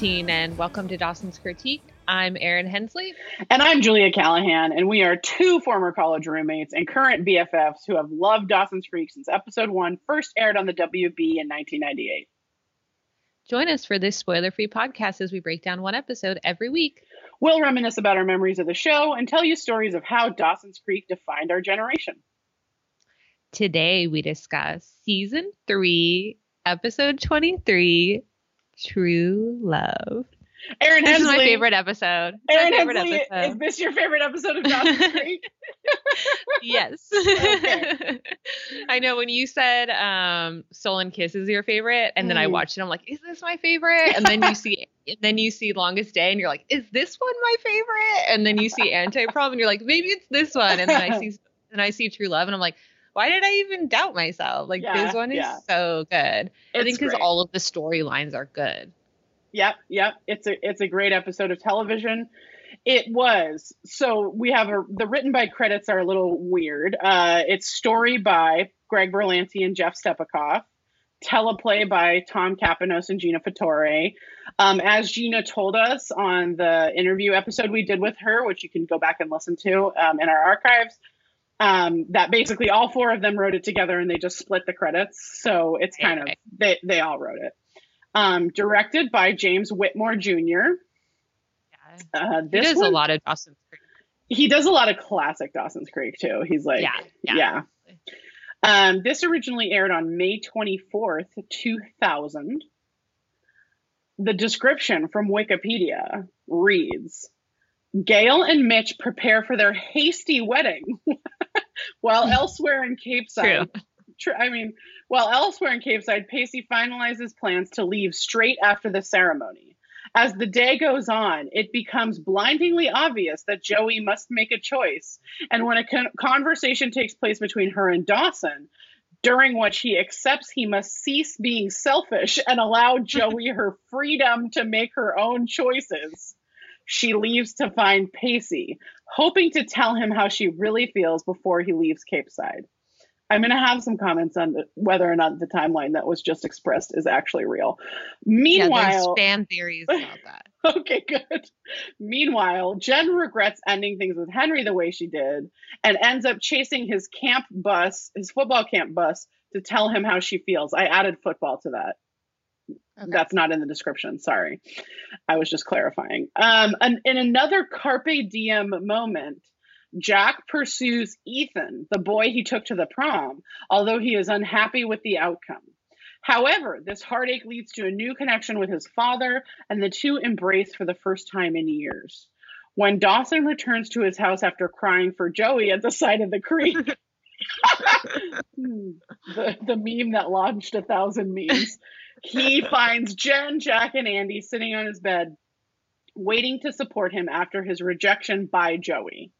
welcome to Dawson's Critique. I'm Erin Hensley. And I'm Julia Callahan, and we are two former college roommates and current BFFs who have loved Dawson's Creek since episode one first aired on the WB in 1998. Join us for this spoiler free podcast as we break down one episode every week. We'll reminisce about our memories of the show and tell you stories of how Dawson's Creek defined our generation. Today we discuss season three, episode 23 True Love. Erin This Hensley. is my favorite episode. It's Erin my favorite Hensley, episode. is this your favorite episode of Dawson's Creek? yes. Okay. I know when you said um Stolen Kiss is your favorite, and then I Mm. watched it, I'm like, is this my favorite? And then you see then you see Longest Day and you're like, is this one my favorite? And then you see Anti Prom and you're like, maybe it's this one. And then I see and I see True Love and I'm like, why did I even doubt myself? Like Yeah, this one is yeah. so good. I think because all of the storylines are good. Yep, yep. It's a it's a great episode of television. It was. So we have a the written by credits are a little weird. Uh, it's story by Greg Berlanti and Jeff Stepakoff, teleplay by Tom Kapinos and Gina Fattore. Um, as Gina told us on the interview episode we did with her, which you can go back and listen to um, in our archives, um, that basically all four of them wrote it together and they just split the credits. So it's kind of they they all wrote it. Um, directed by James Whitmore Jr. Yeah. Uh, He this does a lot of Dawson's Creek. He does a lot of classic Dawson's Creek too. He's like, Yeah, yeah. yeah. Um, this originally aired on May 24th, 2000. The description from Wikipedia reads Gail and Mitch prepare for their hasty wedding while elsewhere in Capeside. Tr- I mean, while elsewhere in Capeside, Pacey finalizes plans to leave straight after the ceremony. As the day goes on, it becomes blindingly obvious that Joey must make a choice. And when a con- conversation takes place between her and Dawson, during which he accepts he must cease being selfish and allow Joey her freedom to make her own choices, she leaves to find Pacey, hoping to tell him how she really feels before he leaves Capeside. I'm going to have some comments on the, whether or not the timeline that was just expressed is actually real. Yeah, Meanwhile, there's fan theories about that. okay, good. Meanwhile, Jen regrets ending things with Henry the way she did and ends up chasing his camp bus, his football camp bus, to tell him how she feels. I added football to that. Okay. That's not in the description. Sorry. I was just clarifying. Um, and in another Carpe Diem moment, Jack pursues Ethan, the boy he took to the prom, although he is unhappy with the outcome. However, this heartache leads to a new connection with his father, and the two embrace for the first time in years. When Dawson returns to his house after crying for Joey at the side of the creek, the, the meme that launched a thousand memes, he finds Jen, Jack, and Andy sitting on his bed, waiting to support him after his rejection by Joey.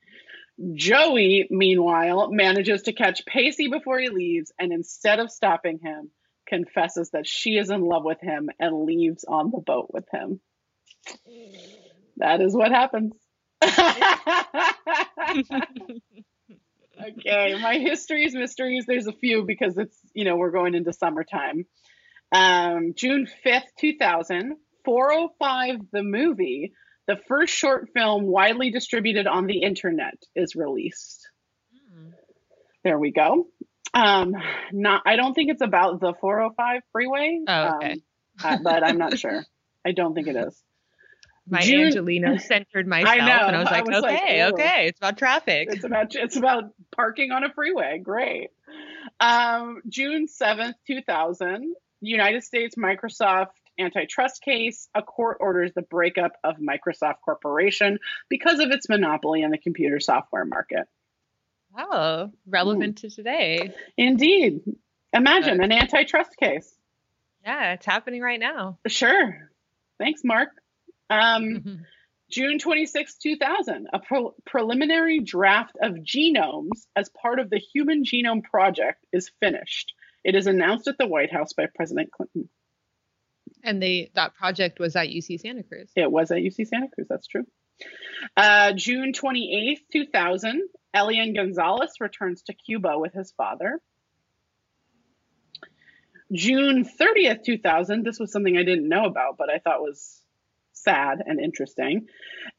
Joey, meanwhile, manages to catch Pacey before he leaves, and instead of stopping him, confesses that she is in love with him and leaves on the boat with him. That is what happens. okay, my histories, mysteries, there's a few because it's, you know, we're going into summertime. Um, June 5th, 2000, 405 the movie, the first short film widely distributed on the internet, is released. Hmm. There we go. Um, not, I don't think it's about the 405 freeway. Oh, okay. um, uh, but I'm not sure. I don't think it is. My June- Angelino centered myself, know, and I was I like, was okay, ooh. okay, it's about traffic. It's about it's about parking on a freeway. Great. Um, June seventh, two thousand. United States Microsoft antitrust case. A court orders the breakup of Microsoft Corporation because of its monopoly in the computer software market. Wow, relevant to today. Indeed. Imagine an antitrust case. Yeah, it's happening right now. Sure. Thanks, Mark. Um, Mhm. June 26, 2000, a pre- preliminary draft of genomes as part of the Human Genome Project is finished. It is announced at the White House by President Clinton. And they that project was at UC Santa Cruz. It was at UC Santa Cruz, that's true. Uh, June 28, 2000, Elian Gonzalez returns to Cuba with his father. June 30th, 2000, this was something I didn't know about, but I thought was sad and interesting.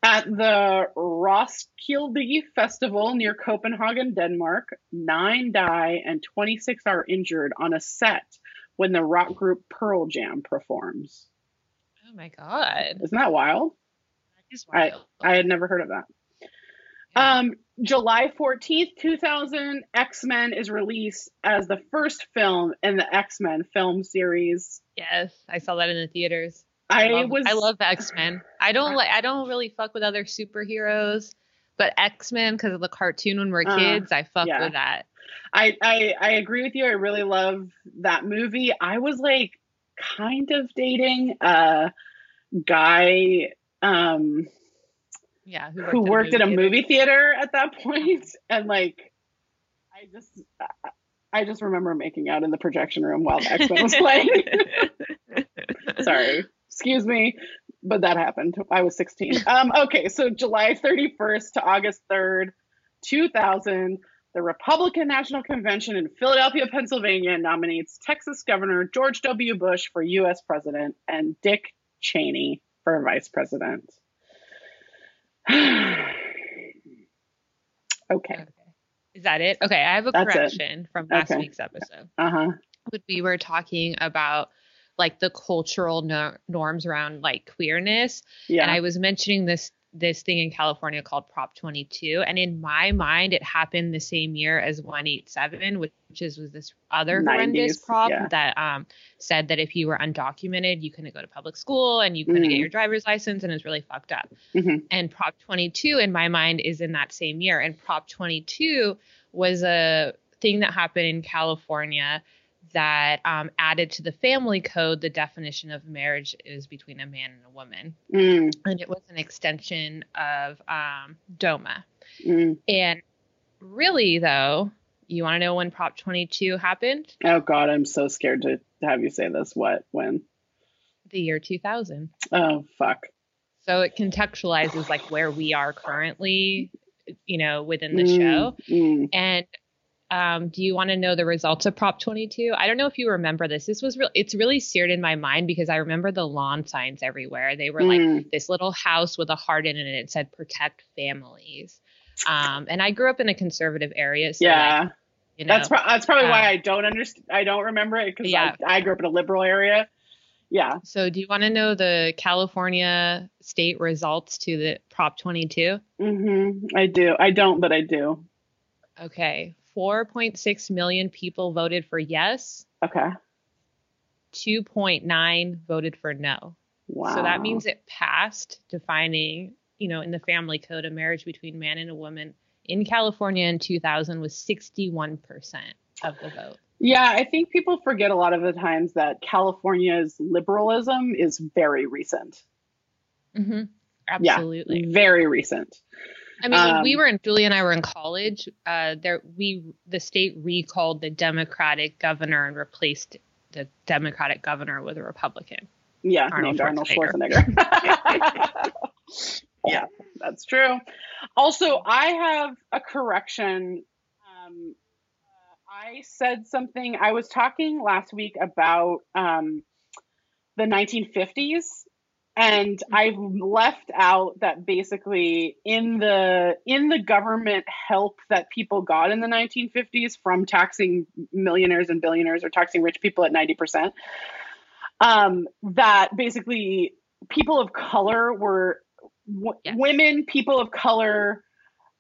At the Roskilde Festival near Copenhagen, Denmark, nine die and 26 are injured on a set when the rock group Pearl Jam performs. Oh my god. Isn't that wild? That is wild. I, I had never heard of that. Yeah. Um, July 14th, 2000, X Men is released as the first film in the X Men film series. yes, I saw that in the theaters. I, love, was I love X Men. I don't like. I don't really fuck with other superheroes, but X Men because of the cartoon when we're Uh, kids, I fuck yeah. with that. I, I I agree with you. I really love that movie. I was like kind of dating a guy um Yeah, who worked at a movie theater at that point and like I just I just remember making out in the projection room while the X-Men was playing. Sorry. Excuse me, but that happened. I was 16. Um okay, so July 31st to August 3rd, 2000, the Republican National Convention in Philadelphia, Pennsylvania nominates Texas Governor George W. Bush for US president and Dick Cheney for vice president. okay. Okay. Is that it? Okay, I have a That's it. correction from last Okay. week's episode. Uh-huh. When we were talking about like the cultural no- norms around like queerness, Yeah. and I was mentioning this this thing in California called Prop 22, and in my mind, it happened the same year as 187, which is was this other 90s, horrendous prop yeah. that um, said that if you were undocumented, you couldn't go to public school and you couldn't Mhm. get your driver's license, and it's really fucked up. Mhm. And Prop 22, in my mind, is in that same year, and Prop 22 was a thing that happened in California that um, added to the family code the definition of marriage is between a man and a woman Mm, and it was an extension of um, DOMA. mm. And really, though, you want to know when Prop 22 happened? Oh God, I'm so scared to have you say this. What? When? The year 2000. Oh fuck. So it contextualizes like where we are currently, you know, within the Mm, show. mm. And um, do you want to know the results of Prop 22? I don't know if you remember this. This was real. It's really seared in my mind because I remember the lawn signs everywhere. They were like Mm. this little house with a heart in it. and It said "Protect Families." Um, and I grew up in a conservative area, so yeah. like, you know, That's pro- that's probably why uh, I don't understand. I don't remember it because Yeah. I, I grew up in a liberal area. Yeah. So, do you want to know the California state results to the Prop 22? Mm-hmm. I do. I don't, but I do. Okay, 4.6 million people voted for yes, Okay. 2.9 voted for no. Wow. So that means it passed, defining, you know, in the family code, a marriage between a man and a woman in California in 2000 was 61% of the vote. Yeah, I think people forget a lot of the times that California's liberalism is very recent. Mm-hmm. Absolutely. Yeah. Absolutely. Very recent. I mean, when we Um, were in Julie and I were in college. Uh, there we the state recalled the Democratic governor and replaced the Democratic governor with a Republican. Yeah, Arnold named Arnold Schwarzenegger. Schwarzenegger. yeah, that's true. Also, I have a correction. Um, uh, I said something. I was talking last week about um, the 1950s, and I've left out that basically in the in the government help that people got in the 1950s from taxing millionaires and billionaires or taxing rich people at 90 percent um, that basically people of color were w- Yes. women, people of color,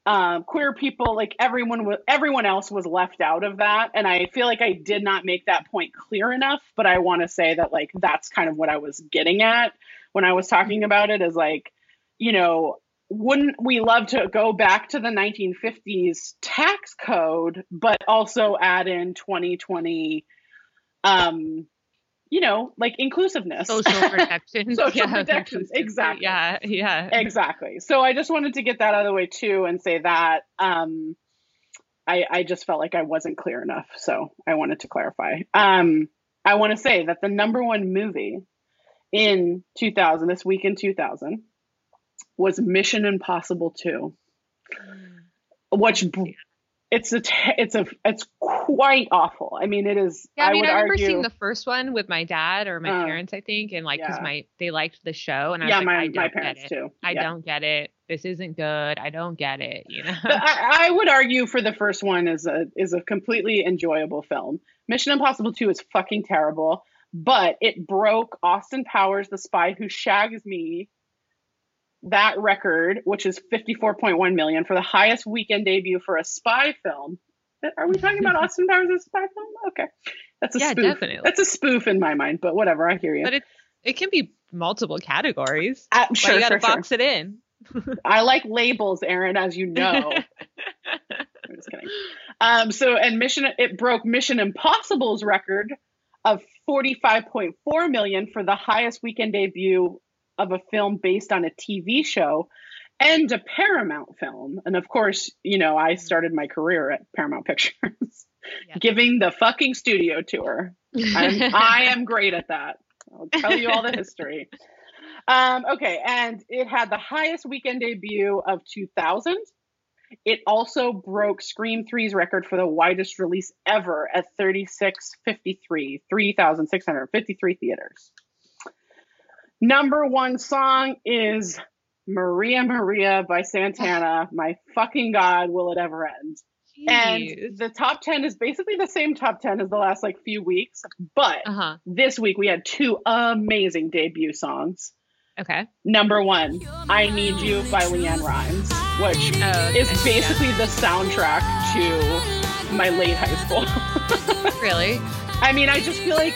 um, queer people, like everyone was, everyone else was left out of that. And I feel like I did not make that point clear enough, but I want to say that like, that's kind of what I was getting at when I was talking about it is like, you know, wouldn't we love to go back to the 1950s tax code, but also add in 2020, um, you know, like inclusiveness. Social protections. Social protections, exactly. Yeah, yeah. exactly. So I just wanted to get that out of the way too and say that um, I, I just felt like I wasn't clear enough. So I wanted to clarify. Um, I want to say that the number one movie in 2000, this week in 2000, was Mission Impossible 2, which, it's a it's a it's quite awful. I mean, it is. Yeah, I mean, would I, remember argue, seeing the first one with my dad or my Uh, parents, I think, and like because yeah. my they liked the show, and I was yeah, like, my I my don't parents get it. too. I yeah. don't get it. This isn't good. I don't get it. You know. I, I would argue for the first one is a is a completely enjoyable film. Mission Impossible 2 is fucking terrible, but it broke Austin Powers, The Spy Who Shags Me, that record, which is 54.1 million for the highest weekend debut for a spy film. Are we talking about Austin Powers as a spy film? Okay. That's a Yeah, spoof. definitely. That's a spoof in my mind, but whatever, I hear you. but it it can be multiple categories. Uh, sure, you gotta sure, sure. box it in. I like labels, Erin, as you know. I'm just kidding. Um, so, and Mission, it broke Mission Impossible's record of 45.4 million for the highest weekend debut of a film based on a TV show and a Paramount film. And of course, you know, I started my career at Paramount Pictures, giving the fucking studio tour. I'm, I am great at that. I'll tell you all the history. Um, okay, and it had the highest weekend debut of 2000. It also broke Scream 3's record for the widest release ever at 3653, 3,653 theaters. Number one song is Maria Maria by Santana. My fucking God, will it ever end? And the top 10 is basically the same top 10 as the last like few weeks, but Uh huh. this week we had two amazing debut songs. Okay. Number one, I Need You by LeAnn Rimes, which Oh, is okay, basically the soundtrack to my late high school. really. I mean, I just feel like,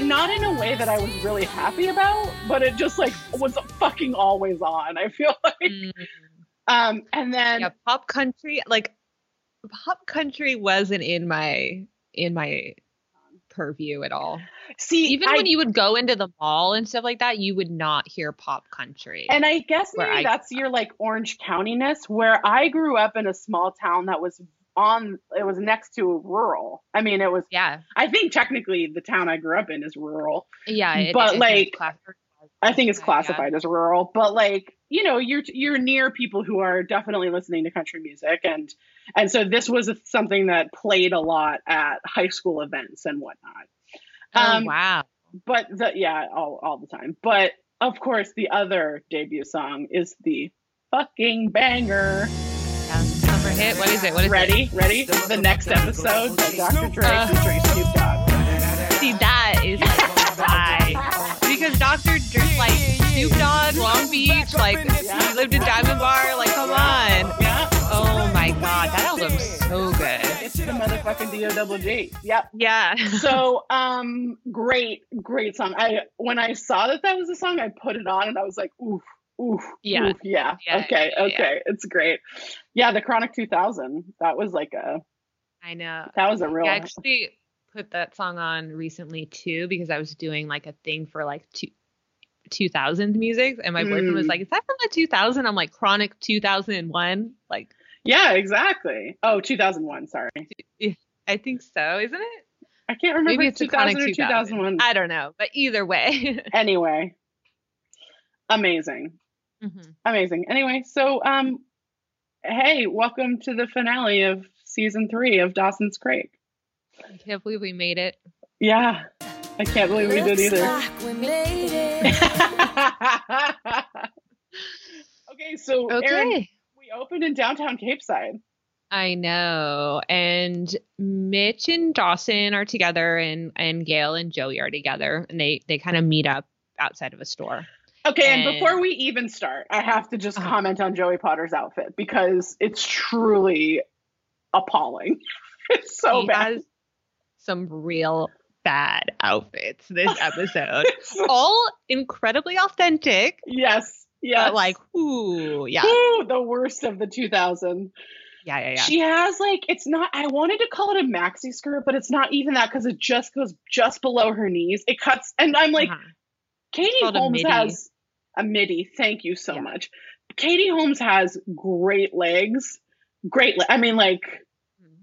not in a way that I was really happy about, but it just like was fucking always on. I feel like, Mm, um, and then yeah, pop country like pop country wasn't in my in my purview at all. see, Even I- when you would go into the mall and stuff like that, you would not hear pop country. And I guess maybe I- that's your like Orange County-ness, where I grew up in a small town that was on, it was next to rural. I mean, it was, yeah, I think technically the town I grew up in is rural. yeah. it- But, it's like, I think it's Yeah. classified as rural, but like, you know, you're, you're near people who are definitely listening to country music. And, and so this was something that played a lot at high school events and whatnot. Oh Um, wow. but the yeah all, all the time but of course the other debut song is the fucking banger Yeah. Summer hit. What is it? What is ready ready the next episode by dr dre Uh. featuring snoop dogg? See, that is why. Because Dr. Dre, like Snoop Dogg, Long Beach, like Yeah. he lived in Diamond Bar. Like, come on. yeah Oh my god, that album's so good. it's the motherfucking do double g yep Yeah. so um great great song i when i saw that that was a song i put it on and i was like oof oof Yeah. oof, yeah. Yeah, okay yeah, yeah. okay it's great yeah the chronic 2000 that was like a I know. that was a real I actually put that song on recently too because I was doing like a thing for like two. 2000 music and my boyfriend was Mm. like is that from the 2000 i'm like chronic 2001 like Yeah, exactly. Oh, 2001. Sorry. i think so isn't it I can't remember maybe it's 2000 or 2000 2001. i don't know but either way Anyway, amazing. Mhm. Amazing. Anyway, so, um, hey, welcome to the finale of season three of Dawson's Creek. i can't believe we made it Yeah, I can't believe we did either. Like we made it. okay, so Erin, okay we opened in downtown Capeside. I know. And Mitch and Dawson are together and and Gail and Joey are together and they they kind of meet up outside of a store. Okay, and, And- before we even start, I have to just Uh-huh. comment on Joey Potter's outfit because it's truly appalling. it's so bad. some real bad outfits this episode. All incredibly authentic, yes, but like, ooh, yeah. Ooh, the worst of the 2000. Yeah, yeah, yeah. She has like it's not. I wanted to call it a maxi skirt, but it's not even that because it just goes just below her knees. It cuts, and I'm like, Uh-huh. Katie Holmes has a midi. Thank you so Yeah. much. Katie Holmes has great legs. Great. Le- I mean, like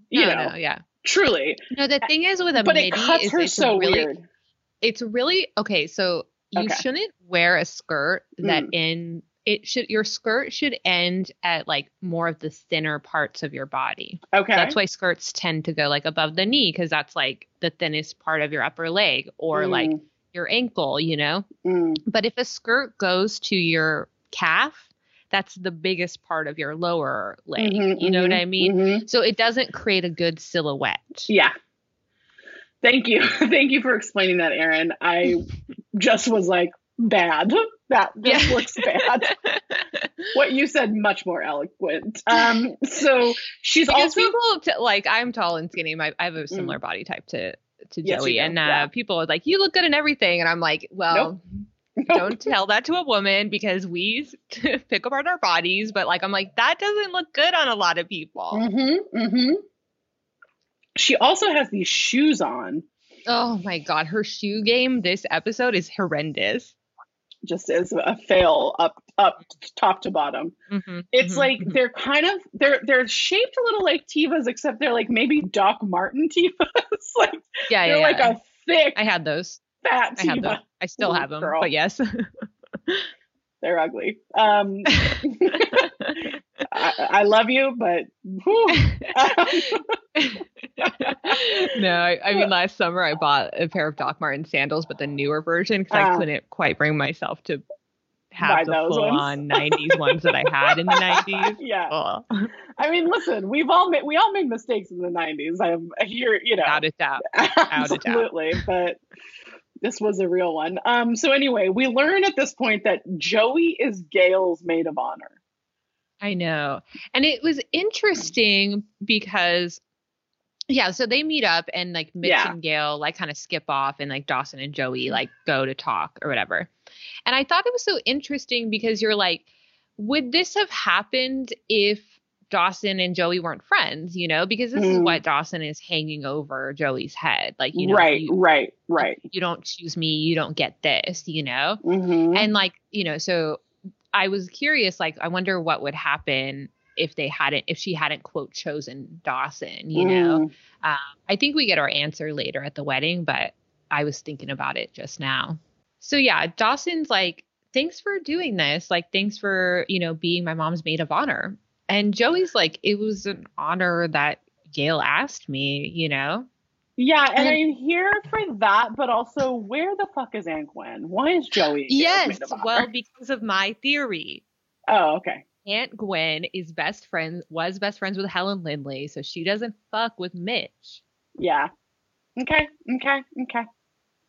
you No, know. no, yeah. truly, No, the thing is with a but midi it cuts is her it's so really weird. it's really okay so you Okay. shouldn't wear a skirt that Mm. in it should your skirt should end at like more of the thinner parts of your body. Okay. That's why skirts tend to go like above the knee because that's like the thinnest part of your upper leg or like Mm, your ankle, you know. mm, But if a skirt goes to your calf, that's the biggest part of your lower leg. mhm, you know what mhm, I mean? mhm. So it doesn't create a good silhouette. Yeah. Thank you. Thank you for explaining that, Erin. I just was like, bad. That this Yeah. looks bad. What you said much more eloquent. Um, so she's because also people t- like I'm tall and skinny. My I have a similar body type to to Mm. Yes, Joey, and uh, yeah. people are like, "You look good in everything," and I'm like, "Well, don't tell that to a woman because we pick apart our bodies." But like, I'm like, that doesn't look good on a lot of people. Mm-hmm, mm-hmm. She also has these shoes on, Oh my god, her shoe game this episode is horrendous. just as a fail up up top to bottom. Mhm, It's mhm, like mhm. they're kind of they're they're shaped a little like Tevas, except they're like maybe Doc Marten Tevas. like yeah, they're yeah, like yeah. a thick I had those. fat I had those. Teva. I still Ooh, have them, girl. but yes. They're ugly. Um, I, I love you, but no, I, I mean last summer I bought a pair of Doc Marten sandals, but the newer version because I Ah. couldn't quite bring myself to have the those full ones. on '90s ones that I had in the '90s. yeah. Oh, I mean, listen, we've all made we all made mistakes in the '90s. I'm here, you know, without a doubt. of doubt. absolutely, but this was a real one. Um, so anyway, we learn at this point that Joey is Gail's maid of honor. I know. And it was interesting because yeah, so they meet up and like Mitch Yeah. and Gail like kind of skip off and like Dawson and Joey like go to talk or whatever. And I thought it was so interesting because you're like, would this have happened if Dawson and Joey weren't friends, you know? Because this is Hmm. what Dawson is hanging over Joey's head. Like, you know, right, you, right, right. you don't choose me, you don't get this, you know? hmm and like you know so i was curious like i wonder what would happen if they hadn't if she hadn't quote chosen dawson you know Mm. um, i think we get our answer later at the wedding but i was thinking about it just now so yeah dawson's like thanks for doing this like thanks for you know being my mom's maid of honor and joey's like it was an honor that gail asked me you know Yeah, and And- I'm here for that, but also, where the fuck is Aunt Gwen? Why is Joey? Yes maid of honor? well because of my theory oh, okay. Aunt Gwen is best friends was best friends with Helen Lindley, so she doesn't fuck with Mitch. Yeah. Okay. Okay. Okay.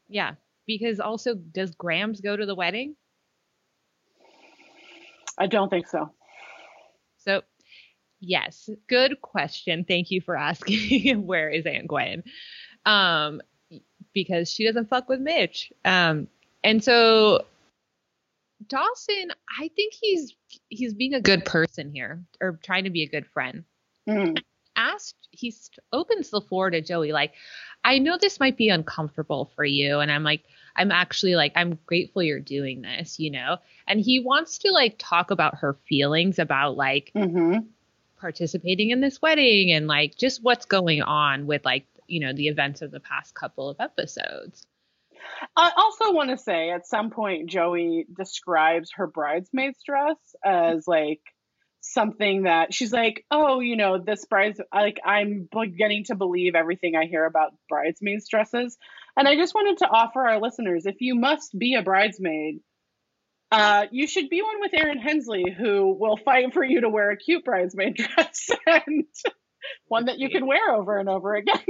Yeah, because also does Grams go to the wedding? I don't think. So yes, good question. Thank you for asking. Where is Aunt Gwen? Um, because she doesn't fuck with Mitch. Um, and so Dawson, I think he's he's being a good person here, or trying to be a good friend. Mm. asked he opens the floor to joey like i know this might be uncomfortable for you and i'm like i'm actually like i'm grateful you're doing this you know and he wants to like talk about her feelings about like hmm participating in this wedding and like just what's going on with like you know the events of the past couple of episodes I also want to say at some point, Joey describes her bridesmaid's dress as like something that she's like, oh, you know, this brides, like, I'm beginning to believe everything I hear about bridesmaids' dresses. And I just wanted to offer our listeners if you must be a bridesmaid, uh, you should be one with Erin Hensley, who will fight for you to wear a cute bridesmaid dress and one that you can wear over and over again.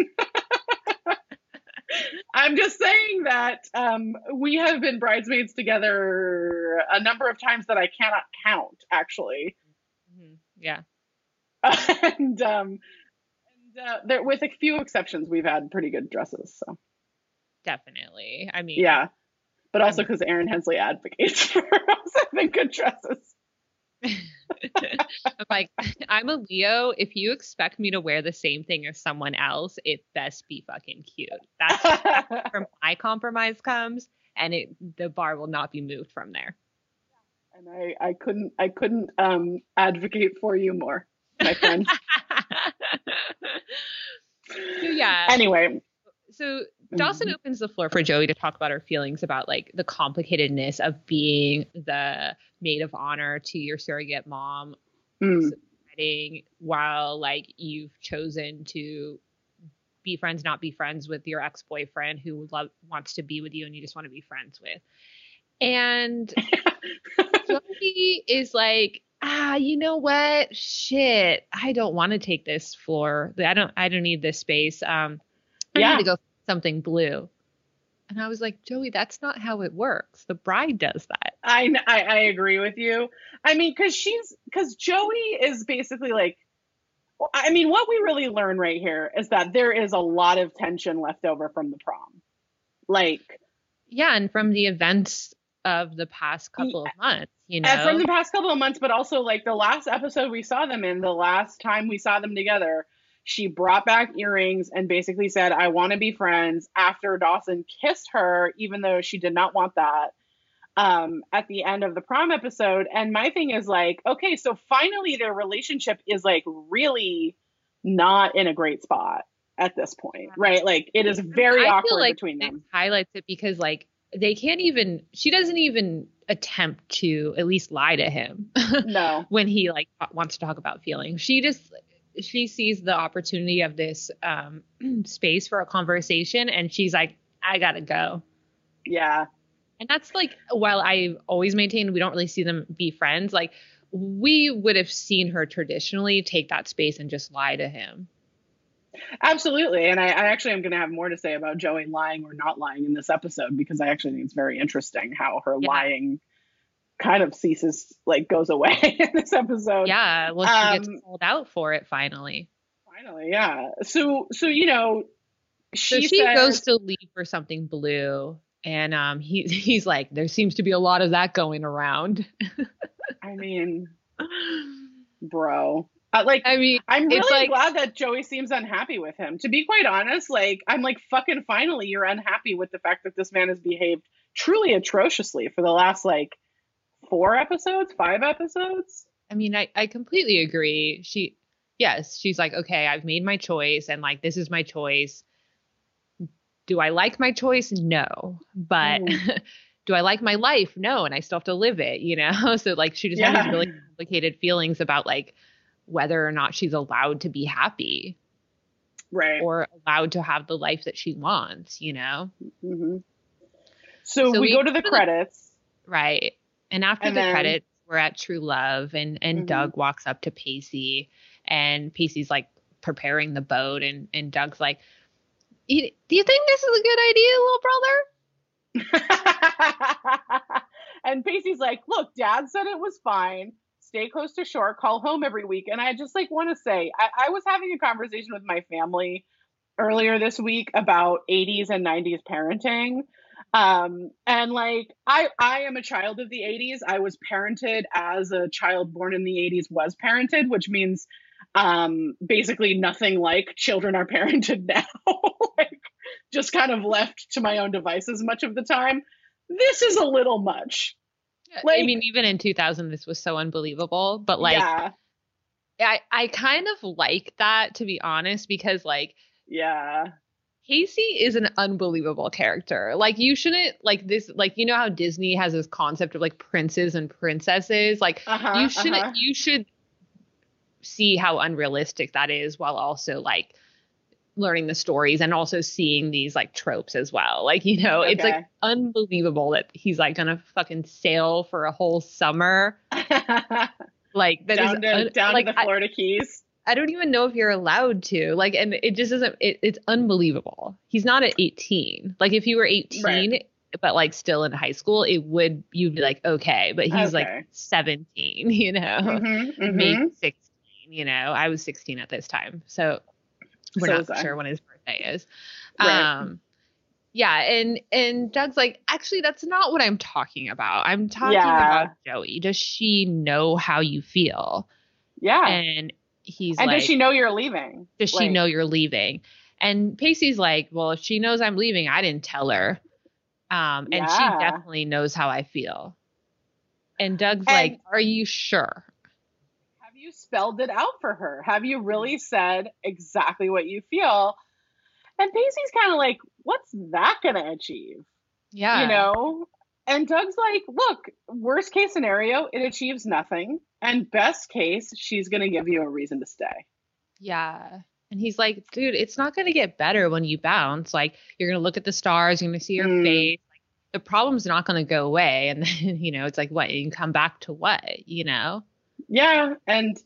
I'm just saying that um, we have been bridesmaids together a number of times that I cannot count, actually. Mhm. yeah and um, and uh, there, with a few exceptions, we've had pretty good dresses. So definitely i mean yeah, but also because Erin Hensley advocates for us having good dresses. I'm like, I'm a Leo. If you expect me to wear the same thing as someone else, it best be fucking cute. That's where my compromise comes, and it the bar will not be moved from there. and I, I couldn't I couldn't um, advocate for you more, my friend. so yeah. anyway, so Dawson Mhm. opens the floor for Joey to talk about her feelings about like the complicatedness of being the maid of honor to your surrogate mom Mm. wedding while like you've chosen to be friends, not be friends with your ex boyfriend who love wants to be with you and you just want to be friends with. And Joey is like, ah, you know what? Shit, I don't want to take this floor. I don't. I don't need this space. Um, I Yeah. need to go something blue. And I was like, Joey, that's not how it works. The bride does that. I, I I agree with you. I mean, because she's because Joey is basically like. I mean, what we really learn right here is that there is a lot of tension left over from the prom. Like, Yeah, and from the events of the past couple of months, you know. from the past couple of months, but also like the last episode we saw them in, the last time we saw them together, she brought back earrings and basically said, I want to be friends after Dawson kissed her, even though she did not want that um, at the end of the prom episode. And my thing is like, okay, so finally their relationship is like really not in a great spot at this point, right? Like it is very I feel awkward like between them. highlights it because like they can't even she doesn't even attempt to at least lie to him No. when he like wants to talk about feelings. She just she sees the opportunity of this um space for a conversation and she's like I got to go. Yeah. And that's like while I always maintain we don't really see them be friends like we would have seen her traditionally take that space and just lie to him. Absolutely. And I, I actually am going to have more to say about Joey lying or not lying in this episode because I actually think it's very interesting how her Yeah. lying kind of ceases, like goes away in this episode. Yeah, well she gets Um, called out for it finally. Finally, yeah. So, so you know, So she, she says, goes to leave for something blue, and um, he he's like, there seems to be a lot of that going around. I mean, bro. Uh, like, I mean, I'm really like- glad that Joey seems unhappy with him. To be quite honest, like, I'm like, fucking finally, you're unhappy with the fact that this man has behaved truly atrociously for the last, like, four episodes, five episodes. I mean, I I completely agree. She, yes, she's like, okay, I've made my choice, and like this is my choice. Do I like my choice? No, but. Do I like my life? No, and I still have to live it, you know? So like she just has Yeah. these really complicated feelings about like whether or not she's allowed to be happy Right. or allowed to have the life that she wants, you know? hmm So, So we, we go to the go to the- credits. Right. And after And the then- credits, we're at True Love and and Mhm. Doug walks up to Pacey and Pacey's like preparing the boat and and Doug's like do you think this is a good idea, little brother? and Pacey's like, look, dad said it was fine. Stay close to shore, call home every week. And I just like want to say, I, I was having a conversation with my family earlier this week about 80s and 90s parenting. Um, and like I I am a child of the 80s. I was parented as a child born in the 80s was parented, which means um basically nothing like children are parented now. like just kind of left to my own devices much of the time. This is a little much. I mean, even in 2000, this was so unbelievable. But like, yeah, I I kind of like that to be honest, because like yeah, Pacey is an unbelievable character. Like you shouldn't like this. Like you know how Disney has this concept of like princes and princesses. Like uh-huh, you should uh-huh. you should see how unrealistic that is while also like learning the stories and also seeing these like tropes as well like you know it's like unbelievable that he's like gonna fucking sail for a whole summer like that is down to un- down like to the I, Florida Keys. I don't even know if you're allowed to like and it just isn't it, it's unbelievable he's not at 18 like if you were 18 Right. but like still in high school it would you'd be like okay but he's Okay. like 17 you know Mhm, mhm. maybe 16 you know i was 16 at this time so we're So not sure when his birthday is Right. um yeah and and doug's like actually that's not what i'm talking about i'm talking Yeah. about joey does she know how you feel Yeah. and he's and like does she know you're leaving? does she know you're leaving and pacey's like well if she knows i'm leaving i didn't tell her um and she definitely knows how i feel and doug's And- like are you sure Have you spelled it out for her? Have you really said exactly what you feel? And Pacey's kind of like, what's that going to achieve? yeah You know? And Doug's like, look, worst case scenario, it achieves nothing. And best case, she's going to give you a reason to stay. Yeah. And he's like, dude, it's not going to get better when you bounce. Like, you're going to look at the stars, you're going to see your Mm. face. Like, the problem's not going to go away. And then, you know, it's like, what? You can come back to what? You know? Yeah. And,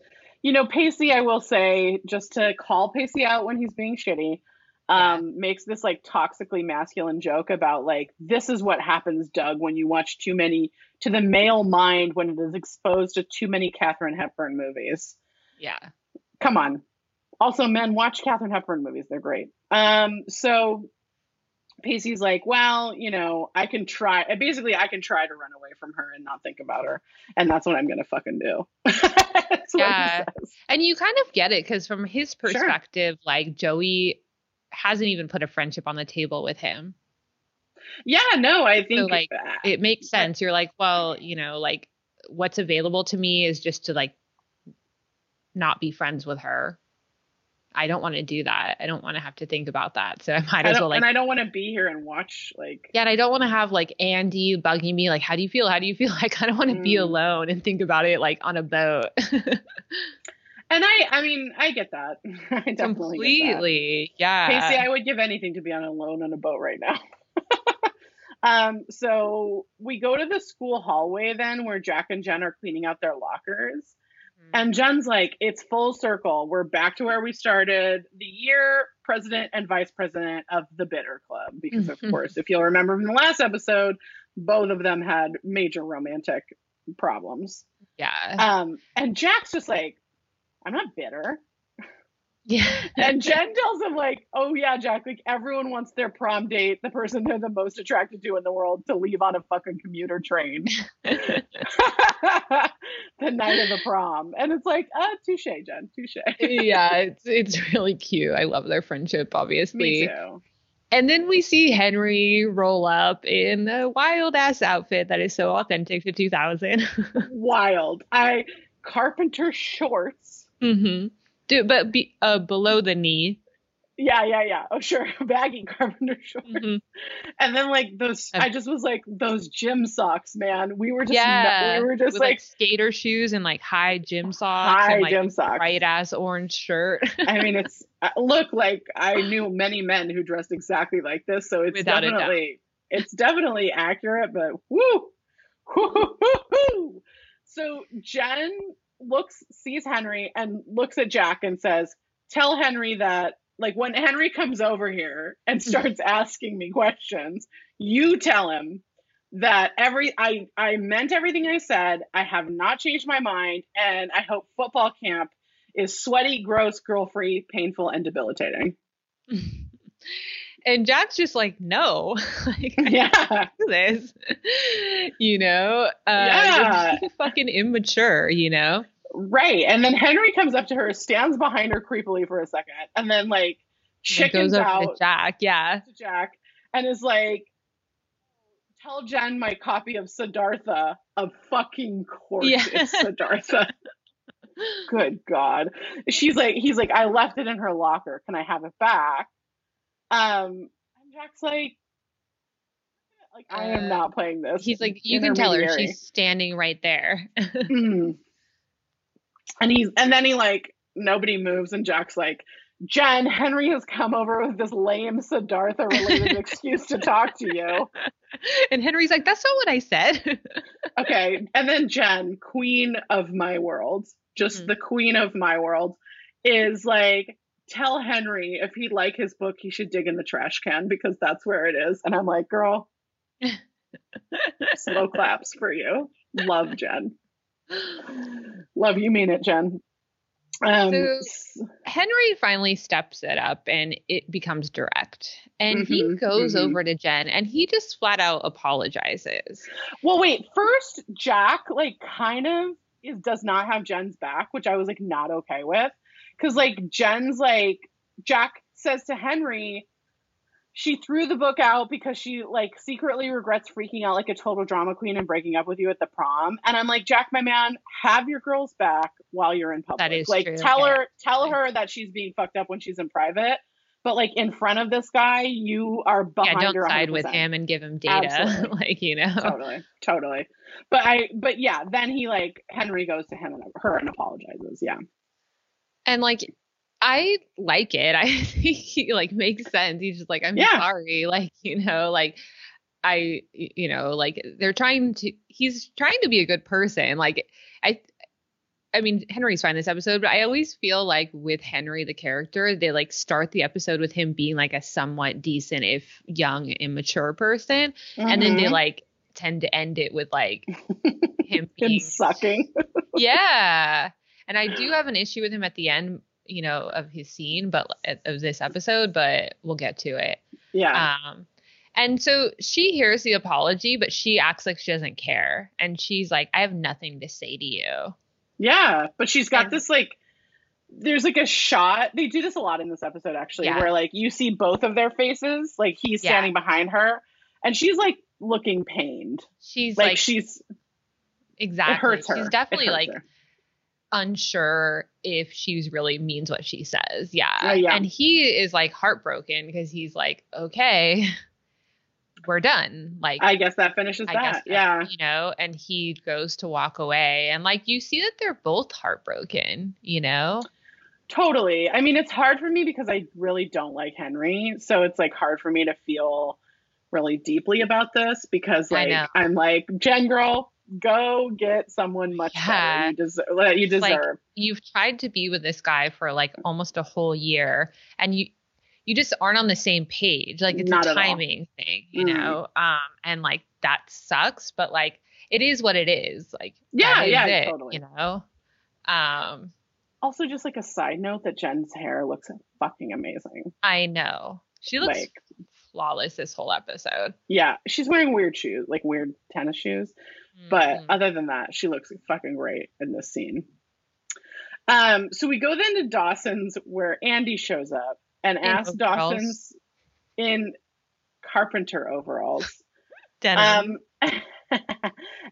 you know, Pacey, I will say, just to call Pacey out when he's being shitty, um, makes this like toxically masculine joke about like, this is what happens, Doug, when you watch too many, to the male mind when it is exposed to too many Katharine Hepburn movies. Yeah. come on. Also, men watch Katharine Hepburn movies; they're great. Um, so Pacey's like, well, you know, I can try. Basically, I can try to run away from her and not think about her, and that's what I'm gonna fucking do. That's what he Yeah. And you kind of get it because from his perspective, like Joey hasn't even put a friendship on the table with him. Yeah, no, I think like, uh, It makes sense. You're like, well, you know, like what's available to me is just to like not be friends with her. I don't want to do that. I don't want to have to think about that. So I might I as well like and I don't want to be here and watch like. Yeah, and I don't want to have like Andy bugging me like, how do you feel? How do you feel? Like I kind of want to be Mm. alone and think about it like on a boat. And I, I mean, I get that. I definitely get that. Completely. Yeah. Pacey, I would give anything to be on alone on a boat right now. um, so we go to the school hallway then where Jack and Jen are cleaning out their lockers. Mhm. And Jen's like, it's full circle. We're back to where we started the year president and vice president of the Bitter Club. Because, of course, if you'll remember from the last episode, both of them had major romantic problems. yeah. Um, and Jack's just like, I'm not bitter. yeah. And Jen tells him, like, oh, yeah, Jack, like, everyone wants their prom date, the person they're the most attracted to in the world, to leave on a fucking commuter train the night of the prom. And it's like, uh, touche, Jen, touche. yeah, it's it's really cute. I love their friendship, obviously. Me too. And then we see Henry roll up in a wild ass outfit that is so authentic to 2000. Wild. I, carpenter shorts. Mm-hmm. Dude, but be, uh, below the knee. Yeah, yeah, yeah. Oh, sure. Baggy carpenter shorts. Mhm. And then, like, those, I just was like, those gym socks, man. We were just, Yeah, we were just with like, like skater shoes and like high gym socks high and like gym socks. bright ass orange shirt. I mean, it's uh, look like I knew many men who dressed exactly like this, so it's Without definitely it's definitely accurate. But whoo, whoo, whoo, whoo. So Jen looks, sees Henry, and looks at Jack and says, "Tell Henry that." Like when Henry comes over here and hmm. starts asking me questions, you tell him that every I I meant everything I said. I have not changed my mind, and I hope football camp is sweaty, gross, girl free, painful, and debilitating. and Jack's just like, no, like, Yeah. this, you know? Uh, Yeah. fucking immature, you know? Right. And then Henry comes up to her, stands behind her creepily for a second, and then like chickens goes out to Jack, yeah. to Jack and is like, Tell Jen my copy of Siddhartha. Of fucking course Yeah. it's Siddhartha. Good God. She's like, he's like, I left it in her locker. Can I have it back? Um, and Jack's like, like I am Uh, not playing this. He's like, you can tell her she's standing right there. Mm. And he's and then he like nobody moves and Jack's like, Jen, Henry has come over with this lame Siddhartha related excuse to talk to you. and Henry's like, that's not what I said. Okay. And then Jen, queen of my world, just Mhm. the queen of my world, is like, tell Henry if he'd like his book, he should dig in the trash can because that's where it is. And I'm like, girl, slow claps for you. Love Jen. Love you mean it, Jen. Um, So- Henry finally steps it up and it becomes direct. And he Mhm, goes mhm. over to Jen and he just flat out apologizes. well, wait. First, Jack like kind of is does not have Jen's back, which I was like not okay with, because like Jen's like Jack says to Henry, she threw the book out because she like secretly regrets freaking out like a total drama queen and breaking up with you at the prom. And I'm like, Jack, my man, have your girls back while you're in public. That is like true, tell yeah. her tell her that she's being fucked up when she's in private. but like in front of this guy, you are behind yeah, don't her side with 100%. him and give him data. Like, you know. totally totally but i but yeah then he like henry goes to him and her and apologizes yeah And like I like it. I think he like makes sense. He's just like, I'm Yeah. sorry. Like, you know, like I you know, like they're trying to he's trying to be a good person. Like I I mean, Henry's fine this episode, but I always feel like with Henry the character, they like start the episode with him being like a somewhat decent, if young, immature person. And then they Mhm. like tend to end it with like him him being sucking yeah and i do have an issue with him at the end you know of his scene but of this episode but we'll get to it. Yeah. Um and so she hears the apology but she acts like she doesn't care. And she's like i have nothing to say to you. Yeah but she's got and- this like there's like a shot. They do this a lot in this episode actually Yeah. where like you see both of their faces like he's Yeah. standing behind her and she's like looking pained. She's like, like, she's exactly. It hurts her. She's It definitely hurts like her. Unsure if she's really means what she says yeah. Yeah. and he is like heartbroken because he's like okay we're done like i guess that finishes I that guess, that, yeah you know, and he goes to walk away, and like you see that they're both heartbroken, you know. Totally. I mean, it's hard for me because I really don't like Henry. So it's like hard for me to feel really deeply about this because like. I'm like, Jen girl, go get someone much Yeah. better. You deserve that you Like, deserve. You've tried to be with this guy for like almost a whole year, and you you just aren't on the same page. Like it's Not a timing thing, you Mhm. know. Um, and like that sucks, but like it is what it is. Like Yeah, is yeah, it, totally. You know. Um, also just like a side note that Jen's hair looks fucking amazing. I know she looks Like flawless this whole episode. yeah, she's wearing weird shoes, like weird tennis shoes. But Mhm. other than that, she looks fucking great in this scene. Um, so we go then to Dawson's where Andie shows up and asks overalls. Dawson's in carpenter overalls. Denim. Um,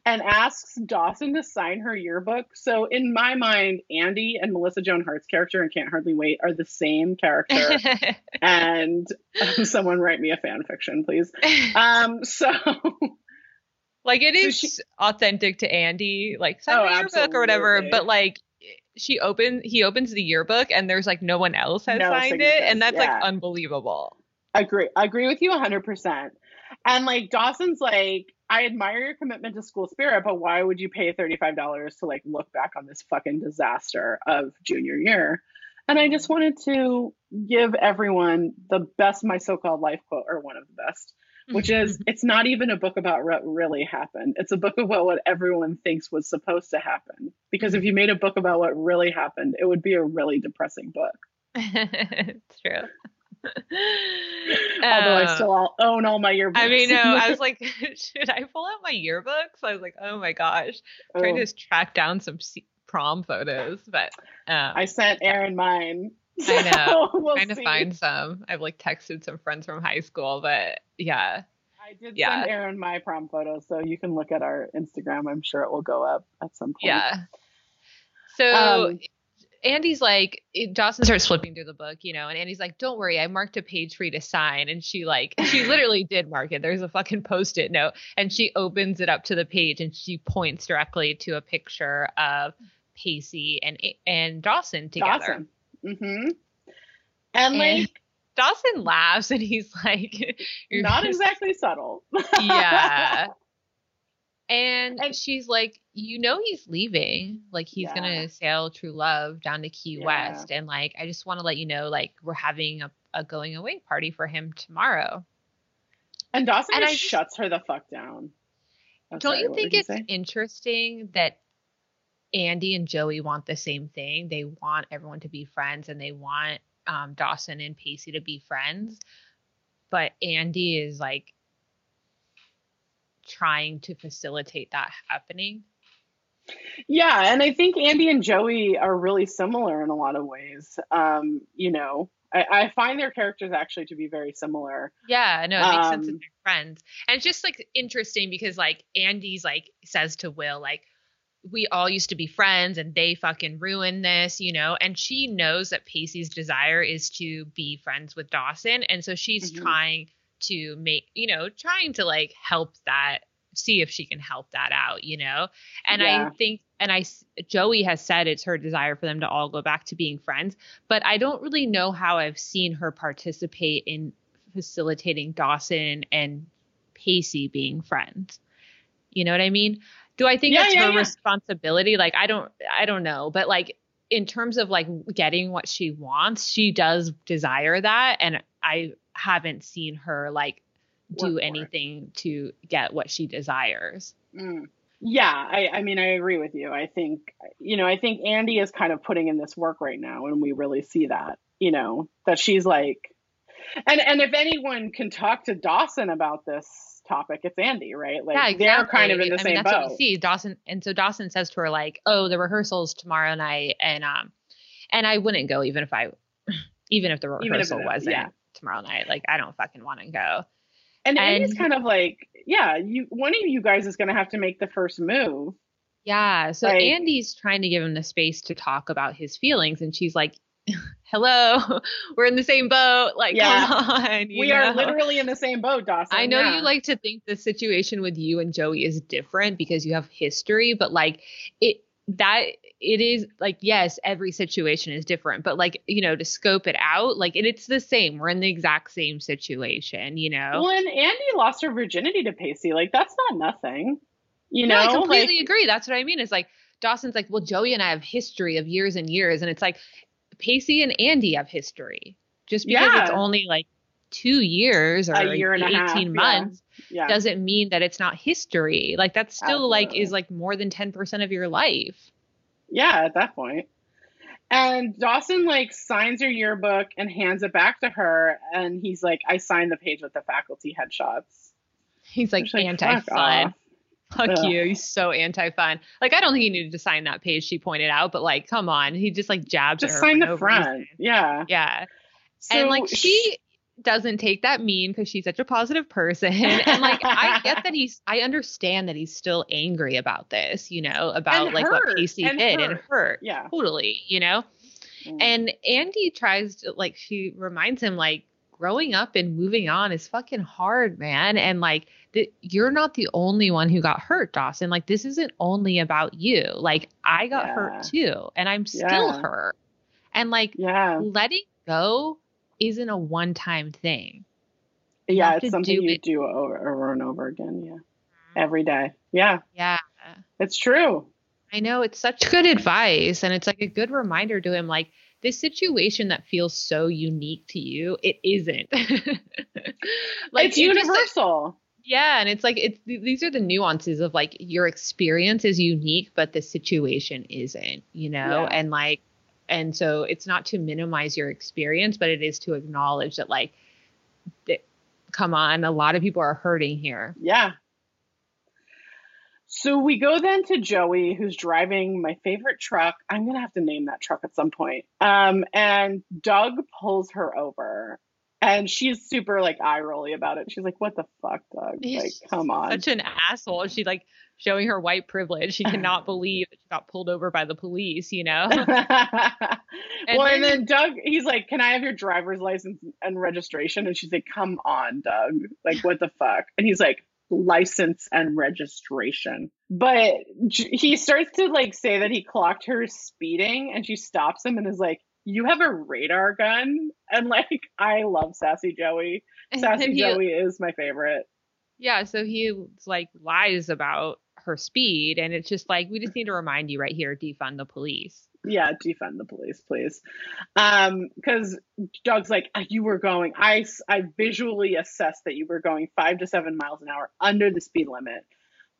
and asks Dawson to sign her yearbook. So in my mind, Andie and Melissa Joan Hart's character in Can't Hardly Wait are the same character. and someone write me a fan fiction, please. Um, so like it is So she- authentic to Andie, like sign Oh, the yearbook or whatever. But like she opens, he opens the yearbook and there's like no one else has No signed it, and that's yeah. like unbelievable. agree agree with you 100% and like dawson's like i admire your commitment to school spirit but why would you pay $35 to like look back on this fucking disaster of junior year and i just wanted to give everyone the best my so-called life quote or one of the best which is it's not even a book about what really happened it's a book about what everyone thinks was supposed to happen because if you made a book about what really happened it would be a really depressing book it's true. although i Um, still all own all my yearbooks I mean, no, I was like, should I pull out my yearbooks? I was like, oh my gosh, trying Oh. to track down some prom photos, but um, I sent Erin mine. I know. We'll trying to find some. I've like texted some friends from high school, but yeah, I did Yeah. send Erin my prom photo, so you can look at our Instagram. I'm sure it will go up at some point. yeah. So Um, Andie's like, it- Dawson starts flipping through the book, you know, and Andie's like, "Don't worry, I marked a page for you to sign." And she like, she literally did mark it. There's a fucking post-it note, and she opens it up to the page, and she points directly to a picture of Pacey and and Dawson together. Dawson. Mm-hmm. And And- like, Dawson laughs, and he's like, "You're not exactly subtle. yeah." And, And- she's like, you know, he's leaving. Like, he's Yeah. gonna sail True Love down to Key Yeah. West, and like, I just want to let you know, like, we're having a, a going away party for him tomorrow. And Dawson And just I shuts her the fuck down. Oh, Don't sorry, you think it's interesting that Andie and Joey want the same thing? They want everyone to be friends, and they want um, Dawson and Pacey to be friends, but Andie is like trying to facilitate that happening. Yeah, and I think Andie and Joey are really similar in a lot of ways. Um, you know, I, I find their characters actually to be very similar. Yeah, no, it makes sense that Um, they're friends. And it's just like interesting because like Andie's like says to Will, like, we all used to be friends and they fucking ruined this, you know. And she knows that Pacey's desire is to be friends with Dawson. And so she's Mhm. trying to make, you know, trying to like help that, see if she can help that out, you know. And Yeah. I think, and I, Joey has said it's her desire for them to all go back to being friends, but I don't really know how I've seen her participate in facilitating Dawson and Pacey being friends. You know what I mean? Do I think Yeah, that's yeah, her yeah. responsibility? Like I don't I don't know, but like in terms of like getting what she wants, she does desire that and I haven't seen her like do it. anything to get what she desires. Mm. Yeah, I, I mean, I agree with you. I think, you know, I think Andie is kind of putting in this work right now, and we really see that, you know, that she's like, and and if anyone can talk to Dawson about this topic, it's Andie, right? Like yeah, exactly. they're kind of in the I same mean, that's boat. what we see. Dawson and so Dawson says to her like, "Oh, the rehearsal's tomorrow night," and um, and I wouldn't go even if I, even if the if rehearsal it- wasn't yeah. tomorrow night. Like, I don't fucking want to go. And, and- Andie's kind of like, yeah, you one of you guys is going to have to make the first move. Yeah. So Like- Andie's trying to give him the space to talk about his feelings, and she's like, "Hello, we're in the same boat. Like, Yeah. come on." you we are literally in the same boat, Dawson. I know yeah. you like to think the situation with you and Joey is different because you have history, but like it that it is like yes, every situation is different, but like you know to scope it out, like it, it's the same. We're in the exact same situation, you know. Well, and Andie lost her virginity to Pacey. Like that's not nothing. You know, I completely like, agree. That's what I mean. It's like Dawson's like, well, Joey and I have history of years and years, and it's like Pacey and Andie have history. Just because it's only like two years or A year and a eighteen half, months yeah. doesn't mean that it's not history. Like that's still like is like more than ten percent of your life. Yeah, at that point. And Dawson like signs her yearbook and hands it back to her, and he's like, "I signed the page with the faculty headshots." He's like like, anti "Fuck fun. Off." Fuck Ugh. you. He's so anti fun. Like I don't think he needed to sign that page she pointed out, but like, come on. He just like jabs Just her sign the no front. reason. Yeah. Yeah. So and like she doesn't take that mean because she's such a positive person and like i get that he's i understand that he's still angry about this you know about And like hurt, what Casey and did and hurt. hurt Yeah. totally you know Mm. and andie tries to like she reminds him like growing up and moving on is fucking hard man and like you're not the only one who got hurt dawson like this isn't only about you like i got Yeah. hurt too and i'm still Yeah. hurt and like yeah, letting go isn't a one time thing. You yeah, it's something do you it. do over, over and over again. Yeah, mm-hmm. every day. Yeah, Yeah. it's true. I know it's such good advice and it's like a good reminder to him like this situation that feels so unique to you, it isn't. like it's just, universal. yeah, and it's like it's these are the nuances of like your experience is unique but the situation isn't, you know? Yeah. And like and so it's not to minimize your experience, but it is to acknowledge that like that, come on, a lot of people are hurting here. Yeah. So we go then to Joey, who's driving my favorite truck. I'm gonna have to name that truck at some point. Um, and Doug pulls her over, and she's super like eye rolly about it. She's like, "What the fuck, Doug? Like, come on." Such an asshole. She like showing her white privilege. She cannot believe that she got pulled over by the police, you know? well, and then- then Doug, he's like, "Can I have your driver's license and registration?" And she's like, "Come on, Doug. Like, what the fuck?" And he's like, "License and registration." But he starts to like say that he clocked her speeding, and she stops him and is like, "You have a radar gun?" And like, I love Sassy Joey. Sassy he- Joey is my favorite. Yeah, so he like lies about her speed and it's just like we just need to remind you right here defund the police. Yeah, defend the police, please. Um, because Doug's like, "Uh, you were going. i i visually assessed that you were going five to seven miles an hour under the speed limit,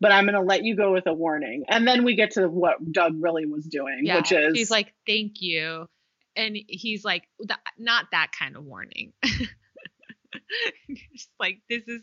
but I'm gonna let you go with a warning. And then we get to what Doug really was doing, Yeah. which is he's like, "Thank you." And he's like, "Not that kind of warning." just like this is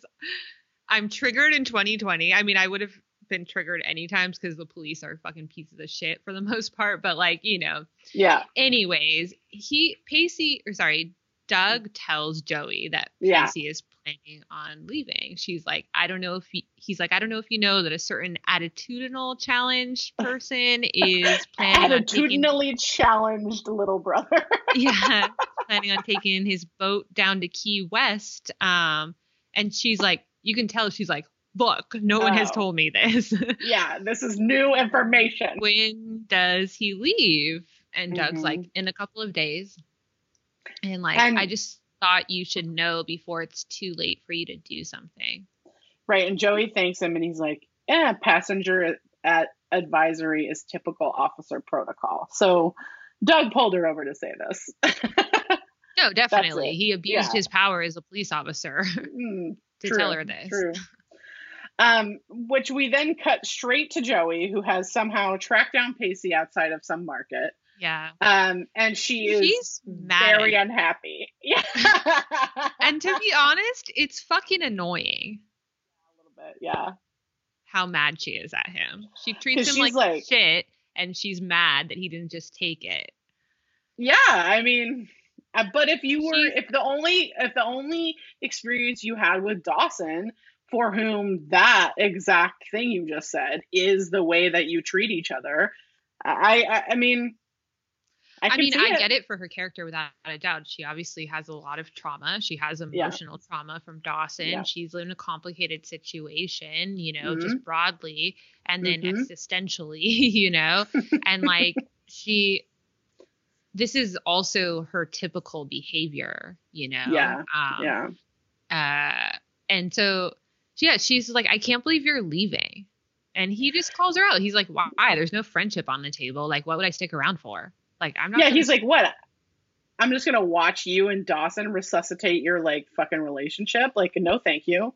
I'm triggered in 2020. I mean, I would have been triggered any times because the police are fucking pieces of shit for the most part, but like, you know, yeah, anyways, he Pacey or sorry, Doug tells Joey that Yeah. Pacey is planning on leaving. She's like, I don't know if he, he's like, I don't know if you know that a certain attitudinal challenged person is planning on taking, Attitudinally challenged little brother. yeah, planning on taking his boat down to Key West. Um, and she's like, you can tell she's like, look, no one has Oh. told me this. yeah, this is new information. when does he leave? And Doug's Mhm. like, in a couple of days. And like, And- I just thought you should know before it's too late for you to do something. Right, and Joey thanks him, and he's like, "Yeah, passenger at advisory is typical officer protocol." So Doug pulled her over to say this. No, definitely. He abused Yeah. his power as a police officer Mm, to True, tell her this. True. Um, which we then cut straight to Joey, who has somehow tracked down Pacey outside of some market. Yeah. Um, and she is She's mad. very unhappy. Yeah. and to be honest, it's fucking annoying a little bit, yeah. how mad she is at him. She treats him like, like- shit, and she's mad that he didn't just take it. Yeah, I mean, uh, but if you were, She's- if the only, if the only experience you had with Dawson, for whom that exact thing you just said is the way that you treat each other, I, I, I mean, I, I, mean, I it. get it for her character without a doubt. She obviously has a lot of trauma. She has Yeah. emotional trauma from Dawson. Yeah. She's in a complicated situation, you know, Mhm. just broadly and then Mhm. existentially, you know, and like she, this is also her typical behavior, you know. Yeah, Um, Yeah, Uh, and so, yeah, she's like, I can't believe you're leaving. And he just calls her out. He's like, why? There's no friendship on the table. Like, what would I stick around for? Like, I'm not. yeah. He's like, what? I'm just gonna watch you and Dawson resuscitate your like fucking relationship. Like, no, thank you.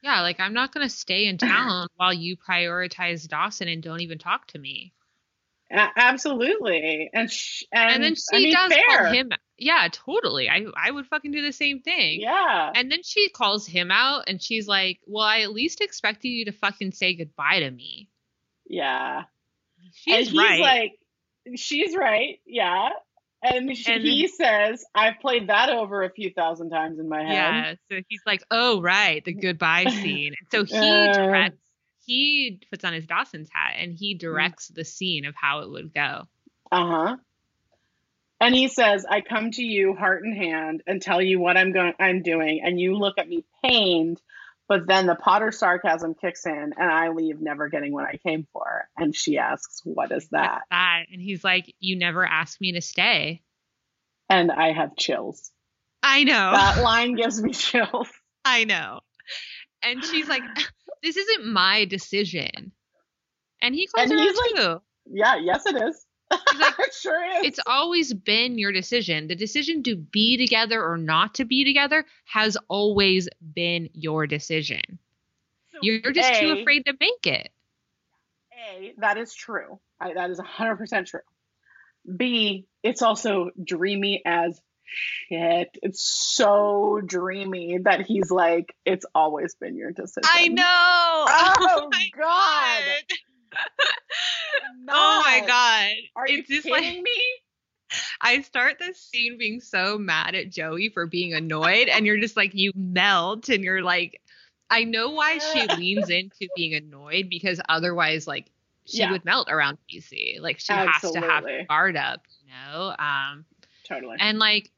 Yeah, like I'm not gonna stay in town while you prioritize Dawson and don't even talk to me. A- absolutely, and sh- and, And, then she I mean, does fair. call him. Yeah, totally. I I would fucking do the same thing. Yeah, And then she calls him out, and she's like, "Well, I at least expected you to fucking say goodbye to me." yeah. She's and he's right. like, she's right, yeah. And, she, And- he says, I've played that over a few thousand times in my head. yeah. So he's like, "Oh, right, the goodbye scene." And so he Uh. directs. He puts on his Dawson's hat and he directs the scene of how it would go. Uh huh. And he says, I come to you heart in hand and tell you what I'm going I'm doing, and you look at me pained, but then the Potter sarcasm kicks in and I leave never getting what I came for. And she asks, What is that? That? And he's like, "You never asked me to stay." And I have chills. I know. That line gives me chills. I know. And she's like, this isn't my decision. And he calls And her out too. Yeah, yes it is. like, it sure is. It's always been your decision. The decision to be together or not to be together has always been your decision. So, You're just too afraid to make it. A, that is true. I, that is 100% true. B, it's also dreamy as shit. It's so dreamy that he's like, it's always been your decision. I know. Oh, my God. oh my god. Are you It's just kidding like- me? I start this scene being so mad at Joey for being annoyed, and you're just like, you melt, and you're like, I know why she leans into being annoyed because otherwise, like, she Yeah. would melt around Pacey. Like, she has to have Absolutely. guard up, you know? Um, Totally. and like,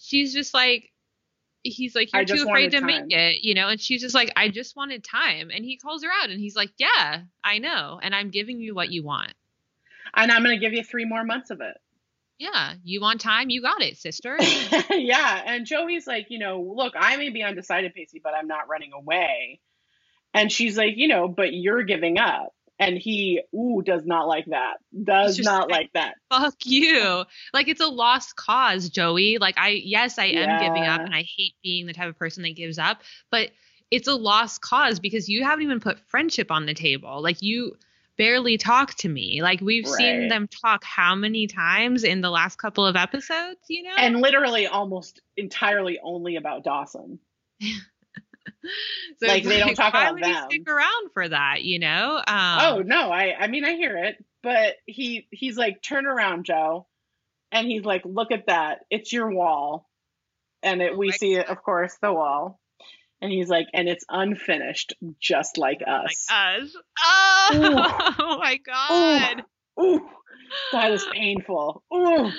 she's just like, he's like, you're too afraid to time. make it, you know? And she's just like, I just wanted time. And he calls her out, and he's like, Yeah, I know, and I'm giving you what you want. and I'm going to give you three more months of it. Yeah, you want time? You got it, sister. yeah. And Joey's like, you know, look, I may be undecided, Pacey, but I'm not running away. And she's like, you know, but you're giving up. And he, ooh, does not like that. Does not like- like that. fuck you. Like it's a lost cause, Joey. Like I yes, I am giving up and I hate being the type of person that gives up, but it's a lost cause because you haven't even put friendship on the table. Like you barely talk to me. Like we've seen them talk how many times in the last couple of episodes, you know? And literally almost entirely only about Dawson. so like, they don't talk why about would he them. stick around for that, you know? Um, oh no, I I mean I hear it, but he he's like, turn around, Joe. And he's like, look at that. It's your wall. And it, Oh we see it, of course, the wall. And he's like, and it's unfinished, just like us. Like us. us. Oh, my god. Ooh, that is painful. Ooh.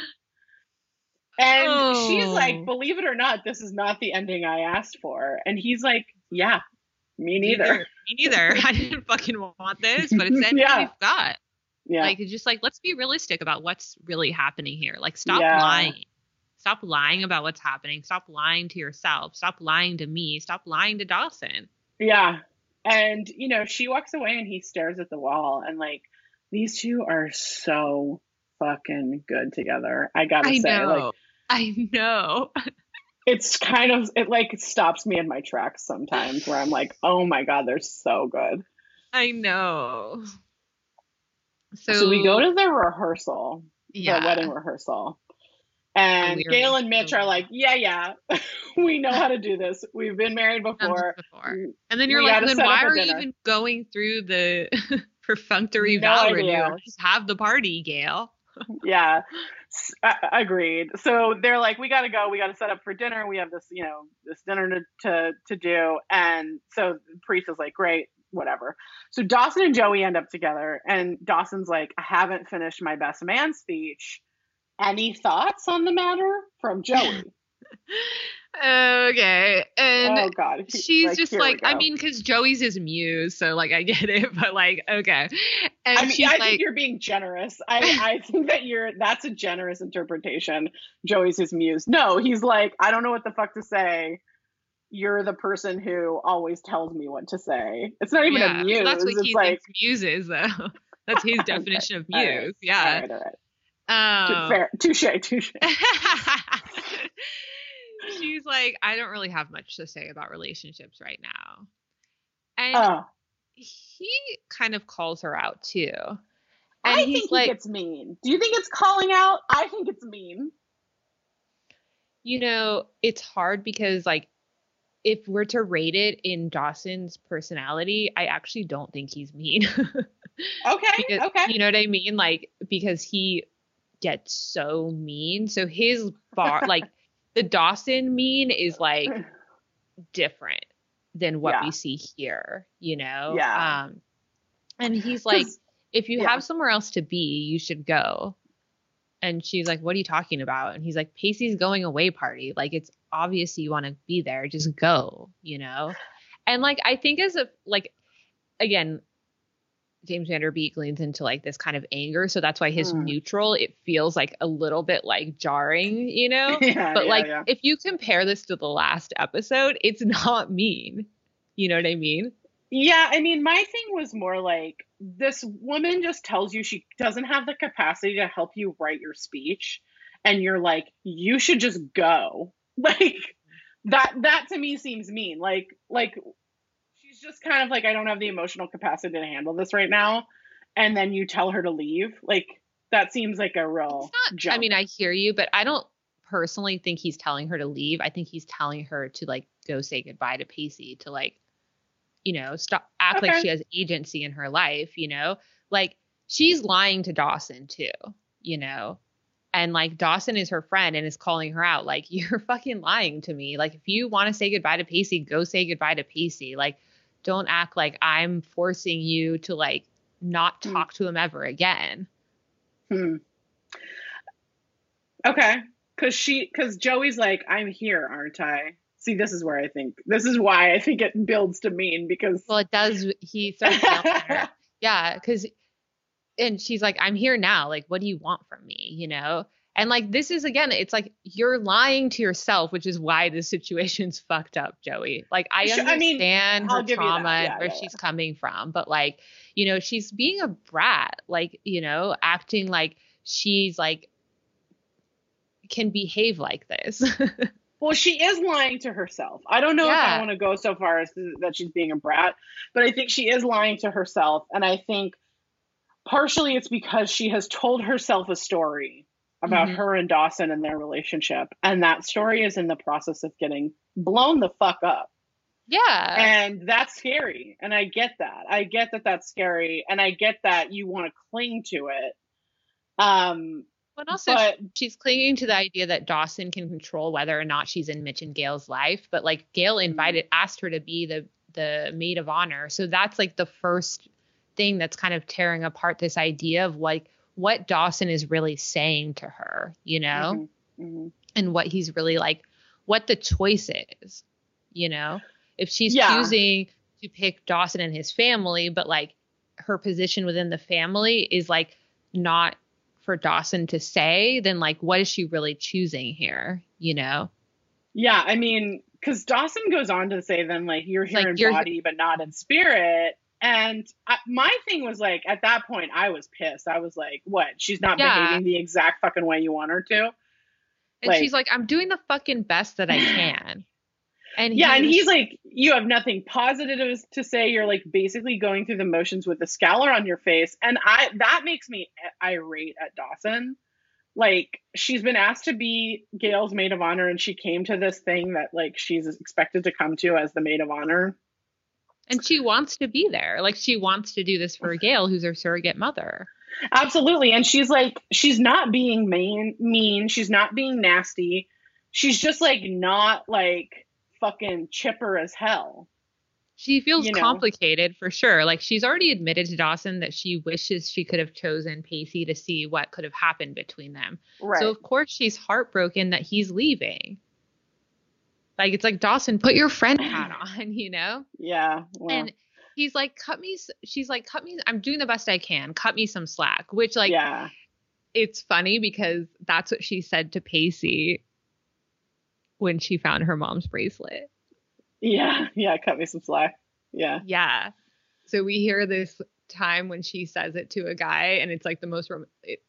And she's Oh. like, believe it or not, this is not the ending I asked for. And he's like, yeah, me neither. Me neither. I didn't fucking want this, but it's the ending Yeah. we've got. Yeah. Like just like let's be realistic about what's really happening here. Like stop Yeah. lying. Stop lying about what's happening. Stop lying to yourself. Stop lying to me. Stop lying to Dawson. Yeah. And, you know, she walks away and he stares at the wall. And, like, these two are so fucking good together. I gotta I say, like. I know. it's kind of, it like stops me in my tracks sometimes where I'm like, oh my God, they're so good. I know. So, So, we go to the rehearsal, yeah. the wedding rehearsal. And we Gale and Mitch are like, yeah, yeah, we know how to do this. We've been married before. before. And then you're We like, then why are you even going through the perfunctory No vow renewal? Just have the party, Gale. Yeah. Agreed. So they're like we gotta go. We gotta set up for dinner. We have this you know this dinner to to, to do. And so priest is like great whatever. So dawson and joey end up together and dawson's like i haven't finished my best man speech. Any thoughts on the matter from joey okay. And oh god he- she's just here we like, I mean, because Joey's his muse, so like I get it, but like, okay. And I mean, she's I like, think you're being generous. I, I think that you're that's a generous interpretation. Joey's his muse. No, he's like, I don't know what the fuck to say. You're the person who always tells me what to say. It's not even yeah, a muse. so that's what it's he like thinks muse is, though. That's his definition of muse. right, yeah. all right, all right. Um, Fair. Touche, touche. She's like, I don't really have much to say about relationships right now. And he kind of calls her out too. And I think like, he gets mean. Do you think it's calling out? I think it's mean. you know, it's hard because like if we're to rate it in Dawson's personality, I actually don't think he's mean. Okay, because, okay. You know what I mean? Like because he gets so mean. So his bar like the Dawson mean is like different than what Yeah. we see here, you know? Yeah. Um and he's like, if you yeah. have somewhere else to be, you should go. And she's like, What are you talking about? And he's like, Pacey's going away party. Like, it's obvious you want to be there. Just go, you know? And like, I think as a, like, again, James Van Der Beek leans into like this kind of anger. So that's why his Mm. neutral, it feels like a little bit like jarring, you know? yeah, But yeah, like, yeah. if you compare this to the last episode, it's not mean. You know what I mean? Yeah, I mean, my thing was more like this woman just tells you she doesn't have the capacity to help you write your speech, and you're like, you should just go. Like that. That to me seems mean. Like, like just kind of like, I don't have the emotional capacity to handle this right now, and then you tell her to leave. Like that seems like a real. It's not, I mean, I hear you, but I don't personally think he's telling her to leave. I think he's telling her to like go say goodbye to Pacey to like, you know, stop act like she has agency in her life, you know? Like she's lying to Dawson too, you know? And like Dawson is her friend and is calling her out, like, you're fucking lying to me. Like, if you want to say goodbye to Pacey, go say goodbye to Pacey. Like, don't act like I'm forcing you to like not Hmm. talk to him ever again. Hmm. Okay. Cause she, cause Joey's like, I'm here, aren't I? See, this is where I think, this is why I think it builds to mean because. Well, it does. He starts her. Yeah, because, and she's like, I'm here now. Like, what do you want from me? You know? And like, this is again, it's like you're lying to yourself, which is why this situation's fucked up, Joey. Like, I Sure, I mean, understand her give you that. trauma and where yeah, she's coming from, but like, you know, she's being a brat, like, you know, acting like she's like, can behave like this. Well, she is lying to herself. I don't know if I want to go so far as to, that she's being a brat, but I think she is lying to herself. And I think partially it's because she has told herself a story about Mhm. her and Dawson and their relationship. And that story is in the process of getting blown the fuck up. yeah. and that's scary and i get that i get that that's scary and i get that you want to cling to it um But also, But she's clinging to the idea that Dawson can control whether or not she's in Mitch and Gale's life. But like Gale Mm-hmm. invited, asked her to be the the maid of honor. So that's like the first thing that's kind of tearing apart this idea of like what Dawson is really saying to her, you know, Mhm, mhm. and what he's really like, what the choice is, you know, if she's Yeah. choosing to pick Dawson and his family, but like her position within the family is like not for Dawson to say, then like what is she really choosing here, you know? Yeah, I mean, because Dawson goes on to say then like you're here Like, in you're- body but not in spirit. And I, my thing was like at that point I was pissed. I was like, what? She's not Yeah. behaving the exact fucking way you want her to. And Like- she's like, I'm doing the fucking best that I can. And yeah, and he's like, you have nothing positive to say. You're like basically going through the motions with a scowl on your face, and I that makes me irate at Dawson. Like she's been asked to be Gale's maid of honor, and she came to this thing that like she's expected to come to as the maid of honor. And she wants to be there. Like she wants to do this for Gale, who's her surrogate mother. Absolutely, and she's like, she's not being mean. Mean. She's not being nasty. She's just like not like fucking chipper as hell. She feels You know. complicated for sure. Like she's already admitted to Dawson that she wishes she could have chosen Pacey to see what could have happened between them. Right. So of course she's heartbroken that he's leaving. Like it's like Dawson, put your friend hat on, you know? yeah. Well, And he's like, cut me. She's like, cut me. I'm doing the best I can. Cut me some slack. Which like, yeah. it's funny because that's what she said to Pacey when she found her mom's bracelet. Yeah. Yeah. Cut me some slack. Yeah. Yeah. So we hear this time when she says it to a guy, and it's like the most rom-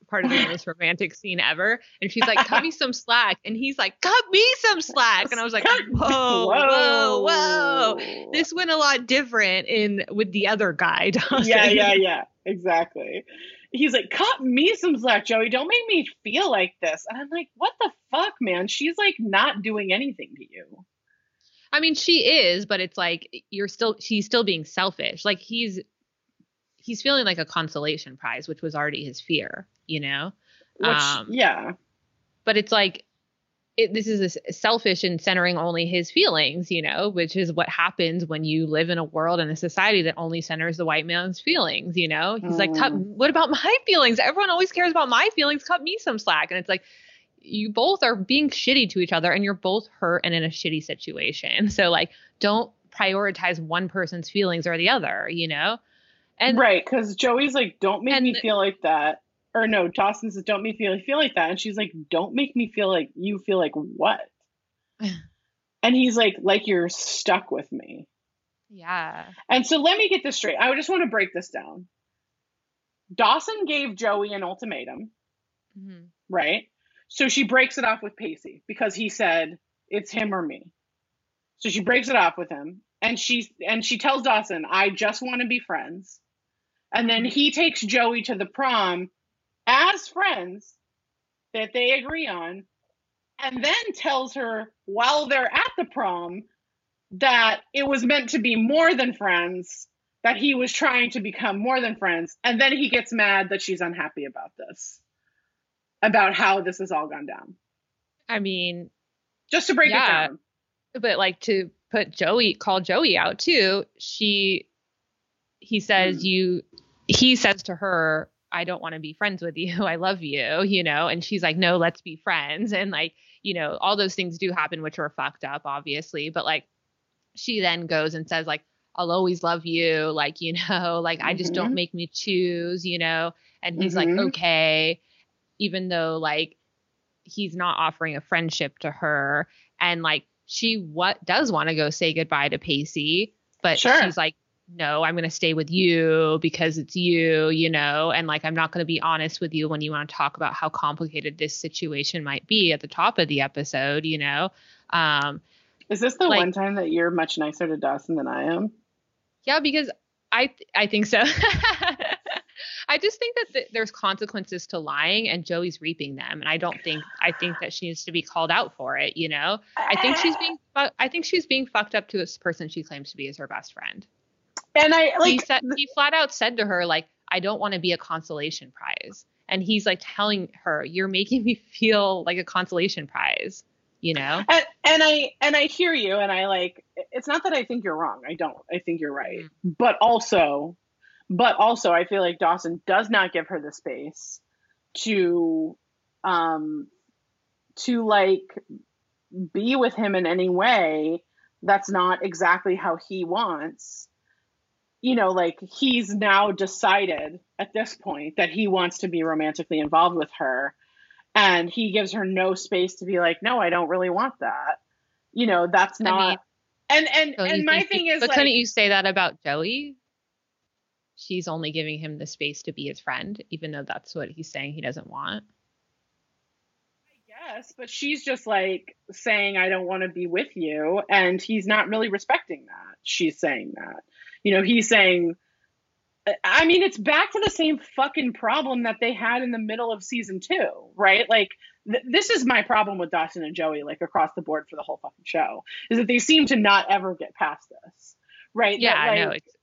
part of the most romantic scene ever. And she's like, "Cut me some slack," and he's like, "Cut me some slack," and I was like, "Whoa, whoa, whoa!" This went a lot different in with the other guy. Dawson. yeah, yeah, yeah. Exactly. He's like, cut me some slack, Joey. Don't make me feel like this. And I'm like, what the fuck, man? She's like not doing anything to you. I mean, she is, but it's like you're still she's still being selfish. Like he's he's feeling like a consolation prize, which was already his fear, you know. Which, Um, yeah. but it's like it, this is a selfish and centering only his feelings, you know, which is what happens when you live in a world and a society that only centers the white man's feelings, you know. He's like, cut, Mm. what about my feelings? Everyone always cares about my feelings. Cut me some slack. And it's like you both are being shitty to each other and you're both hurt and in a shitty situation. So like don't prioritize one person's feelings or the other, you know? And right. Because Joey's like, don't make me feel like that. Or no, Dawson says, don't make me feel, feel like that. And she's like, don't make me feel like you feel like what? and he's like, like you're stuck with me. yeah. And so let me get this straight. I just want to break this down. Dawson gave Joey an ultimatum. mm-hmm. right? So she breaks it off with Pacey because he said it's him or me. So she breaks it off with him, and she and she tells Dawson, "I just want to be friends." And then he takes Joey to the prom as friends that they agree on, and then tells her while they're at the prom that it was meant to be more than friends. That he was trying to become more than friends, and then he gets mad that she's unhappy about this about how this has all gone down. I mean, Just to break Yeah. it down. but like to put Joey call Joey out too, she he says Mm. you he says to her, I don't want to be friends with you. I love you, you know, and she's like, No, let's be friends. And like, you know, all those things do happen which are fucked up, obviously. But like she then goes and says, like, I'll always love you, like, you know, like I just don't Mhm. make me choose, you know. And he's Mhm. like, Okay, even though like he's not offering a friendship to her and like she what does want to go say goodbye to Pacey, but Sure. she's like, no, I'm going to stay with you because it's you, you know, and like I'm not going to be honest with you when you want to talk about how complicated this situation might be at the top of the episode, you know. Um, Is this the Like- one time that you're much nicer to Dawson than I am? yeah, because I th- I think so. I just think that th- there's consequences to lying, and Joey's reaping them, and I don't think I think that she needs to be called out for it. You know, I think she's being fu- I think she's being fucked up to this person she claims to be as her best friend. And I he like said he flat out said to her like, "I don't want to be a consolation prize," and he's like telling her, "You're making me feel like a consolation prize." You know? And, and I and I hear you, and I like. It's not that I think you're wrong. I don't. I think you're right. Mm. But also, but also, I feel like Dawson does not give her the space to, um, to like be with him in any way that's not exactly how he wants you know, like he's now decided at this point that he wants to be romantically involved with her. And he gives her no space to be like, no, I don't really want that. You know, that's I not. mean, and and and my thing is, but like, couldn't you say that about Joey? She's only giving him the space to be his friend, even though that's what he's saying he doesn't want. Yes, but she's just like saying, I don't want to be with you. And he's not really respecting that. She's saying that. You know, he's saying, I mean, it's back to the same fucking problem that they had in the middle of season two, right? Like, th- this is my problem with Dawson and Joey, like across the board for the whole fucking show, is that they seem to not ever get past this, right? Yeah, that, I know. It's,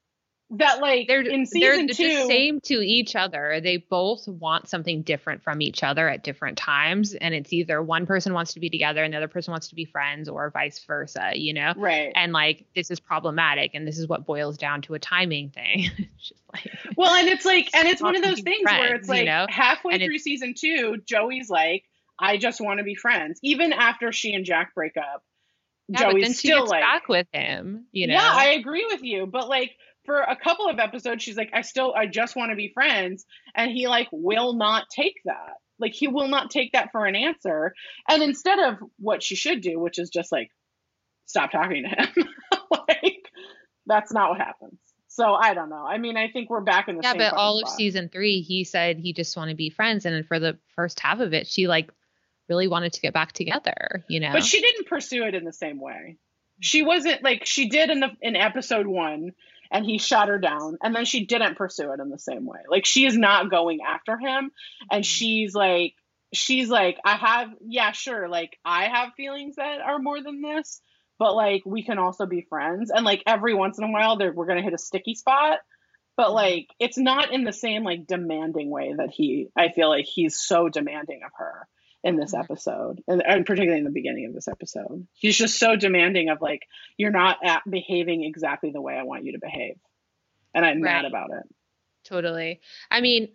That, like, they're in they're season the two, same to each other. They both want something different from each other at different times, and it's either one person wants to be together and the other person wants to be friends, or vice versa. You know. right? And like this is problematic, and this is what boils down to a timing thing. just like Well, and it's like, and it's one of those things where friends, it's you like know? halfway And through season two, Joey's like, I just want to be friends. Even after she and Jack break up, yeah, but Joey's then she still gets like, back with him. You know. yeah, I agree with you. But like for a couple of episodes, she's like, I still, I just want to be friends. And he like will not take that. Like he will not take that for an answer. And instead of what she should do, which is just like stop talking to him, like that's not what happens. So I don't know. I mean, I think we're back in the yeah, but all of season three, he said he just want to be friends, and for the first half of it, she like really wanted to get back together. You know. But she didn't pursue it in the same way. She wasn't like she did in the in episode one, and he shot her down, and then she didn't pursue it in the same way. Like she is not going after him, and mm-hmm. she's like she's like I have yeah sure like I have feelings that are more than this, but like we can also be friends, and like every once in a while we're gonna hit a sticky spot. But mm-hmm. like it's not in the same like demanding way that he I feel like he's so demanding of her in this Mhm. episode and, and particularly in the beginning of this episode he's just so demanding of like you're not at behaving exactly the way i want you to behave and i'm mad about it Totally. I mean,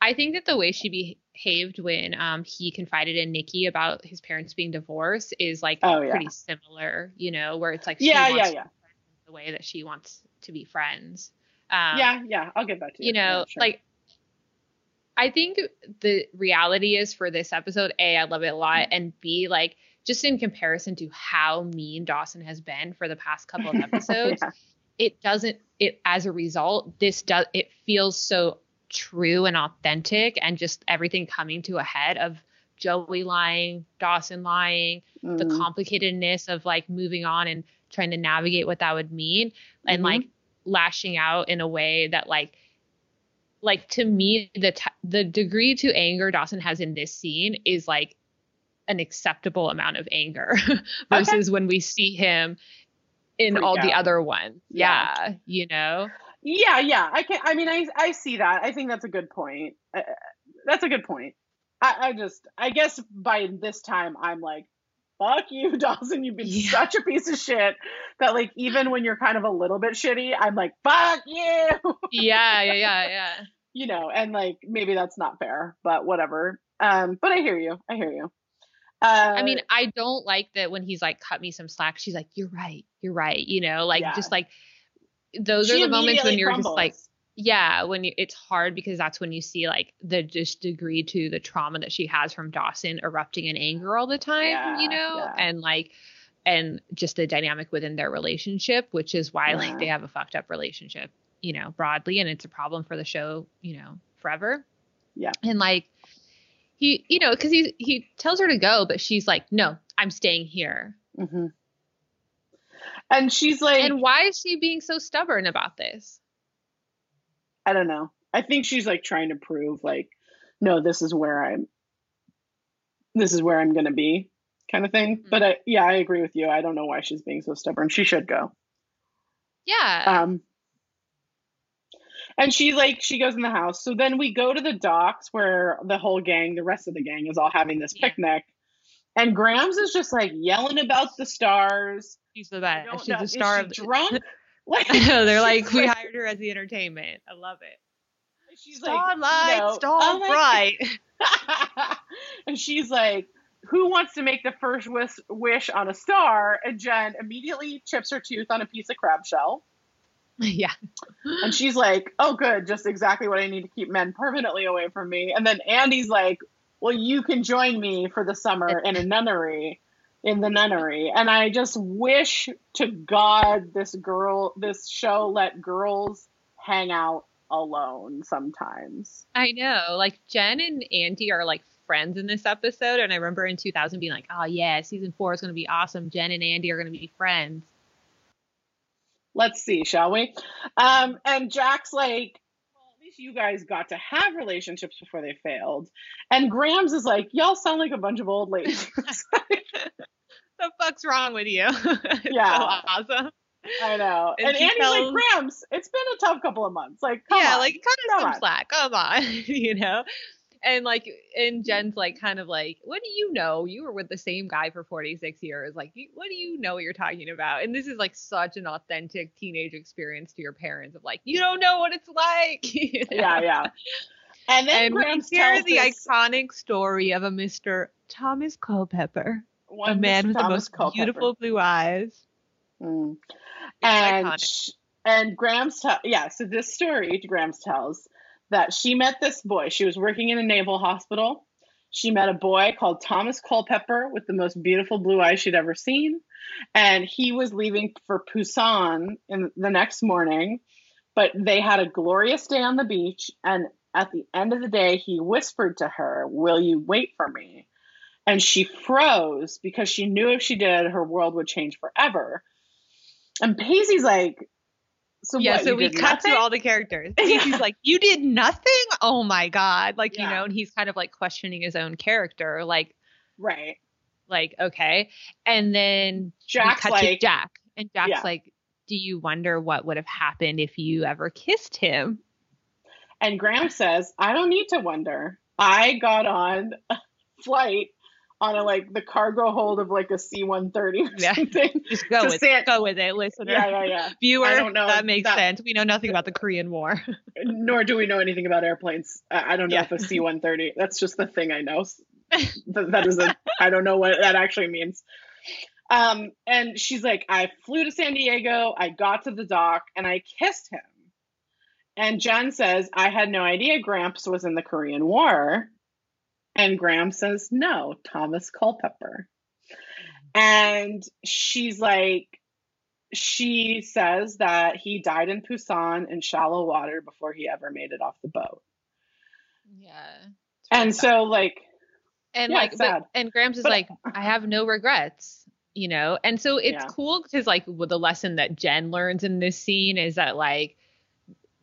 I think that the way she behaved when um he confided in Nikki about his parents being divorced is like Oh, yeah. pretty similar, you know, where it's like yeah yeah yeah the way that she wants to be friends. Um, yeah yeah i'll give that to you you know, sure. like I think the reality is for this episode, A, I love it a lot, and B, like just in comparison to how mean Dawson has been for the past couple of episodes, Yeah. it doesn't it as a result, this does it feels so true and authentic and just everything coming to a head of Joey lying, Dawson lying, the Mhm. complicatedness of like moving on and trying to navigate what that would mean and Mhm. like lashing out in a way that like like to me the t- the degree to anger Dawson has in this scene is like an acceptable amount of anger versus when we see him in Freak all the other ones. Yeah. Yeah, you know. yeah yeah i can i mean i i see that i think that's a good point uh, that's a good point I, I just i guess by this time i'm like fuck you dawson you've been Yeah. such a piece of shit that like even when you're kind of a little bit shitty i'm like fuck you Yeah, yeah, yeah, yeah. you know, and like maybe that's not fair, but whatever. Um, but I hear you. I hear you. Uh, I mean, I don't like that when he's like, cut me some slack. She's like, you're right. You're right. You know, like Yeah. just like those she are the moments when you're just like, crumbles. Yeah, when you, it's hard because that's when you see like the just degree to the trauma that she has from Dawson erupting in anger all the time, Yeah, you know, yeah. and like, and just the dynamic within their relationship, which is why Yeah. like they have a fucked up relationship, you know, broadly, and it's a problem for the show, you know, forever. Yeah. And like, he, you know, because he he tells her to go, but she's like, no, I'm staying here. Mhm. And she's like, And why is she being so stubborn about this? I don't know. I think she's like trying to prove like, no, this is where I'm. This is where I'm gonna be, kind of thing. Mhm. But I, yeah, I agree with you. I don't know why she's being so stubborn. She should go. Yeah. Um, And she like she goes in the house. So then we go to the docks where the whole gang, the rest of the gang, is all having this Yeah. picnic. And Grams is just like yelling about the stars. She's the best. She's know, the is star she of the drunk. Like I know. They're like, we hired her as the entertainment. I love it. she's Starlight, like, you know, star oh I'm bright. and she's like, "Who wants to make the first wish, wish on a star?" And Jen immediately chips her tooth on a piece of crab shell, yeah. and she's like, "Oh, good, just exactly what I need to keep men permanently away from me." And then Andie's like, "Well, you can join me for the summer in a nunnery." In the nunnery, and I just wish to God this girl, this show let girls hang out alone sometimes. I know. Like Jen and Andie are like friends in this episode, and I remember in 2000 being like, "Oh yeah, season four is going to be awesome. Jen and Andie are going to be friends." Let's see, shall we? Um, and Jack's like, well, at least you guys got to have relationships before they failed. And Grams is like, y'all sound like a bunch of old ladies. the fuck's wrong with you? Yeah. so awesome. I know. And And, Andie's tells- like, Grams, it's been a tough couple of months. Like, come yeah, on. like cut come us some on. slack. Come on, you know. And like, and Jen's like, kind of like, what do you know? You were with the same guy for 46 years. Like, what do you know what you're talking about? And this is like such an authentic teenage experience to your parents of like, you don't know what it's like. you know? yeah, yeah. And then And we hear the this iconic story of a Mr. Thomas Culpepper, one a man Mr. with the most Culpepper. beautiful blue eyes. Mm. And iconic. and Grams te- yeah so this story Grams tells that she met this boy. She was working in a naval hospital. She met a boy called Thomas Culpepper with the most beautiful blue eyes she'd ever seen. And he was leaving for Busan in the next morning but they had a glorious day on the beach. And at the end of the day he whispered to her will you wait for me? And she froze because she knew if she did her world would change forever. And Pacey's like, so yeah, so we cut nothing? through all the characters. Yeah. He's like, "You did nothing? Oh my god!" Like you know, and he's kind of like questioning his own character, like, right. like okay. And then Jack's we cut to like, Jack, and Jack's Yeah. like, "Do you wonder what would have happened if you ever kissed him?" and Graham says, I don't need to wonder. I got on a flight on a like the cargo hold of like a C one thirty or Yeah. something. Just go with it. it- Go with it, listener. Yeah, yeah, yeah. Viewer, I don't know that makes that- sense. We know nothing about the Korean War. Nor do we know anything about airplanes. I I don't know Yeah. if a C one thirty. That's just the thing I know. that, that is a. I don't know what that actually means. Um, and she's like, I flew to San Diego. I got to the dock and I kissed him. And Jen says, I had no idea Gramps was in the Korean War. And Graham says, No, Thomas Culpepper. And she's like, she says that he died in Busan in shallow water before he ever made it off the boat. yeah. And so, like, and Yeah, like but, and Grams is But- like i have no regrets you know and so it's Yeah. cool because like with the lesson that jen learns in this scene is that like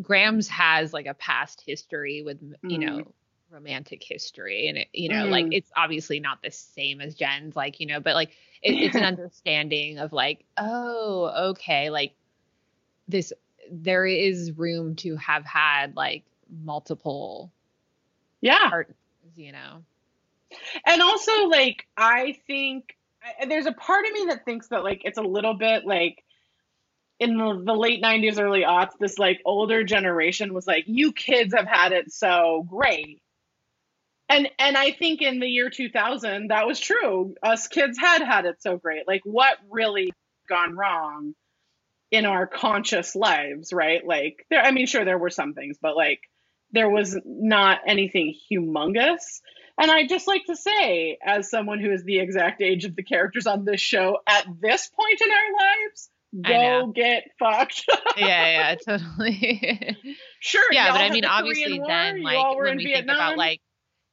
Grams has like a past history with you mm-hmm. know romantic history and it you know like Mhm. it's obviously not the same as jen's like you know but like it, it's an understanding of like oh okay like this there is room to have had like multiple yeah. partners you know And also, like, I think there's a part of me that thinks that, like, it's a little bit like in the, the late 90s, early aughts, this, like, older generation was like, you kids have had it so great. And and I think in the year 2000, that was true. Us kids had had it so great. Like, what really gone wrong in our conscious lives, right? Like, there, I mean, sure, there were some things, but like, there was not anything humongous. And I just like to say, as someone who is the exact age of the characters on this show at this point in our lives, go get fucked. yeah, yeah, totally. sure. yeah, but I mean, obviously, War, then like when we Vietnam. think about like,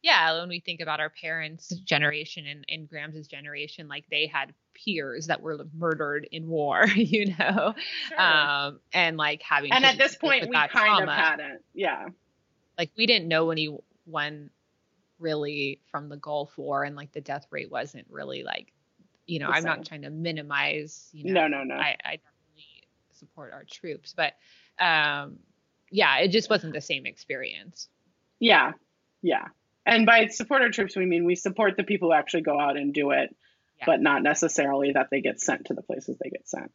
yeah, when we think about our parents' generation and, and Grams's generation, like they had peers that were murdered in war, you know, Sure. um, and like having and at this point, we kind of hadn't. Yeah. like we didn't know anyone really from the Gulf War, and like the death rate wasn't really like, you know, The I'm same. not trying to minimize, you know, No, no, no. I, I definitely support our troops, but um, yeah, it just wasn't the same experience. Yeah, yeah. And by support our troops, we mean we support the people who actually go out and do it, Yeah. but not necessarily that they get sent to the places they get sent.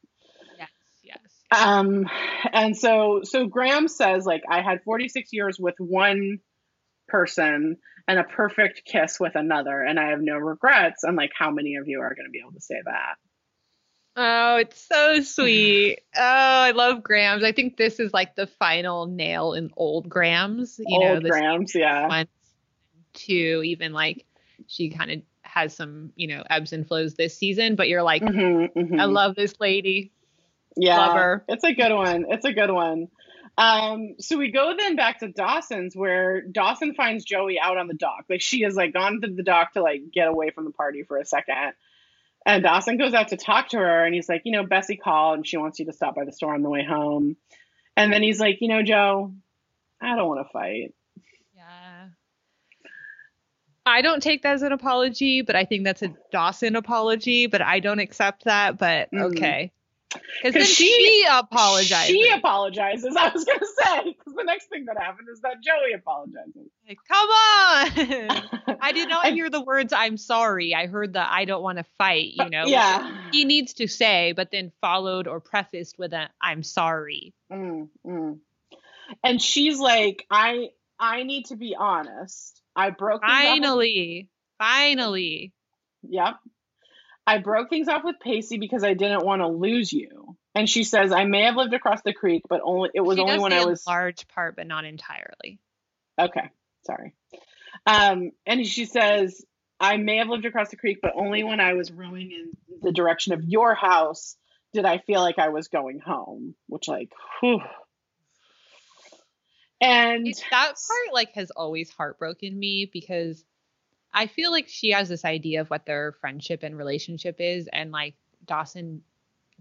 Yes, yes. Um, and so so Graham says like I had 46 years with one person and a perfect kiss with another, and I have no regrets. And like, how many of you are going to be able to say that? Oh, it's so sweet. Oh, I love Grams. I think this is like the final nail in old Grams. You know, Old this Grams, yeah, one, two, even like she kind of has some, you know, ebbs and flows this season, but you're like, Mhm, mhm. I love this lady. yeah, love her. it's a good one. It's a good one. Um, so we go then back to Dawson's where Dawson finds Joey out on the dock. Like she has like gone to the dock to like get away from the party for a second. And Dawson goes out to talk to her and he's like, you know, Bessie called and she wants you to stop by the store on the way home. And then he's like, you know, Joe, I don't want to fight. I don't take that as an apology, but I think that's a Dawson apology, but I don't accept that, but Mhm. okay. Because then she- she, apologized. She apologizes. I was gonna say because the next thing that happened is that Joey apologizes. Like, Come on. I did not hear the words I'm sorry. I heard the I don't want to fight, you know. yeah. He needs to say, but then followed or prefaced with a I'm sorry. Mm, mm. And she's like, I I need to be honest. I broke things off with- Finally. Finally. Yep. I broke things off with Pacey because I didn't want to lose you. And she says, I may have lived across the creek, but only it was She only when I was large part, but not entirely. okay. Sorry. Um, and she says, I may have lived across the creek, but only when I was rowing in the direction of your house did I feel like I was going home. Which, like, whew. And that part like has always heartbroken me because I feel like she has this idea of what their friendship and relationship is, and like Dawson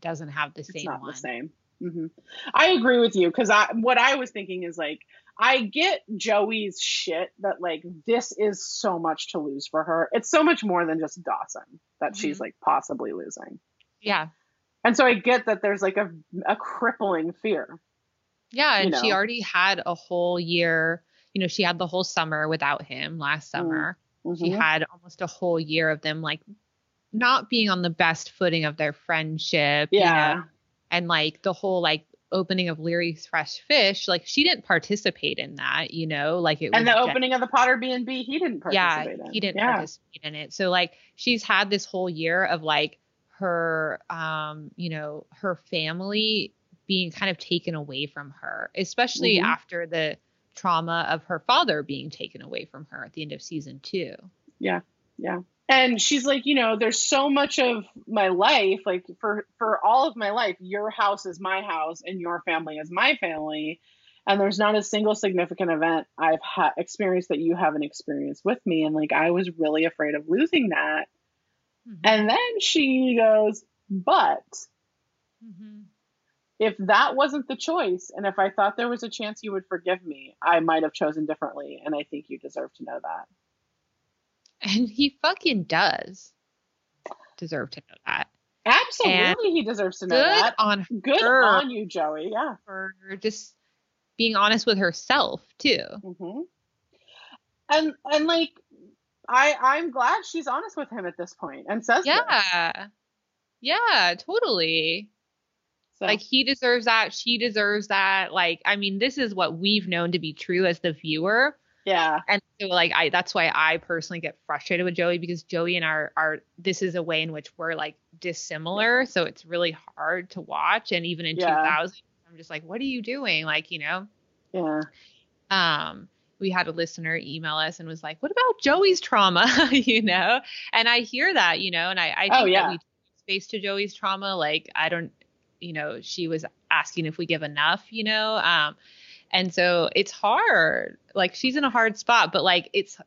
doesn't have the it's same not one. the same. hmm I agree with you because I what I was thinking is like I get Joey's shit that like this is so much to lose for her. It's so much more than just Dawson that she's Mhm. like possibly losing. Yeah, And so I get that there's like a a crippling fear. Yeah, You and she already had a whole year. You know, she had the whole summer without him last summer. She Mhm. had almost a whole year of them like not being on the best footing of their friendship. you Yeah. know? and like the whole like opening of Leary's Fresh Fish, like she didn't participate in that, you know, like it was And the opening of the Potter B and B, he didn't yeah, in. he didn't Yeah. participate in it. So like she's had this whole year of like her um, you know, her family being kind of taken away from her, especially Mhm. after the trauma of her father being taken away from her at the end of season 2. Yeah. Yeah. and she's like you know there's so much of my life like for for all of my life your house is my house and your family is my family and there's not a single significant event i've ha- experienced that you haven't experienced with me and like i was really afraid of losing that and then she goes but Mhm. If that wasn't the choice and if i thought there was a chance you would forgive me i might have chosen differently and i think you deserve to know that And he fucking does deserve to know that. absolutely he deserves to know Good that on good on you joey yeah for just being honest with herself too. hmm And and like I I'm glad she's honest with him at this point and says this. Yeah. Yeah, totally. So, Like he deserves that, she deserves that. Like I mean, this is what we've known to be true as the viewer. yeah, And so like I that's why I personally get frustrated with Joey because Joey and our are this is a way in which we're like dissimilar, so it's really hard to watch and even in Yeah. 2000 I'm just like what are you doing? Like, you know. yeah, um we had a listener email us and was like what about joey's trauma you know and i hear that you know and i i think Oh, yeah. that we space to joey's trauma like i don't you know she was asking if we give enough you know um and so it's hard like she's in a hard spot but like it's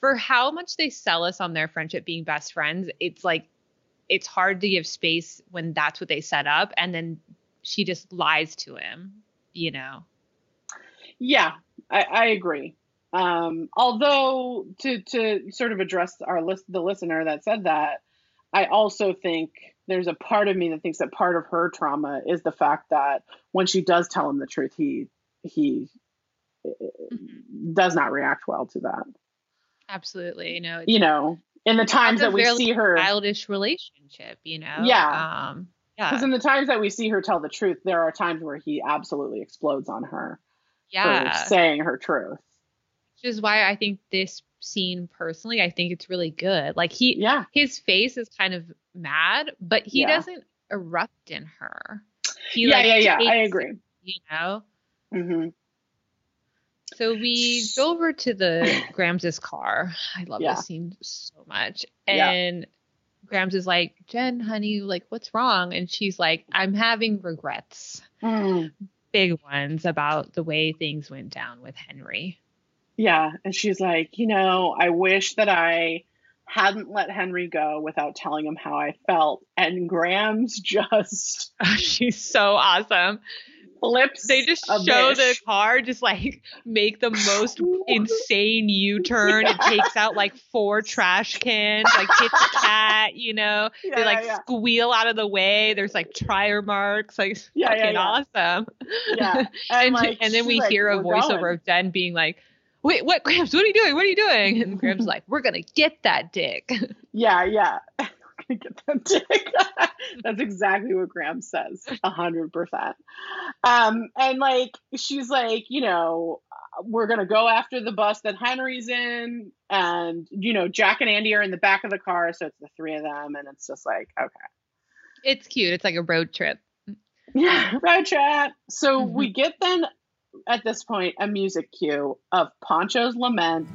for how much they sell us on their friendship being best friends it's like it's hard to give space when that's what they set up and then she just lies to him you know yeah. I, I agree. Um, although to to sort of address our list the listener that said that, I also think there's a part of me that thinks that part of her trauma is the fact that when she does tell him the truth, he he Mhm. does not react well to that. Absolutely. No, it's You know, in the times that we see her, childish relationship, you know? Yeah. Um, because in the times that we see her tell the truth, there are times where he absolutely explodes on her Yeah. for saying her truth. Which is why I think this scene personally, I think it's really good. Like he Yeah, his face is kind of mad, but he Yeah. doesn't erupt in her. He yeah, like, yeah, yeah. I agree. it, You know? hmm So we go over to the Grams' car. I love Yeah. this scene so much. Yeah. And Grams is like, Jen, honey, like, what's wrong? And she's like, I'm having regrets, Mm. big ones about the way things went down with Henry. Yeah, and she's like, you know, I wish that I hadn't let Henry go without telling him how I felt. And Grams just she's so awesome. flips. They just show the car just like make the most insane U-turn. It takes out like four trash cans, like hits a cat, you know. Yeah, they like yeah, squeal out of the way. There's like tire marks, like Yeah, yeah, fucking yeah. awesome. yeah. and, like, and then we like, hear a voiceover going." of Jen being like, "Wait, what, Gramps? What are you doing? What are you doing?" And Gramps like, "We're gonna get that dick." Yeah, yeah. We're gonna get that dick. That's exactly what Graham says. A hundred percent. Um, and like she's like, you know, we're gonna go after the bus that Henry's in, and you know, Jack and Andie are in the back of the car, so it's the three of them, and it's just like, okay. it's cute. It's like a road trip. Yeah, road trip. So Mhm. we get then at this point a music cue of Pancho's Lament,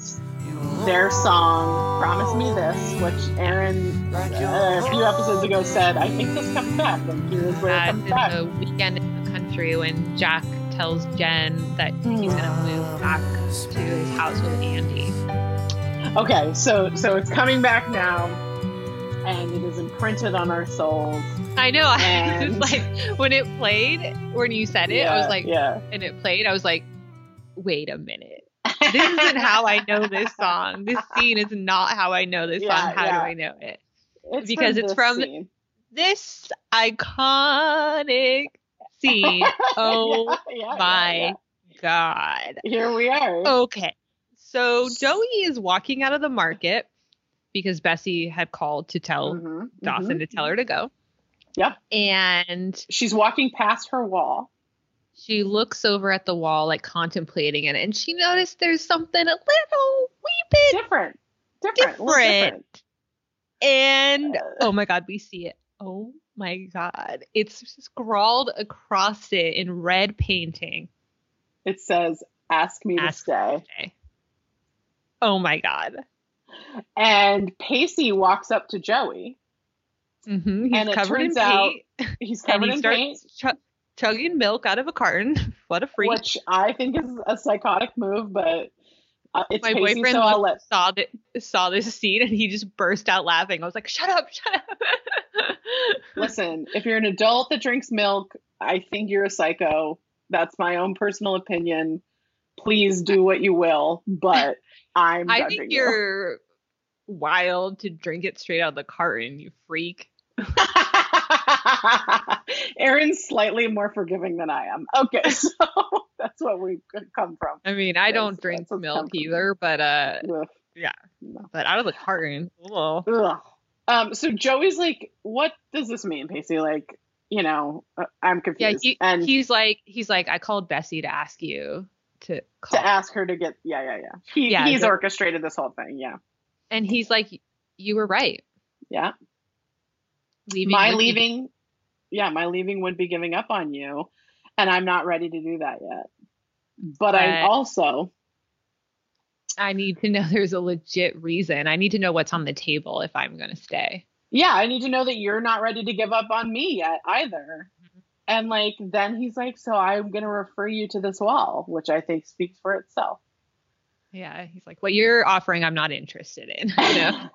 their song "Promise Me This," which Erin uh, a few episodes ago said, "I think this comes back." And here's where it comes back. the weekend in the country when Jack tells Jen that he's gonna move back to his house with Andie. Okay, so so it's coming back now, and it is imprinted on our souls. I know. And- like, when it played, when you said it, I was like, yeah. and it played, I was like, wait a minute. This isn't how I know this song. This scene is not how I know this Yeah, song. How yeah. do I know it? It's because it's this from- scene. This iconic scene. Oh Yeah, yeah, yeah, my yeah. God. Here we are. Okay. So Joey is walking out of the market because Bessie had called to tell Mhm, Dawson mhm. to tell her to go. Yep. And She's walking past her wall. she looks over at the wall, like contemplating it, and she noticed there's something a little wee bit Different. Different. little different. And Uh. oh my God, we see it. Oh my God. It's scrawled across it in red painting. It says, "Ask me Ask- to stay." Okay. Oh my God. And Pacey walks up to Joey. hmm He's And it covered in turns out paint. He's covered he in paint, chug- chugging milk out of a carton. what a freak! which I think is a psychotic move, but uh, it's My Pacey, boyfriend so let. saw that saw this scene and he just burst out laughing. I was like, "Shut up! Shut up!" Listen, if you're an adult that drinks milk, I think you're a psycho. That's my own personal opinion. Please do what you will, but I'm I think you. you're wild to drink it straight out of the carton, you freak. Erin's slightly more forgiving than I am. Okay, so that's what we come from. I mean, I don't that's drink milk either, but uh, Ugh. Yeah. No. but out of the carton. Ugh. Ugh. Um, so Joey's like, what does this mean, Pacey? Like, you know, uh, I'm Yeah, confused. he, and he's like, he's like, I called Bessie to ask you to call, to ask her to get, yeah, yeah, yeah. He, Yeah, he's so- orchestrated this whole thing. Yeah. and he's like, you were right. Yeah. Leaving my would be- leaving, yeah, my leaving would be giving up on you. And I'm not ready to do that yet. But I also, I need to know there's a legit reason. I need to know what's on the table if I'm going to stay. yeah, I need to know that you're not ready to give up on me yet either. And like, then he's like, so I'm going to refer you to this wall, which I think speaks for itself. Yeah, he's like, what you're offering, I'm not interested in. You know?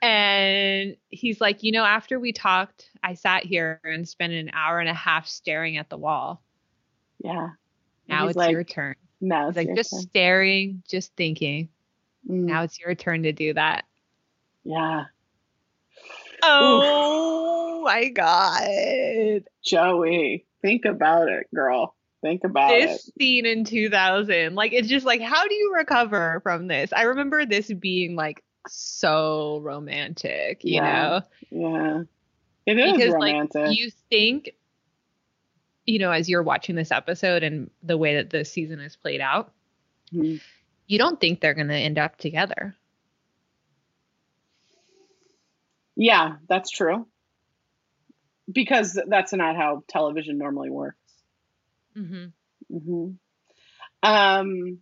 and he's like, you know, after we talked, I sat here and spent an hour and a half staring at the wall. yeah. Now He's it's like, your turn. No, it's like, just turn. staring, just thinking. Mm, Now it's your turn to do that. yeah. Oh my God. Joey, think about it, girl. Think about this it. scene in 2000 like it's just like how do you recover from this i remember this being like so romantic you Yeah. know Yeah. It is because romantic. like you think you know as you're watching this episode and the way that the season is played out Mhm. you don't think they're going to end up together Yeah, that's true. Because that's not how television normally works. mm-hmm. hmm Um,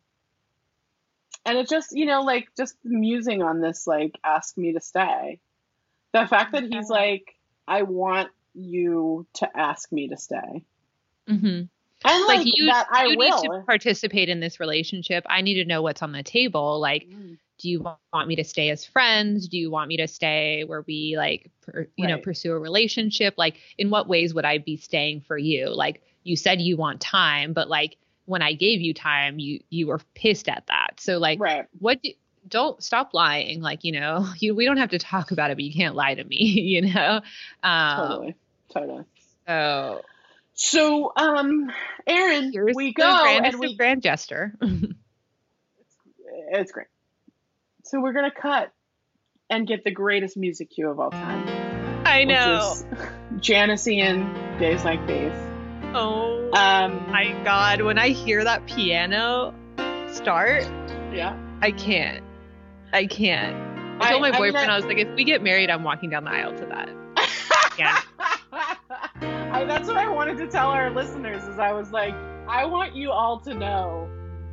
and it just, you know, like just musing on this, like, ask me to stay. The fact that he's like, I want you to ask me to stay. Mm-hmm. And like, like you, that I you will. need to participate in this relationship i need to know what's on the table like Mm, do you want me to stay as friends do you want me to stay where we like per, you know pursue a relationship like in what ways would i be staying for you like you said you want time but like when i gave you time you you were pissed at that so like right. what do, don't stop lying like you know you we don't have to talk about it but you can't lie to me you know um Totally. Totally. so So, um, Erin, here's we go grandest and we grand gesture it's great. So we're gonna cut and get the greatest music cue of all time. i know Janician Days Like These. oh Um, my god when i hear that piano start yeah. i can't i can't i told my I- I mean, boyfriend I- I, was like if we get married i'm walking down the aisle to that Yeah. I, that's what I wanted to tell our listeners is I was like, I want you all to know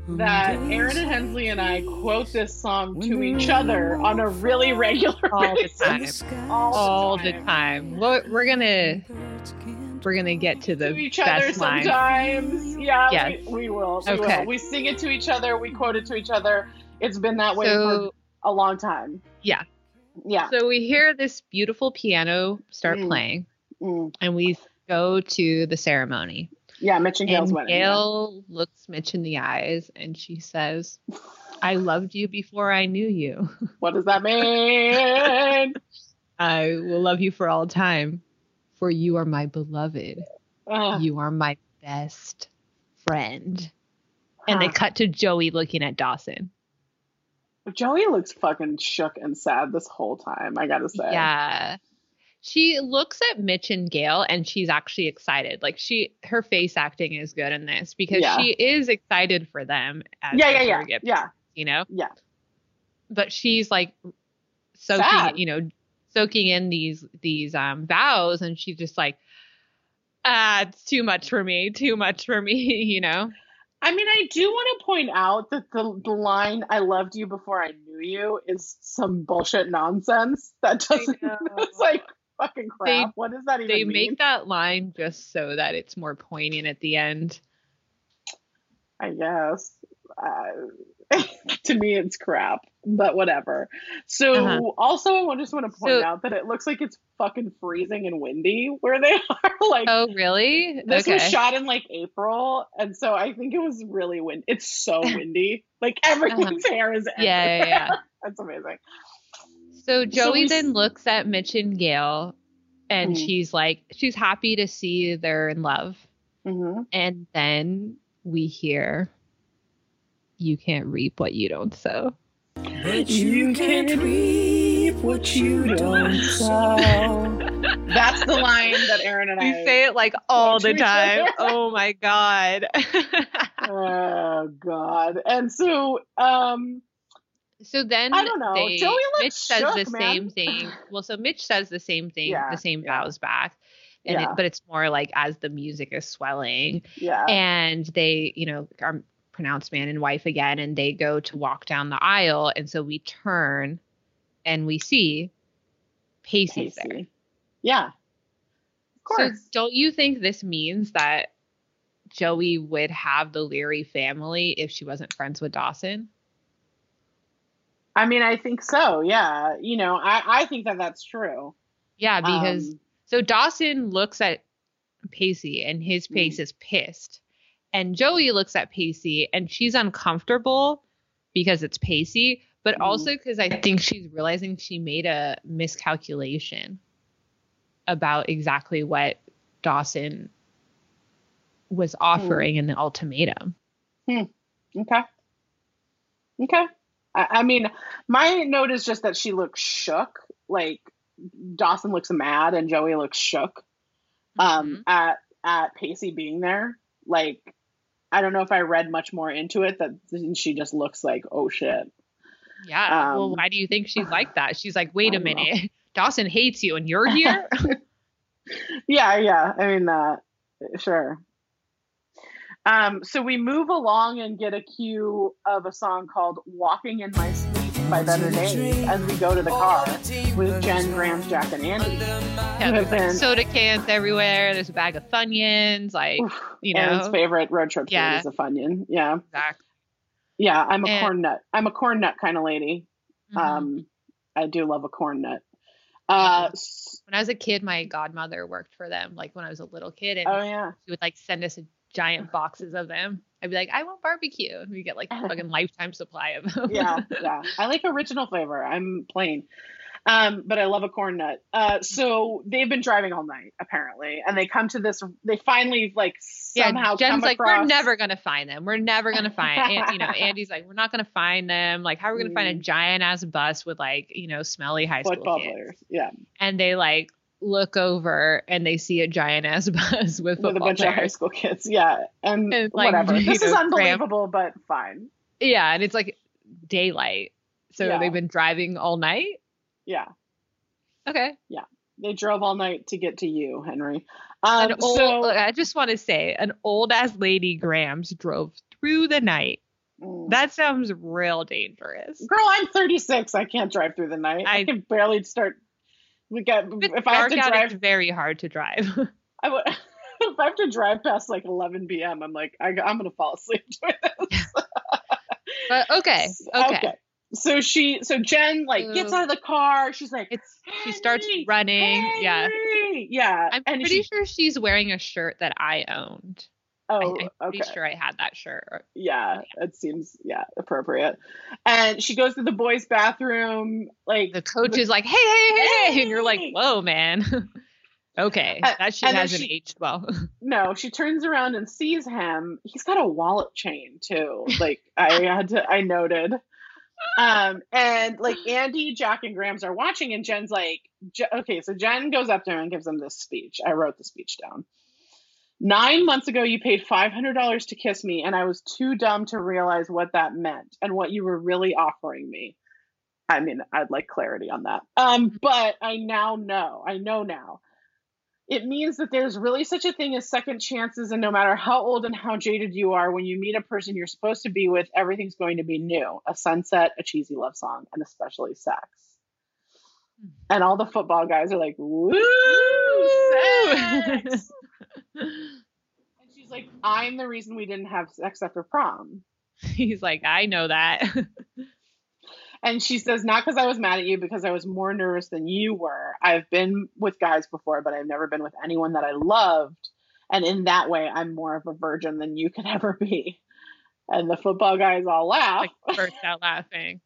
that Erin and Hensley and I quote this song to each other on a really regular All the basis. time. All, all the the time. time we're, we're gonna we're gonna get to the to each other best line sometimes. Yeah, Yes. we, we will. We Okay. will. We sing it to each other. We quote it to each other. It's been that way for a long time. Yeah. Yeah. so we hear this beautiful piano start Mm. playing Mm. and we go to the ceremony Yeah, Mitch and Gale's and wedding. yeah. gale looks mitch in the eyes and she says i loved you before i knew you What does that mean? i will love you for all time for you are my beloved Ugh. you are my best friend and they cut to joey looking at dawson Joey looks fucking shook and sad this whole time. I gotta say. Yeah. She looks at Mitch and Gale and she's actually excited. Like she her face acting is good in this because Yeah. she is excited for them as Yeah, yeah, yeah, yeah, you know? yeah. But she's like soaking, Sad. you know, soaking in these these um vows and she's just like ah, it's too much for me, too much for me, you know. I mean, I do want to point out that the, the line "I loved you before I knew you" is some bullshit nonsense. That doesn't. It's like fucking crap. They- what does that even They mean? make that line just so that it's more poignant at the end. I guess. Uh, to me, it's crap, but whatever. So, Uh-huh. also, I just want to point So- out that it looks like it's fucking freezing and windy where they are. like, Oh, really? this okay. was shot in like April, and so I think it was really windy. It's so windy. Like, everyone's hair is Uh-huh. yeah, yeah, yeah. That's amazing. So Joey we then looks at Mitch and Gale and Mhm. she's like, she's happy to see they're in love. hmm And then we hear, you can't reap what you don't sow. But you can't reap what you don't sow. That's the line that Erin and We I. say it like all the time. Oh my God. oh God! And so, um, so then I don't know. they- Joey looks Mitch says shook, the man. same thing. Well, so Mitch says the same thing, Yeah, the same yeah. vows back. And Yeah. it, but it's more like as the music is swelling. yeah, and they you know are pronounced man and wife again and they go to walk down the aisle and so we turn and we see pacey's there Yeah, of course. so don't you think this means that joey would have the leary family if she wasn't friends with dawson I mean, I think so. Yeah, you know, I I think that that's true. yeah because Um, so dawson looks at pacey and his Hmm. face is pissed and joey looks at pacey and she's uncomfortable because it's pacey but Mhm. also because i think she's realizing she made a miscalculation about exactly what dawson was offering in the ultimatum. Hmm. Okay. Okay. I, I mean, my note is just that she looks shook. Like Dawson looks mad and Joey looks shook. Um, Mhm. at at Pacey being there. Like, I don't know if I read much more into it. That she just looks like, oh shit. Yeah. well, Um, why do you think she's like that? She's like, wait a don't know. minute. Dawson hates you and you're here? Yeah, yeah. I mean, uh, sure. Um, so we move along and get a cue of a song called "Walking in My Sleep" by Better Days as we go to the car with Jen, Graham, Jack, and Andie. yeah, have there's like been- soda cans everywhere. There's a bag of Funyuns. Like, Oof, you Erin's know, favorite road trip food Yeah. is a Funyun. Yeah, Zach. yeah. I'm a And- corn nut. I'm a corn nut kind of lady. Mhm. Um, I do love a corn nut. Uh, when I was a kid, my godmother worked for them. Like when I was a little kid, and oh yeah. she would like send us giant boxes of them. I'd be like, I want barbecue, and we get like a fucking lifetime supply of them. yeah, yeah. I like original flavor. I'm plain. Um, but I love a corn nut. Uh, so they've been driving all night apparently, and they come to this. They finally like somehow yeah. Jen's like, across. we're never gonna find them. We're never gonna find. And, you know, Andie's like, we're not gonna find them. Like, how are we gonna find a Mm. giant ass bus with like, you know, smelly high school football kids? players. Yeah, And they like look over and they see a giant ass bus with with a bunch of high school kids. Yeah, and, And, like, whatever. This is know, unbelievable, but fine. Yeah, and it's like daylight. So Yeah. they've been driving all night. Yeah, Okay. Yeah. They drove all night to get to you, Henry. Um, old, so look, I just want to say, an old ass lady Grams drove through the night. Mm. That sounds real dangerous. girl, I'm 36. I can't drive through the night. I, I- can barely start. We got If I have to out, drive it's very hard to drive. I would, if I have to drive past like 11 p.m., I'm like, I, I'm gonna fall asleep doing this. but okay, okay. So she, so Jen like gets out of the car. She's like, It's she starts "Henry, running. Yeah. Yeah. I'm and pretty she, sure she's wearing a shirt that I owned. I, Oh, I'm pretty sure I had that shirt. Yeah, it seems yeah appropriate. And she goes to the boys' bathroom. Like The coach is like, "Hey, hey, hey!" hey," and you're like, "Whoa, man." okay, Uh, that shit hasn't she- aged well. no, she turns around and sees him. He's got a wallet chain too. Like I had to, I noted. Um, and like Andie, Jack, and Grams are watching, and Jen's like, okay, so Jen goes up to him and gives him this speech. I wrote the speech down. Nine months ago, you paid $500 to kiss me, and I was too dumb to realize what that meant and what you were really offering me. I mean, I'd like clarity on that. Um, but I now know. I know now. It means that there's really such a thing as second chances, and no matter how old and how jaded you are, when you meet a person you're supposed to be with, everything's going to be new a sunset, a cheesy love song, and especially sex. And all the football guys are like, woo, sex. And she's like, I'm the reason we didn't have sex after prom. He's like, "I know that." And she says, Not because I was mad at you, because I was more nervous than you were. I've been with guys before, but I've never been with anyone that I loved. And in that way, I'm more of a virgin than you could ever be. And the football guys all laugh. like burst out laughing.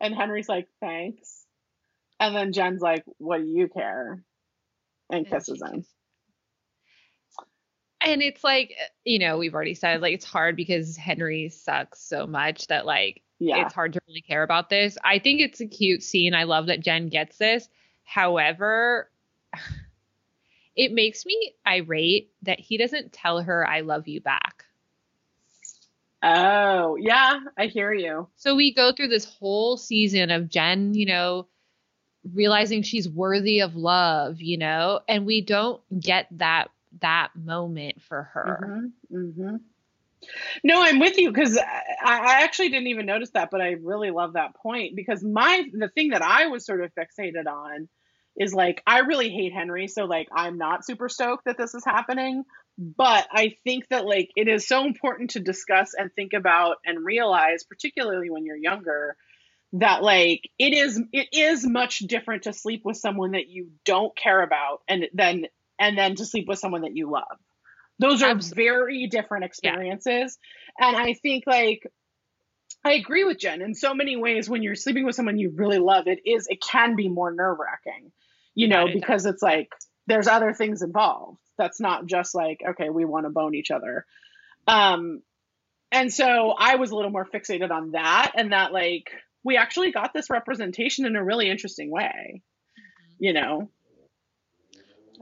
and Henry's like, Thanks. And then Jen's like, What do you care? And And kisses him. And it's like, you know, we've already said like it's hard because Henry sucks so much that like Yeah. it's hard to really care about this. I think it's a cute scene. I love that Jen gets this. However, it makes me irate that he doesn't tell her I love you back. Oh, yeah. I hear you. So we go through this whole season of Jen, you know, realizing she's worthy of love, you know, and we don't get that that moment for her. hmm hmm No, I'm with you because I, I actually didn't even notice that, but I really love that point because my the thing that I was sort of fixated on is like I really hate Henry, so like I'm not super stoked that this is happening. But I think that like it is so important to discuss and think about and realize, particularly when you're younger, that like it is it is much different to sleep with someone that you don't care about and then and then to sleep with someone that you love. Those are Absolutely. very different experiences. And I think like I agree with Jen in so many ways when you're sleeping with someone you really love, it is it can be more nerve wracking. You know, Yeah, it does. because it's like there's other things involved. That's not just like, okay, we want to bone each other. Um, and so I was a little more fixated on that and that like we actually got this representation in a really interesting way, you know.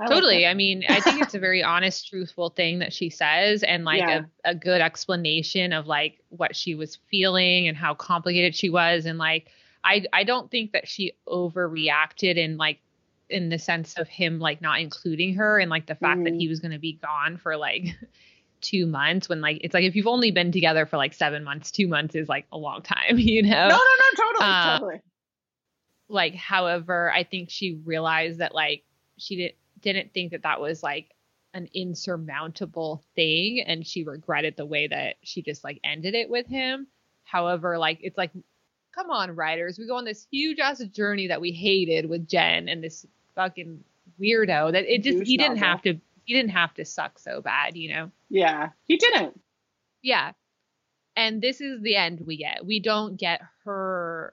I totally. it. I mean, I think it's a very honest, truthful thing that she says, and like Yeah. a, a good explanation of like what she was feeling and how complicated she was. And like, I I don't think that she overreacted in like in the sense of him like not including her and like the fact that Mhm. he was going to be gone for like two months when like it's like if you've only been together for like seven months, two months is like a long time, you know? No, no, no, totally, Uh, totally. like however i think she realized that like she didn't didn't think that that was like an insurmountable thing and she regretted the way that she just like ended it with him however like it's like come on writers we go on this huge ass journey that we hated with jen and this fucking weirdo that it just Douche he didn't novel. have to he didn't have to suck so bad you know Yeah, he didn't. yeah and this is the end we get we don't get her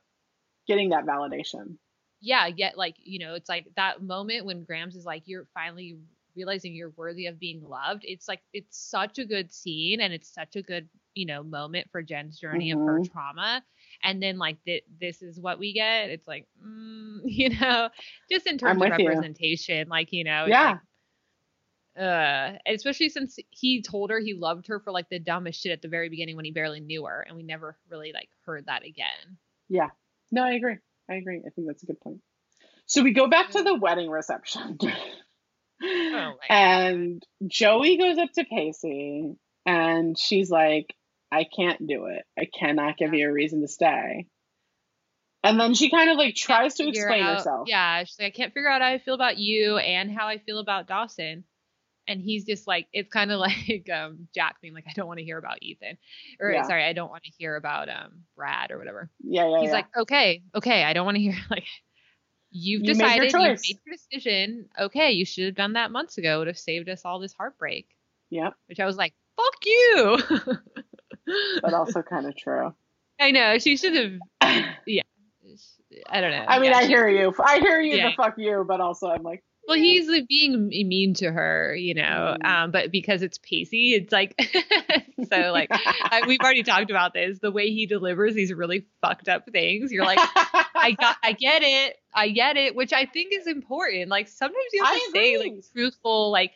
Getting that validation. Yeah, yet like, you know, it's like that moment when Grams is like, you're finally realizing you're worthy of being loved. It's like it's such a good scene and it's such a good, you know, moment for Jen's journey of her trauma. And then like th- this is what we get. It's like, mm, you know, just in terms of with you. representation, like, you know, Yeah. like, uh, especially since he told her he loved her for like the dumbest shit at the very beginning when he barely knew her, and we never really like heard that again. Yeah, no, I agree. I agree. I think that's a good point. So we go back to mm. the wedding reception. Oh and Joey goes up to Pacey and she's like, I can't do it. I cannot give you a reason to stay. And then she kind of like tries to explain out- herself. Yeah, she's like, I can't figure out how I feel about you and how I feel about Dawson. And he's just like, it's kind of like um, Jack being like, I don't want to hear about Ethan, or Yeah. sorry, I don't want to hear about um Brad or whatever. Yeah, yeah, he's yeah. like, okay, okay, I don't want to hear like. You've You decided, you made your decision. Okay, you should have done that months ago. It would have saved us all this heartbreak. yep, Which I was like, fuck you. but also kind of true. I know she should have. Yeah. I don't know. I mean, Yeah, I hear you. I hear you. Yeah. The fuck you, but also I'm like, Well, he's like being mean to her, you know, Mm. um, but because it's Pacey, it's like so like I, we've already talked about this. The way he delivers these really fucked up things, you're like, I got, I get it, I get it, which I think is important. Like sometimes you have I to say agree. like truthful, like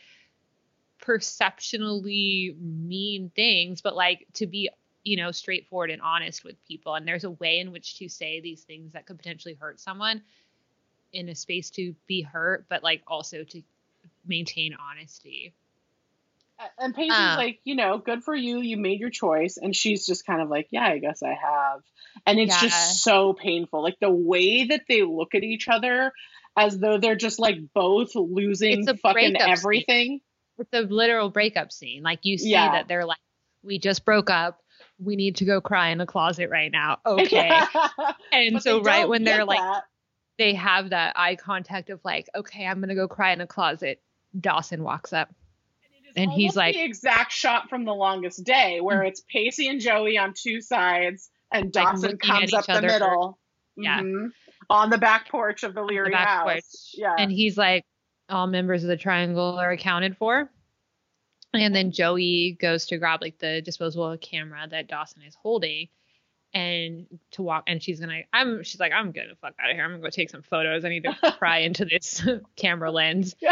perceptionally mean things, but like to be you know straightforward and honest with people. And there's a way in which to say these things that could potentially hurt someone in a space to be hurt, but like also to maintain honesty. And Pacey's Um, like, you know, good for you. You made your choice. And she's just kind of like, yeah, I guess I have. And it's Yeah. just so painful. Like the way that they look at each other as though they're just like both losing fucking breakup scene. everything. It's a literal breakup scene. Like you see Yeah. that they're like, we just broke up. We need to go cry in a closet right now. Okay. and But so right when they're like that. They have that eye contact of like, okay, I'm gonna go cry in a closet. Dawson walks up. and he's like- the exact shot from the longest day where it's Pacey and Joey on two sides and Dawson comes up the middle. Yeah. Mhm. On the back porch of the the Leary back house. porch. Yeah. And he's like, all members of the triangle are accounted for. And then Joey goes to grab like the disposable camera that Dawson is holding and to walk and she's gonna I'm she's like, I'm gonna fuck out of here. I'm gonna go take some photos. I need to pry into this camera lens.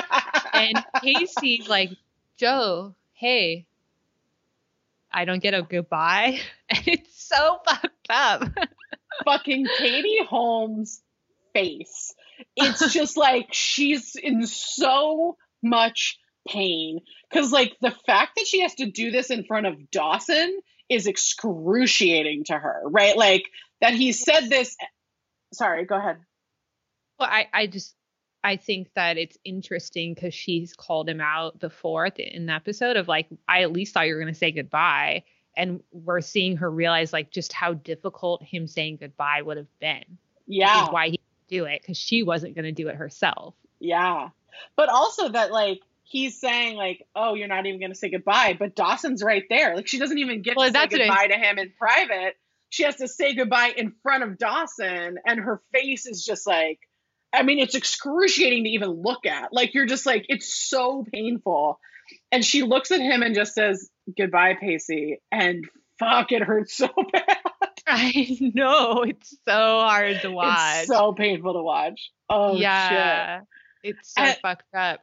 And Pacey's like, Joe, hey, I don't get a goodbye. And it's so fucked up. fucking Katie Holmes' face. It's just like she's in so much pain. Because, like, the fact that she has to do this in front of Dawson is excruciating to her, right? Like, that he said this. Sorry, go ahead. Well, I, I just I think that it's interesting because she's called him out before in the episode of like I at least thought you were gonna say goodbye, and we're seeing her realize like just how difficult him saying goodbye would have been. Yeah. why he do it because she wasn't gonna do it herself. Yeah. But also that, like, he's saying, like, oh, you're not even going to say goodbye. But Dawson's right there. Like, she doesn't even get Well, to say goodbye to him in private. She has to say goodbye in front of Dawson. And her face is just like, I mean, it's excruciating to even look at. Like, you're just like, it's so painful. And she looks at him and just says, Goodbye, Pacey. And fuck, it hurts so bad. I know it's so hard to watch. It's so painful to watch. Oh, yeah, shit. it's so And- fucked up.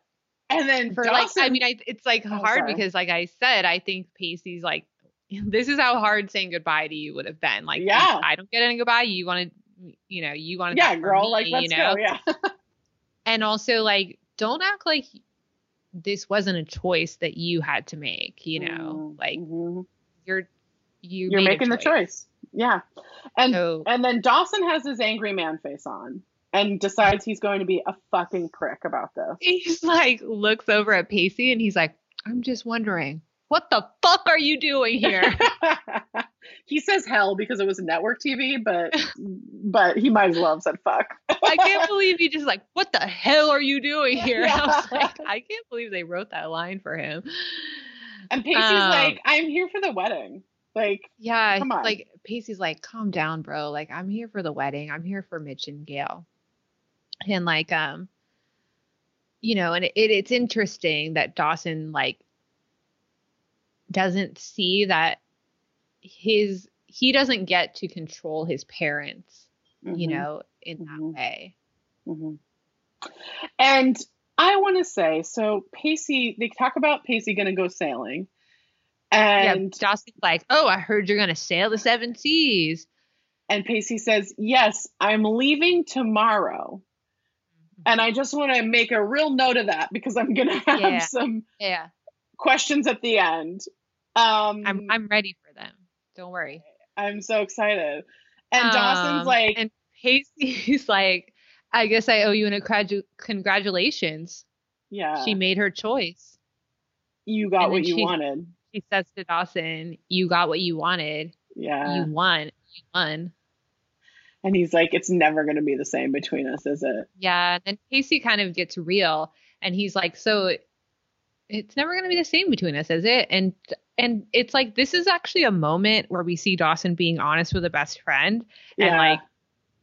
And then For like, I mean, I, it's like Oh, hard sorry. because, like I said, I think Pacey's like, this is how hard saying goodbye to you would have been. Like, Yeah. I don't get any goodbye. You wanted, you know, you wanted, yeah, girl, me, like, let's you know? go. Yeah. and also like don't act like this wasn't a choice that you had to make you know Mhm, like you're you you're made a making the choice. Yeah. And so and then Dawson has his angry man face on and decides he's going to be a fucking prick about this. he's like looks over at pacey and he's like i'm just wondering what the fuck are you doing here he says hell because it was network TV, but but he might as well have said fuck. i can't believe he just like what the hell are you doing here i was like i can't believe they wrote that line for him And Pacey's Um, like, I'm here for the wedding. Like, Yeah, Come on. like Pacey's like, calm down, bro. Like, I'm here for the wedding. I'm here for Mitch and Gale. And like, um, you know, and it, it's interesting that Dawson like doesn't see that his he doesn't get to control his parents, you mhm, know, in that Mhm. way. mhm. And I want to say, so Pacey, they talk about Pacey going to go sailing. And yeah, Dawson's like, oh, I heard you're gonna sail the seven seas. and Pacey says, "Yes, I'm leaving tomorrow." And I just want to make a real note of that because I'm going to have Yeah. some yeah, questions at the end. Um, I'm I'm ready for them. Don't worry. I'm so excited. And Dawson's Um, like, and Pacey's like, I guess I owe you an gradu- congratulations. yeah, She made her choice. you got and what you she- wanted. She says to Dawson, "You got what you wanted. Yeah. You won. You won." And he's like, it's never going to be the same between us, is it? Yeah. And then Pacey kind of gets real, and he's like, "So it's never going to be the same between us, is it?" And and it's like this is actually a moment where we see Dawson being honest with a best friend, and Yeah. like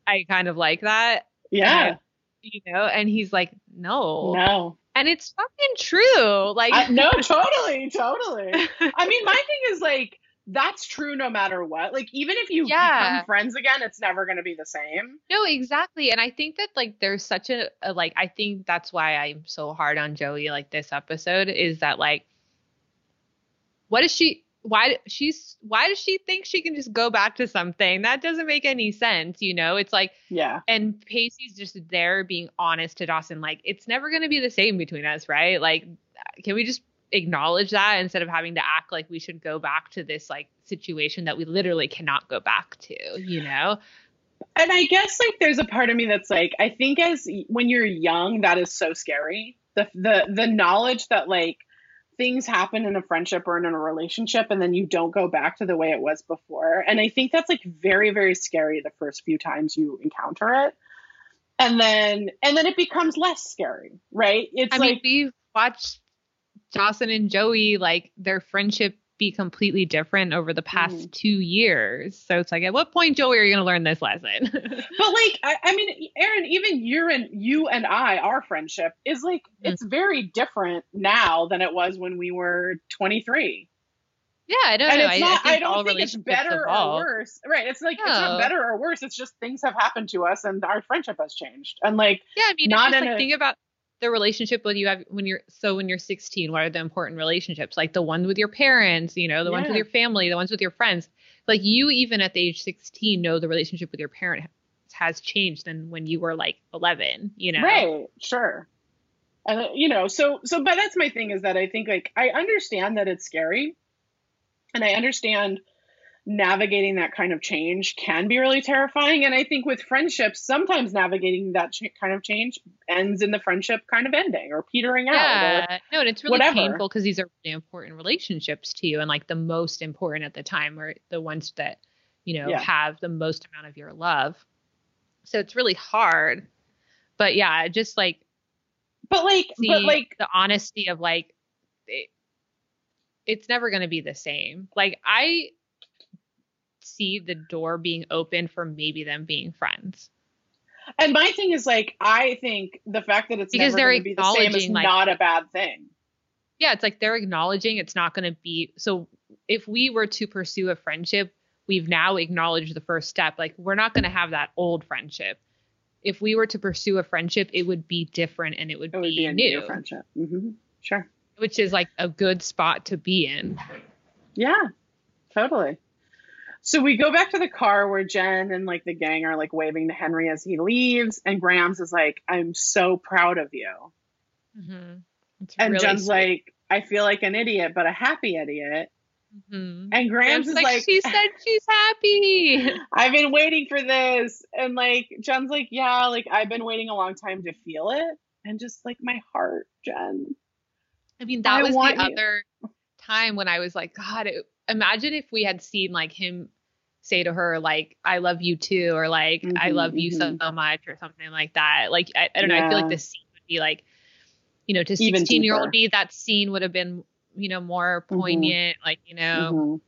I kind of like that, yeah. you know. And he's like, "No." No. And it's fucking true. Like I, no, totally, totally. I mean, my thing is like, that's true no matter what. Like, even if you Yeah. become friends again, it's never going to be the same. No, exactly. And I think that like there's such a, a like I think that's why I'm so hard on Joey like this episode is that like what is she why she's why does she think she can just go back to something? That doesn't make any sense, you know? It's like Yeah. and Pacey's just there being honest to Dawson like it's never going to be the same between us, right? Like can we just acknowledge that instead of having to act like we should go back to this like situation that we literally cannot go back to, you know? And I guess like there's a part of me that's like, I think as when you're young, that is so scary. The the the knowledge that like things happen in a friendship or in a relationship and then you don't go back to the way it was before. And I think that's like very, very scary the first few times you encounter it. And then and then it becomes less scary, right? It's I like mean, we've watched Dawson and Joey like their friendship be completely different over the past Mhm. two years. So it's like, at what point, Joey, are you going to learn this lesson? But like, I, I mean, Erin, even you and you and I, our friendship is like Mm. it's very different now than it was when we were 23. yeah, I don't and know. it's I, not. I, I, think all don't think it's better evolve. or worse. Right? It's like it's not better or worse. It's just things have happened to us, and our friendship has changed. And like, Yeah, I mean, Not in like a- think about the relationship with you have when you're so when you're 16. What are the important relationships? Like the ones with your parents, you know, the ones with your family, the ones with your friends. Like you, even at the age 16, know the relationship with your parent has changed than when you were like 11. You know, right? Sure. And uh, you know, so so, but that's my thing is that I think like I understand that it's scary, and I understand navigating that kind of change can be really terrifying. And I think with friendships, sometimes navigating that ch- kind of change ends in the friendship kind of ending or petering out. Yeah, no, and it's really whatever. painful because these are really important relationships to you, and like the most important at the time are the ones that you know Yeah. have the most amount of your love. So it's really hard, but yeah, just like but like, but like, the honesty of like it, it's never going to be the same. Like I see the door being open for maybe them being friends. And my thing is like, I think the fact that it's Because never they're going to be the same is like- not a bad thing. yeah, it's like they're acknowledging it's not going to be. So if we were to pursue a friendship, we've now acknowledged the first step. Like we're not going to have that old friendship. If we were to pursue a friendship, it would be different and it would, It would be, be a new, new friendship. hmm Sure. which is like a good spot to be in. Yeah, totally. So we go back to the car where Jen and like the gang are like waving to Henry as he leaves, and Grams is like, "I'm so proud of you," Mhm. And really Jen's sweet. like, "I feel like an idiot, but a happy idiot." Mhm. And Grams Graham's is like, like, she said she's happy. "I've been waiting for this," and like Jen's like, "Yeah, like I've been waiting a long time to feel it," and just like my heart, Jen. I mean, that I was the you. other time when I was like, God, it, imagine if we had seen like him say to her, like, I love you too, or like, I Mhm, love you so mhm. much, or something like that. Like, I, I don't know. I feel like this scene would be like, you know, to Even 16 year old me, that scene would have been, you know, more Mhm. poignant. Like, you know, Mhm.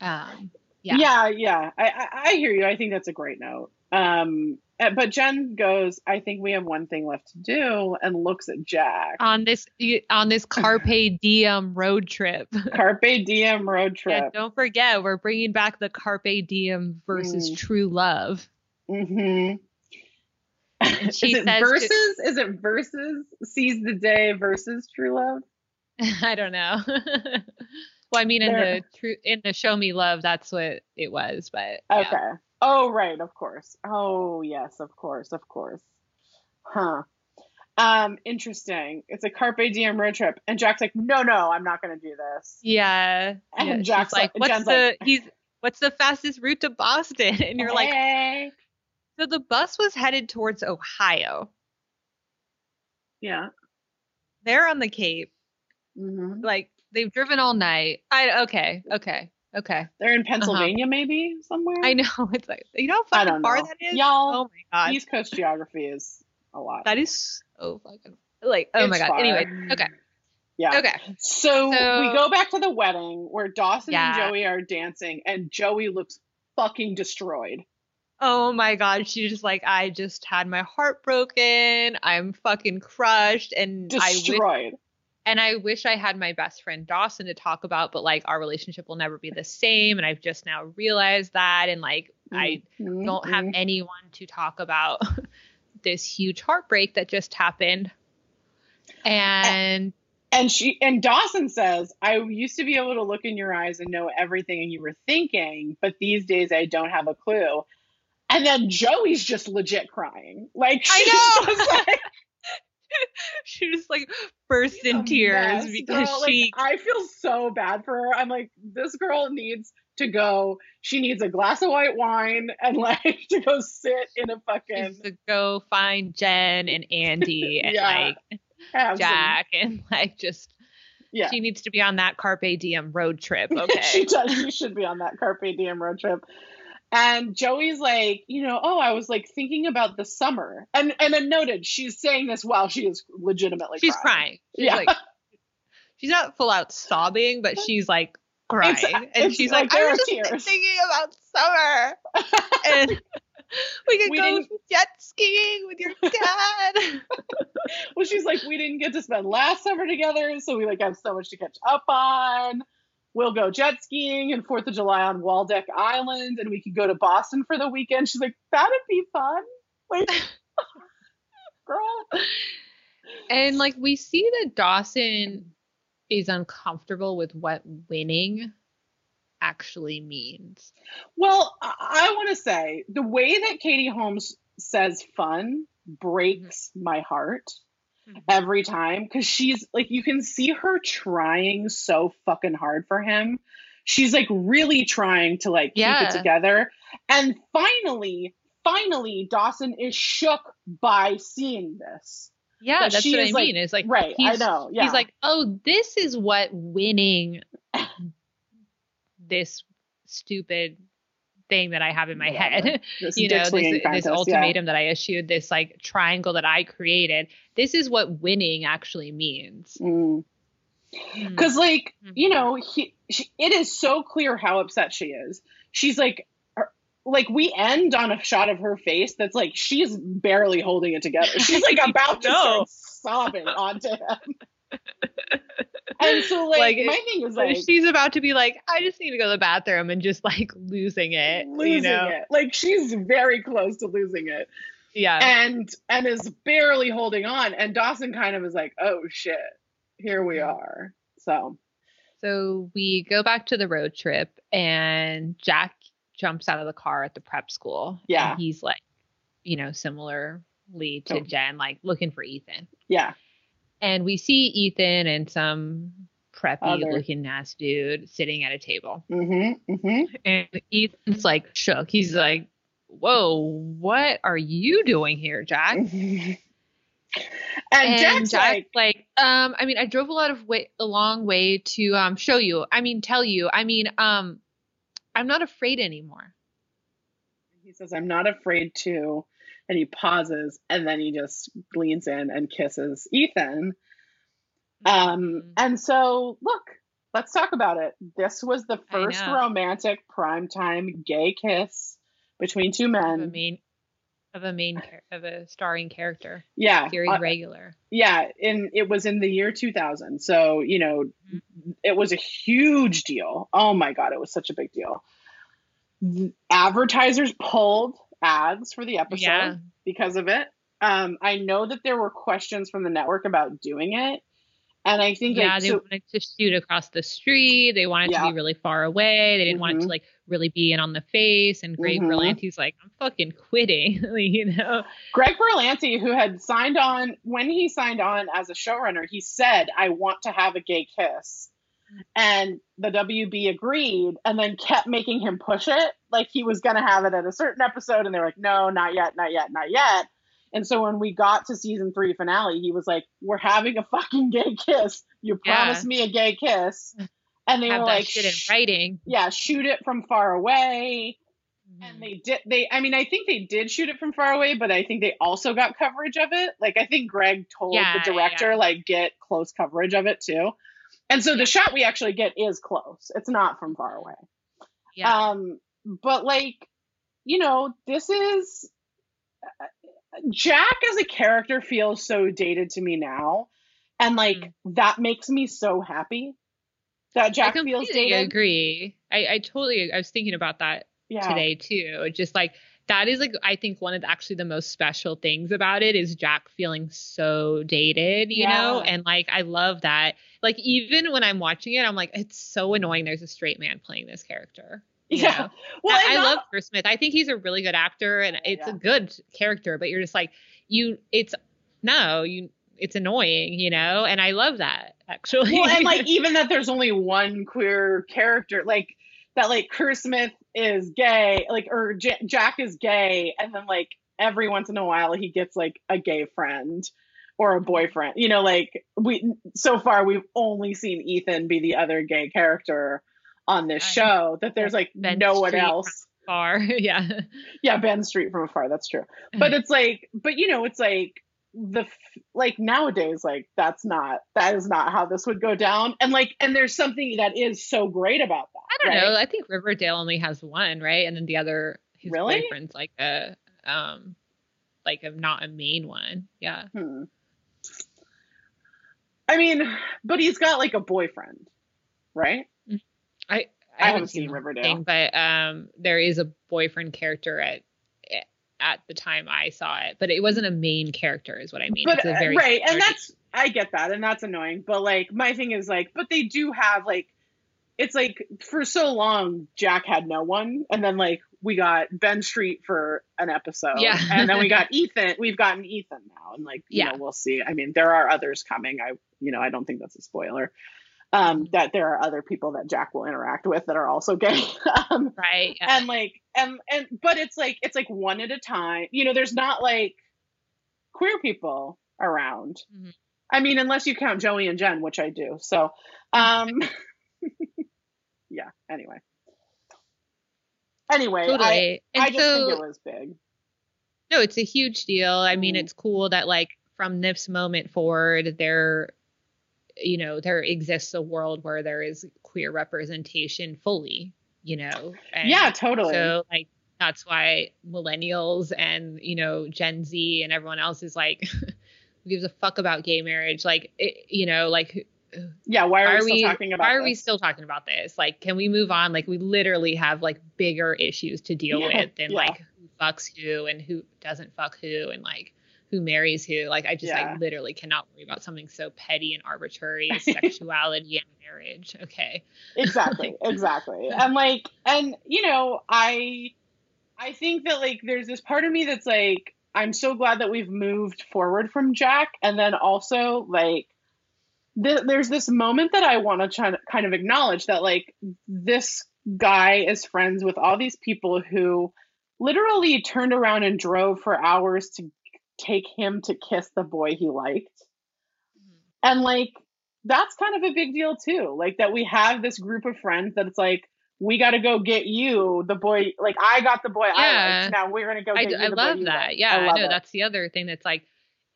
um, yeah. Yeah, yeah. I, I I hear you. I think that's a great note. Um, but Jen goes, I think we have one thing left to do, and looks at Jack. On this, on this Carpe Diem road trip. Carpe Diem road Yeah, trip. don't forget, we're bringing back the Carpe Diem versus Mm. True Love. hmm she Is it says to- versus? Is it versus? Seize the day versus true love. I don't know. well, I mean, in There- the true in the Show Me Love, that's what it was. But yeah. Oh right, of course. Oh yes, of course, of course. Huh. Um, interesting. It's a Carpe Diem road trip, and Jack's like, "No, no, I'm not going to do this." yeah, And yeah. Jack's like, like- "What's Jen's the like- he's what's the fastest route to Boston?" And you're like, hey. "So the bus was headed towards Ohio. "Yeah." They're on the Cape. hmm Like they've driven all night. I okay, okay, okay. They're in Pennsylvania, maybe somewhere. Uh-huh. I know it's like you know how I far know. that is. Y'all, oh my god, East Coast geography is a lot. that is so fucking like oh my god. far. Anyway, okay, yeah. okay. So, So- we go back to the wedding where Dawson and Joey are dancing, and Joey looks fucking destroyed. Oh my god, she's just like, I just had my heart broken. I'm fucking crushed, and I wish, Destroyed. And I wish I had my best friend Dawson to talk about, but like our relationship will never be the same, and I've just now realized that, and like I Mhm, don't have mhm. anyone to talk about this huge heartbreak that just happened, and And she and Dawson says, "I used to be able to look in your eyes and know everything and you were thinking, but these days I don't have a clue." And then Joey's just legit crying. Like I know. like, she just like burst in tears mess, because girl. Like, she I feel so bad for her. I'm like, this girl needs to go. She needs a glass of white wine and like to go sit in a fucking to go find Jen and Andie and Yeah. like Jack and like just yeah. she needs to be on that Carpe Diem road trip. Okay. she does. She should be on that Carpe Diem road trip. And Joey's like, you know, oh, I was like thinking about the summer, and and then noted she's saying this while she is legitimately crying. she's crying. crying. She's Yeah. like she's not full out sobbing, but she's like crying. It's- and it's she's like like, I was just tears." thinking about summer. and we could We go jet skiing with your dad. Well, she's like, we didn't get to spend last summer together, so we like have so much to catch up on. We'll go jet skiing and Fourth of July on Waldeck Island, and we could go to Boston for the weekend. She's like, that'd be fun. Like, girl. and like we see that Dawson is uncomfortable with what winning actually means. Well, I, I want to say the way that Katie Holmes says fun breaks my heart. Mm-hmm. every time because she's like, you can see her trying so fucking hard for him. She's like really trying to like keep it together. And finally, finally, Dawson is shook by seeing this. Yeah, That that's what I like- mean. It's like right. I know. Yeah. He's like, oh, this is what winning this stupid thing that I have in my head. this you know, this, this contest, yeah. ultimatum that I issued, this like triangle that I created. This is what winning actually means. Mm. Because like Mhm. you know he she, it is so clear how upset she is she's like her- like we end on a shot of her face that's like she's barely holding it together. She's like about to start sobbing onto him. And so like, Like, my thing is Like, she's about to be like, I just need to go to the bathroom and just like losing it. losing you know? it. Like she's very close to losing it. Yeah. And and is barely holding on. And Dawson kind of is like, oh shit, here we are. So So we go back to the road trip, and Jack jumps out of the car at the prep school. Yeah. And he's like, you know, similarly to Oh. Jen, like looking for Ethan. yeah. And we see Ethan and some preppy Other. looking ass dude sitting at a table. Mm-hmm. Mm-hmm. And Ethan's like shook. He's like, Whoa, what are you doing here, Jack? and, And Jack's Jack's like, like, um, I mean, I drove a lot of way, a long way to um show you. I mean, tell you. I mean, um, I'm not afraid anymore. he says, I'm not afraid to. And he pauses and then he just leans in and kisses Ethan. Um, Mhm. and so look, let's talk about it. This was the first romantic primetime gay kiss between two of a men. main of a main of a starring character, Yeah. very uh, regular. yeah, in it was in the year 2000. So, you know, Mm-hmm. it was a huge deal. Oh my god, it was such a big deal. Advertisers pulled ads for the episode Yeah. because of it. Um, I know that there were questions from the network about doing it, and I think Yeah, like, they so, wanted to shoot across the street. They wanted Yeah. to be really far away. They didn't want it to Mhm. like really be in on the face. And Greg Mhm. Berlanti's like, I'm fucking quitting, you know. Greg Berlanti, who had signed on when he signed on as a showrunner, he said, "I want to have a gay kiss," and the WB agreed, and then kept making him push it, like he was going to have it at a certain episode, and they're like, "No, not yet, not yet, not yet." And so when we got to season three finale, he was like, "We're having a fucking gay kiss. You Yeah. promised me a gay kiss," and they Have were like, shit in writing. "Yeah, shoot it from far away." Mhm. and they did they i mean i think they did shoot it from far away but i think they also got coverage of it like i think greg told Yeah, the director yeah. like get close coverage of it too and so the shot we actually get is close it's not from far away yeah. um but like you know this is jack as a character feels so dated to me now and like that makes me so happy that jack I feels dated agree. I, I totally I was thinking about that yeah today too. Just like that is like I think one of the, actually the most special things about it is Jack feeling so dated, you know, and like I love that. Like even when I'm watching it, I'm like, it's so annoying. There's a straight man playing this character. yeah know? well I, I not- love Chris Smith. I think he's a really good actor and oh, it's Yeah. a good character, but you're just like you. It's no, you. It's annoying, you know, and I love that actually. well, and like even that there's only one queer character, like that, like Chris Smith is gay, like or J- Jack is gay, and then like every once in a while he gets like a gay friend or a boyfriend. You know, like we so far we've only seen Ethan be the other gay character on this Right. show. That there's like Ben no one else. far, yeah. Yeah, Ben Street from afar. That's true. But it's like, but you know, it's like the like nowadays, like that's not that is not how this would go down. And like, and there's something that is so great about that. I don't right? know. I think Riverdale only has one, right? And then the other, his Really? boyfriend's like a, um, like a not a main one. Yeah. Hmm. I mean, but he's got like a boyfriend, right? I I haven't seen Riverdale. thing, but um, there is a boyfriend character at at the time I saw it, but it wasn't a main character, is what I mean. but it's a uh, very right, and that's I get that, and that's annoying. But like, my thing is like, but they do have like, it's like for so long Jack had no one, and then like we got Ben Street for an episode, Yeah. and then we got Ethan. We've gotten Ethan now, and like, you Yeah. know, we'll see. I mean, there are others coming. I, you know, I don't think that's a spoiler. Um, that there are other people that Jack will interact with that are also gay. um, right. Yeah. and like and and but it's like it's like one at a time you know there's not like queer people around Mhm. i mean unless you count joey and jen which i do so um yeah anyway anyway totally. i i just so, think it was big no, it's a huge deal. I mean, Mhm. it's cool that like from this moment forward, there, you know, there exists a world where there is queer representation fully. You know. And yeah totally So like that's why millennials and you know Gen Z and everyone else is like, who gives a fuck about gay marriage? Like, it, you know, like Yeah, why are, why we still we talking about why are we this? still talking about this? Like, can we move on? Like, we literally have like bigger issues to deal Yeah, with than yeah. like who fucks who and who doesn't fuck who and like who marries who. Like, I just Yeah. like literally cannot worry about something so petty and arbitrary as sexuality and marriage. Okay. exactly exactly and like and you know i i think that like there's this part of me that's like i'm so glad that we've moved forward from jack and then also like th- there's this moment that i want to try to kind of acknowledge that like this guy is friends with all these people who literally turned around and drove for hours to take him to kiss the boy he liked mm-hmm. and like that's kind of a big deal too. Like that we have this group of friends that it's like we got to go get you the boy. Like I got the boy I Yeah. liked. Now we're gonna go. I, get d- you I the love that. Yeah, I I, know. it. That's the other thing that's like,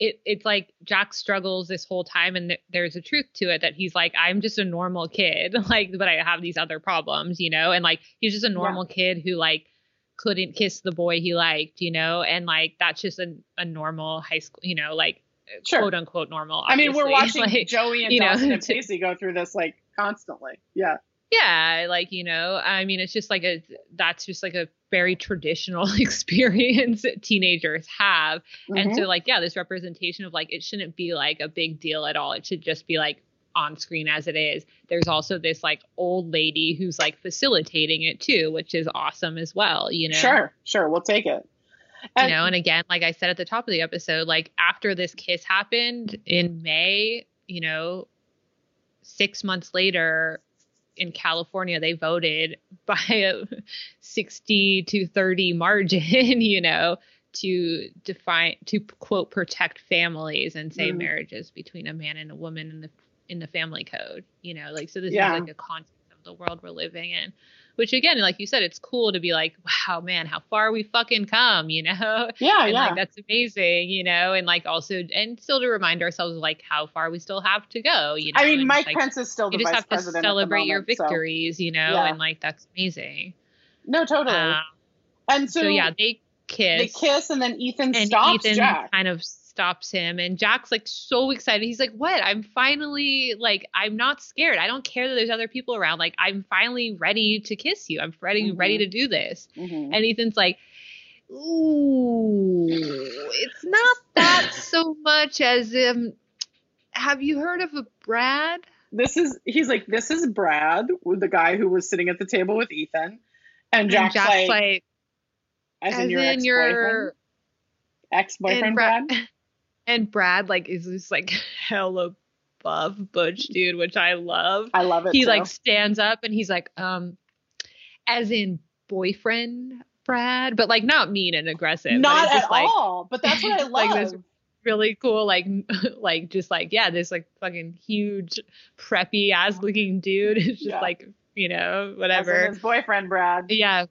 it, it's like Jack struggles this whole time, and th- there's a truth to it that he's like, I'm just a normal kid, like, but I have these other problems, you know, and like he's just a normal kid who like couldn't kiss the boy he liked, you know, and like that's just a, a normal high school, you know, like Sure. quote unquote normal. I mean, we're watching Like, Joey and you know, Dawson and Pacey go through this like constantly. Yeah. yeah like you know i mean it's just like a that's just like a very traditional experience that teenagers have and Mhm. so like yeah this representation of like it shouldn't be like a big deal at all it should just be like on screen as it is there's also this like old lady who's like facilitating it too which is awesome as well you know sure, sure, we'll take it. you know and again like i said at the top of the episode like after this kiss happened in may you know six months later in california they voted by a 60 to 30 margin you know to define to quote protect families and say Mm. marriages between a man and a woman in the in the family code you know like so this Yeah. is like a context of the world we're living in which again like you said it's cool to be like wow man how far we fucking come you know yeah, and yeah. like that's amazing you know and like also and still to remind ourselves like how far we still have to go you know I mean, and, Mike like, Pence is still the you just vice have to president. the celebrate your moment, so- victories you know Yeah. and like that's amazing No, totally. Um, and so, so, yeah they kiss they kiss, and then Ethan and stops Ethan Jack. kind of stops him and Jack's like so excited. He's like, "What? I'm finally like I'm not scared. I don't care that there's other people around. Like I'm finally ready to kiss you. I'm ready Mhm. ready to do this." Mhm. And Ethan's like, "Ooh, it's not that so much as um have you heard of a Brad?" this is he's like this is Brad, the guy who was sitting at the table with Ethan, and And Jack's, Jack's like, like, as, as in your ex-boyfriend, your ex-boyfriend Brad. Brad, and Brad like is this like hella buff butch dude, which I love. I love it. he too. like stands up and he's like, um, as in boyfriend Brad, but like not mean and aggressive. not at like all, but that's what I love. like this really cool, like like just like yeah, this like fucking huge preppy ass looking dude. is just Yeah. like you know As in whatever. his boyfriend Brad. Yeah.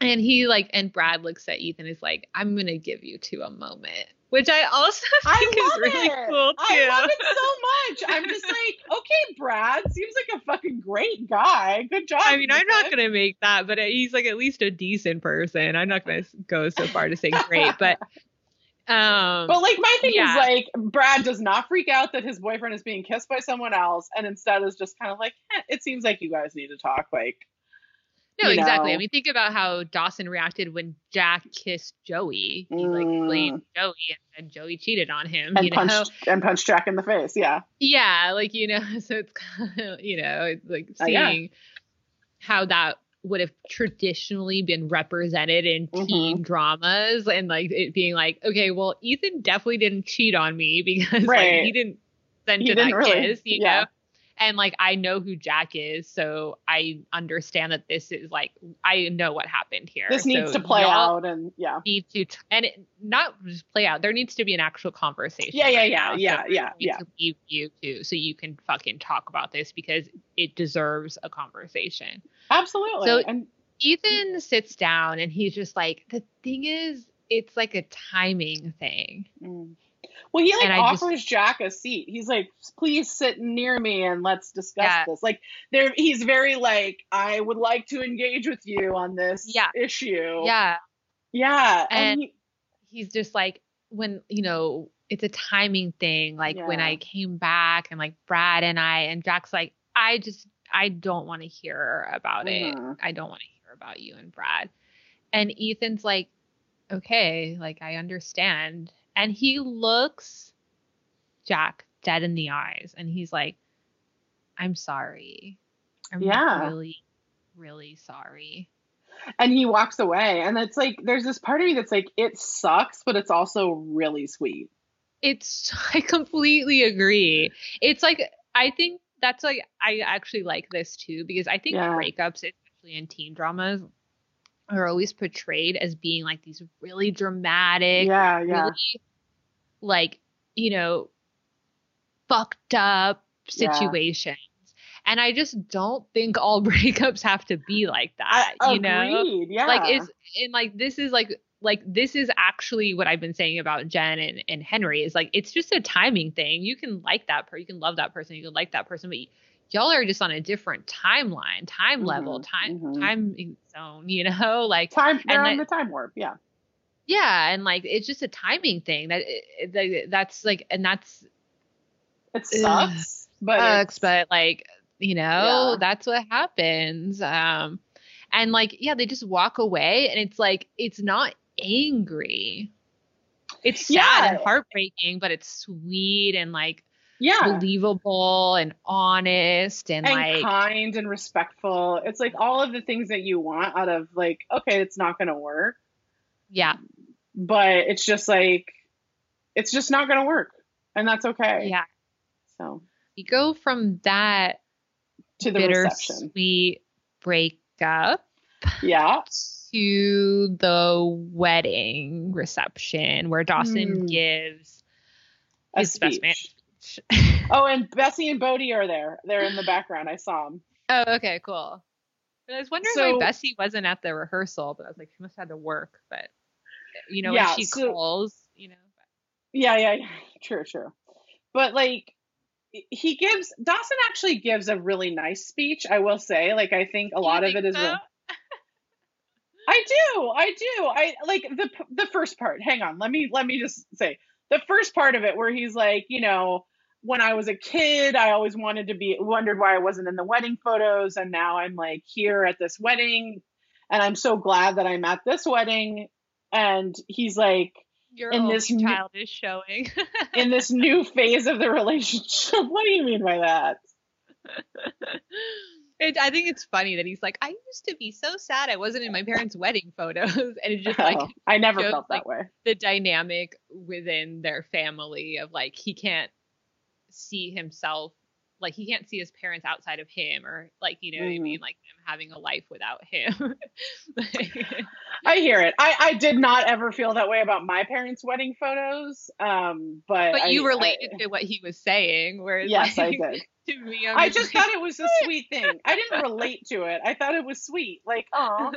And he like and Brad looks at Ethan and is like, I'm gonna give you two a moment. Which I also I think is love really it. cool too. I love it so much. I'm just like, okay, Brad seems like a fucking great guy. Good job. I mean, I'm not gonna make that, but he's like at least a decent person. I'm not gonna go so far to say great, but um, But like my thing Yeah. is like Brad does not freak out that his boyfriend is being kissed by someone else, and instead is just kind of like, eh, it seems like you guys need to talk. Like, no, exactly. know. I mean, think about how Dawson reacted when Jack kissed Joey. He like Mm. blamed Joey, and Joey cheated on him. and you know, punched and punched Jack in the face. Yeah, yeah, like you know, so it's kind of you know, it's like Uh, yeah. seeing how that would have traditionally been represented in Mm-hmm. teen dramas and like it being like okay well ethan definitely didn't cheat on me because Right. like he didn't send He to that really- kiss you yeah. know and like i know who jack is so i understand that this is like i know what happened here this needs So to play out, and yeah, need to t- and it, not just play out there needs to be an actual conversation yeah, yeah, right yeah, now. Yeah, I yeah, yeah. to leave you too so you can fucking talk about this because it deserves a conversation Absolutely. So- and ethan sits down and he's just like the thing is it's like a timing thing mm. Well, he like And I just- offers Jack a seat. He's like, "Please sit near me and let's discuss Yeah. this." Like, there, he's very like, "I would like to engage with you on this Yeah. issue." Yeah. yeah, and, And- he- He's just like when, you know, it's a timing thing. Like when I came back and like Brad and I and Jack's like, I just I don't want to hear about it. Mhm. I don't want to hear about you and Brad. And Ethan's like, okay, like I understand. And he looks Jack dead in the eyes and he's like, I'm sorry. I'm Yeah. really, really sorry. and he walks away, and it's like there's this part of me that's like, it sucks, but it's also really sweet. It's I completely agree. It's like I think that's like I actually like this too because I think Yeah. breakups, especially in teen dramas, are always portrayed as being like these really dramatic, Yeah, yeah, really like you know fucked up Yeah. situations. And I just don't think all breakups have to be like that. I, you know, agreed. Yeah, like it's and like this is like like this is actually what I've been saying about Jen and, and Henry is like it's just a timing thing. You can like that person, you can love that person, you can like that person, but y'all are just on a different timeline, time level, Mhm, time mhm. time zone. You know, like time. On that- the time warp. Yeah, yeah, and like it's just a timing thing that that- that's like and that's it sucks, but sucks, but like you know Yeah. that's what happens. Um, and like yeah, they just walk away, and it's like it's not angry. It's sad Yeah. and heartbreaking, but it's sweet and like yeah, believable and honest and, and like kind and respectful. It's like all of the things that you want out of like, okay, it's not going to work, yeah, but it's just like, it's just not going to work, and that's okay. yeah. So You go from that to the reception. bittersweet breakup Yeah. to the wedding reception where Dawson Hmm. gives A speech. best man speech. Oh, and Bessie and Bodie are there. They're in the background. I saw them. oh, okay, cool. I was wondering So- why Bessie wasn't at the rehearsal, but I was like, she must have had to work. But you know, Yeah, she so- calls, you know. Yeah, yeah, yeah. True, true. But like he gives Dawson actually gives a really nice speech, I will say. Like I think a lot of it is so? real- I do. I do. I like the the first part. Hang on. Let me let me just say. The first part of it where he's like, you know, when I was a kid, I always wanted to be wondered why I wasn't in the wedding photos and now I'm like here at this wedding and I'm so glad that I'm at this wedding and he's like Your in this new- child is showing. in this new phase of the relationship. What do you mean by that? it, I think it's funny that he's like, I used to be so sad I wasn't in my parents' wedding photos, and it's just like Oh, I never shows, felt like, that way. the dynamic within their family of like he can't see himself like he can't see his parents outside of him or like you know what I Mhm. mean like them having a life without him. Like, I hear it. I, I did not ever feel that way about my parents' wedding photos. Um, but but you I- related I, to what he was saying, whereas yes, I did. to me, I'm I just like, thought it was a sweet thing. I didn't relate to it. I thought it was sweet. Like, oh.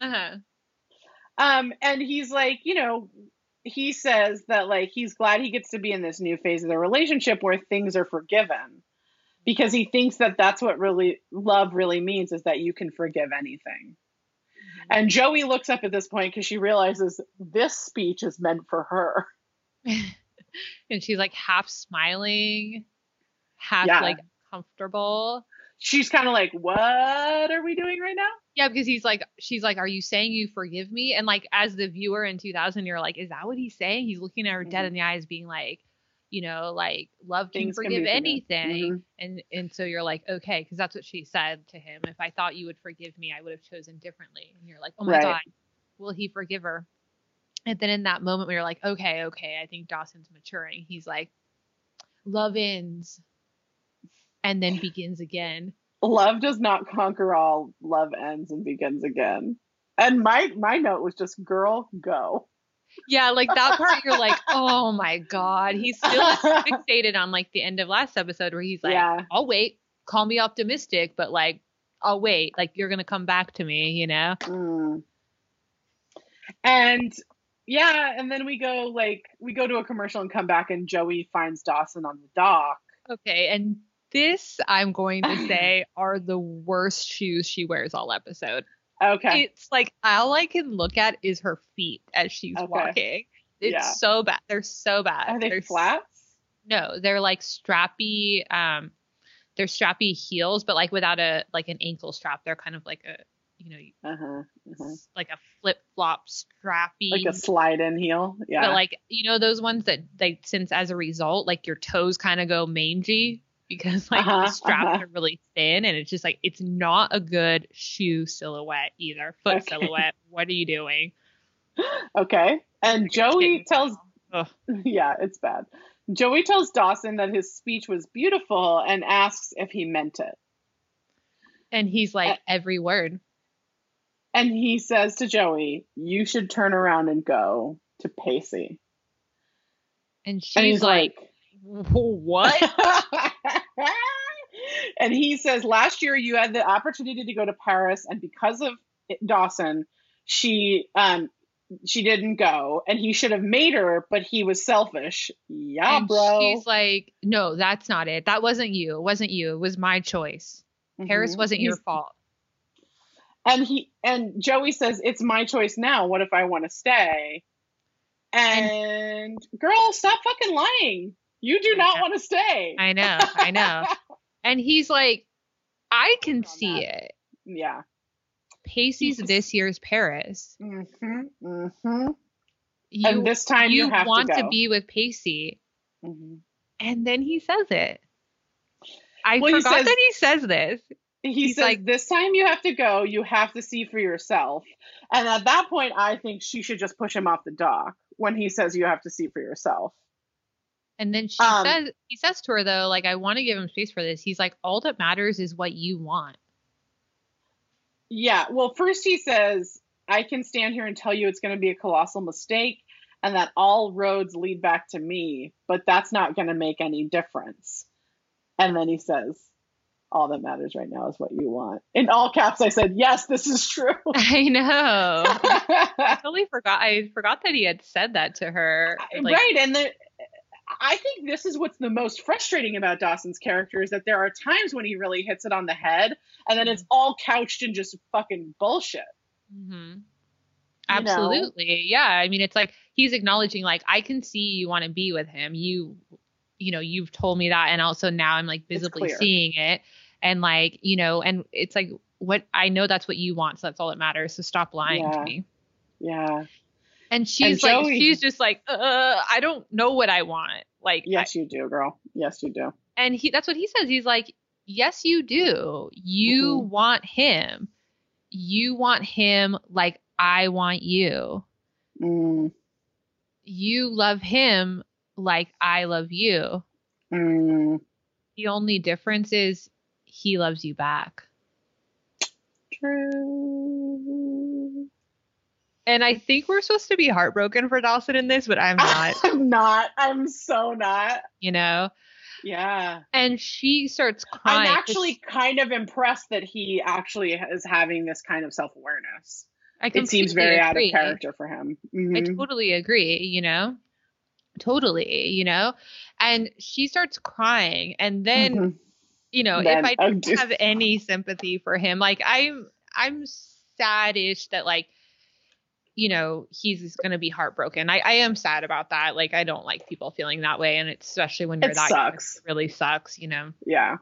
uh-huh. Um, and he's like, you know, he says that like he's glad he gets to be in this new phase of the relationship where things are forgiven because he thinks that that's what really love really means is that you can forgive anything. Mm-hmm. And Joey looks up at this point because she realizes this speech is meant for her. and she's like half smiling, half Yeah. like comfortable. She's kind of like, "What are we doing right now?" Yeah, because he's like, she's like, "Are you saying you forgive me?" And like, as the viewer in 2000, you're like, "Is that what he's saying?" He's looking at her dead Mhm. in the eyes, being like, you know, like love can Things can forgive forgiven. anything. Mhm. And and so you're like, okay, because that's what she said to him. If I thought you would forgive me, I would have chosen differently. And you're like, oh my Right. god, will he forgive her? And then in that moment, we are like, okay, okay, I think Dawson's maturing. He's like, love ends, and then begins again. Love does not conquer all. Love ends and begins again. And my my note was just, "Girl, go." Yeah, like that part, you're like, oh my god, he's still fixated on like the end of last episode where he's like, Yeah. I'll wait, call me optimistic, but like, I'll wait, like you're gonna come back to me, you know? Mm. And yeah, and then we go like we go to a commercial and come back, and Joey finds Dawson on the dock. Okay, and this I'm going to say are the worst shoes she wears all episode. Okay. It's like all I can look at is her feet as she's Okay. walking. It's Yeah. so bad. They're so bad. Are they They're flats? No, they're like strappy. Um, they're strappy heels, but like without a like an ankle strap. They're kind of like a you know Uh huh. uh-huh. like a flip flop strappy. Like a slide in heel. Yeah. But like you know those ones that like since as a result like your toes kind of go mangy because like Uh-huh, the straps uh-huh. are really thin and it's just like it's not a good shoe silhouette either. Foot Okay. silhouette. What are you doing? okay. And Joey tells Ugh. Yeah, it's bad. Joey tells Dawson that his speech was beautiful and asks if he meant it. And he's Uh, like every word. And he says to Joey, You should turn around and go to Pacey. And she's And like, like, what? and he says, Last year you had the opportunity to go to Paris, and because of it- Dawson, she um she didn't go, and he should have made her, but he was selfish. Yeah, and bro. she's like, no, that's not it. That wasn't you. It wasn't you. It was my choice. Paris Mhm. wasn't your fault. And he and Joey says, "It's my choice now. What if I want to stay?" And, girl, stop fucking lying. You do I not know. want to stay. I know. I know. And he's like, I can see that. it. yeah. Pacey's this year's Paris. Mm-hmm. Mm-hmm. You, and this time you, you want to to, be with Pacey. Mhm. And then he says it. I Well, he forgot says- that he says this. He He's says, like- "This time you have to go. You have to see for yourself." And at that point, I think she should just push him off the dock when he says, "You have to see for yourself." And then she Um, says, he says to her though, like, I want to give him space for this. He's like, all that matters is what you want. Yeah. Well, first he says, I can stand here and tell you it's going to be a colossal mistake and that all roads lead back to me, but that's not going to make any difference. And then he says, All that matters right now is what you want. In all caps, I said, Yes, this is true. I know. I totally forgot. I forgot that he had said that to her. Like, right. And the, I think this is what's the most frustrating about Dawson's character is that there are times when he really hits it on the head and then it's all couched in just fucking bullshit. hmm You know? Absolutely. Yeah. I mean, it's like he's acknowledging, like, I can see you want to be with him. You, you know, you've told me that. And also now I'm like visibly seeing it. And like, you know, and it's like, what I know that's what you want. So that's all that matters. So stop lying Yeah. to me. Yeah. And she's like, Joey- she's just like, uh, I don't know what I want. Like, Yes, you do, girl. Yes, you do. and he that's what he says he's like yes you do you Mhm. want him you want him like i want you Mm, you love him like i love you mm. the only difference is he loves you back True. And i think we're supposed to be heartbroken for dawson in this but i'm not I'm not. I'm so not. you know Yeah. and she starts crying I'm actually kind of impressed that he actually is having this kind of self awareness. I It seems very out of character for him. I Mhm. totally agree, you know? Totally, you know? And she starts crying and then, Mhm. you know, Then- if I don't dude. have any sympathy for him, like I'm I'm sad-ish that like you know, he's going to be heartbroken. I, I am sad about that. Like, I don't like people feeling that way. And it's especially when you're It that young, sucks. it really sucks, you know? Yeah.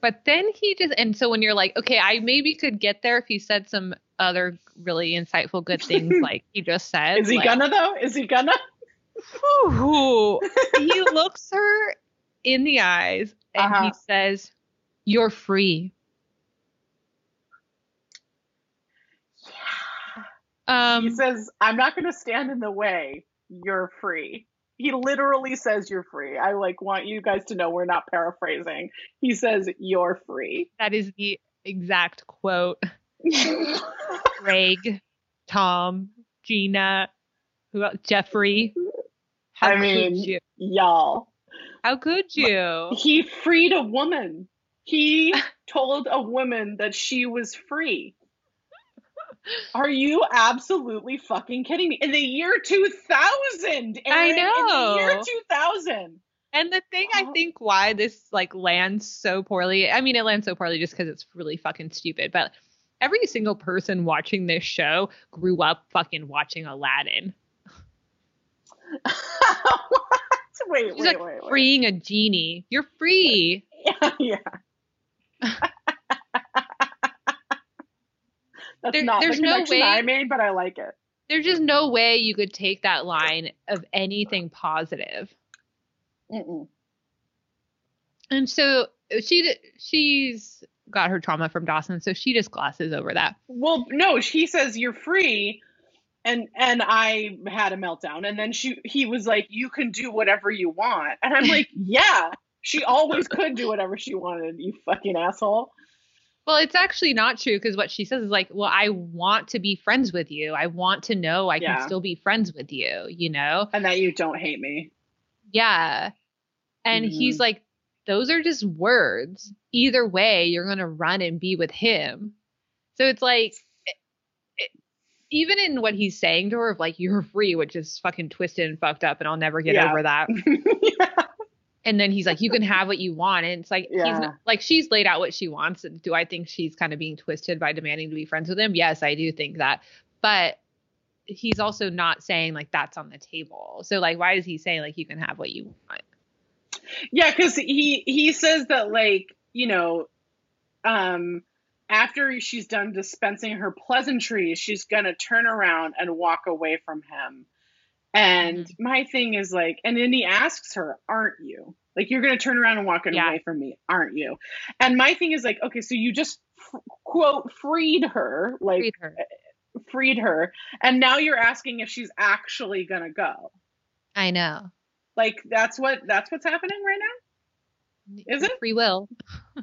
But then he just, and so when you're like, okay, I maybe could get there if he said some other really insightful good things like he just said. Is he like, gonna though? Is he gonna? Whew. he looks her in the eyes and Uh-huh. he says, You're free. Um, he says, "I'm not gonna stand in the way. You're free." He literally says, "You're free." I like want you guys to know we're not paraphrasing. He says, "You're free." that is the exact quote. Greg, Tom, Gina, who else? Jeffrey. How I could mean- you? Y'all. How could you? He freed a woman. He told a woman that she was free. Are you absolutely fucking kidding me? In the year 2000. I know. In the year 2000. And the thing I think why this like lands so poorly, I mean, it lands so poorly just because it's really fucking stupid. But every single person watching this show grew up fucking watching Aladdin. what? Wait, She's wait, like wait, wait. freeing a genie. You're free. Yeah, yeah. That's There- not there's the no way- I made, but I like it. There's just no way you could take that line of anything positive. Mm-mm. And so she she's got her trauma from Dawson, so she just glosses over that. Well, no, she says you're free, and and I had a meltdown, and then she he was like, you can do whatever you want, and I'm like, yeah, she always could do whatever she wanted, you fucking asshole. Well, it's actually not true because what she says is like, well, I want to be friends with you. I want to know I Yeah. can still be friends with you, you know? And that you don't hate me. Yeah. And Mhm. he's like, those are just words. Either way, you're going to run and be with him. So it's like, it- it- even in what he's saying to her of like, you're free, which is fucking twisted and fucked up, and I'll never get Yeah. over that. yeah. And then he's like, you can have what you want. And it's like, he's not, like, she's laid out what she wants. And do I think she's kind of being twisted by demanding to be friends with him? Yes, I do think that. But he's also not saying like that's on the table. So like, why does he say like you can have what you want? Yeah, because he he says that like you know, um, after she's done dispensing her pleasantries, she's gonna turn around and walk away from him. And Mm-hmm. my thing is like, and then he asks her, "Aren't you? Like you're gonna turn around and walk Yeah. away from me, aren't you?" And my thing is like, okay, so you just f- quote freed her, like Read her. freed her, and now you're asking if she's actually gonna go. I know. Like that's what that's what's happening right now. Is it? free will?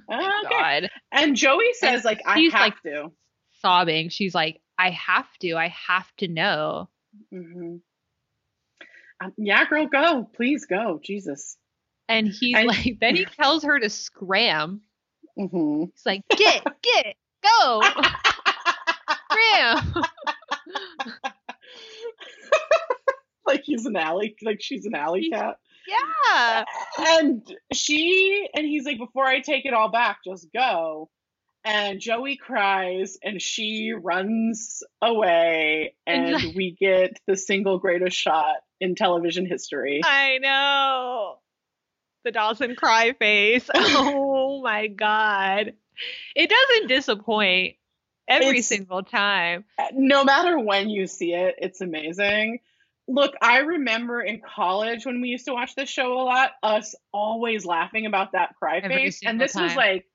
Oh, okay. God, And Joey says, And like, I have like- to. sobbing. She's like, I have to. I have to know. hmm Um, yeah, girl, go. Please go. Jesus. And he's And- like, then he tells her to scram. hmm He's like, get, get, go, scram. like he's an alley, like she's an alley cat. Yeah. And she, and he's like, before I take it all back, just go. And Joey cries and she runs away, And we get the single greatest shot in television history. I know. The Dawson cry face. Oh my god. It doesn't disappoint every It's- single time. no matter when you see it, it's amazing. Look, I remember in college when we used to watch this show a lot, us always laughing about that cry Every face. And this was like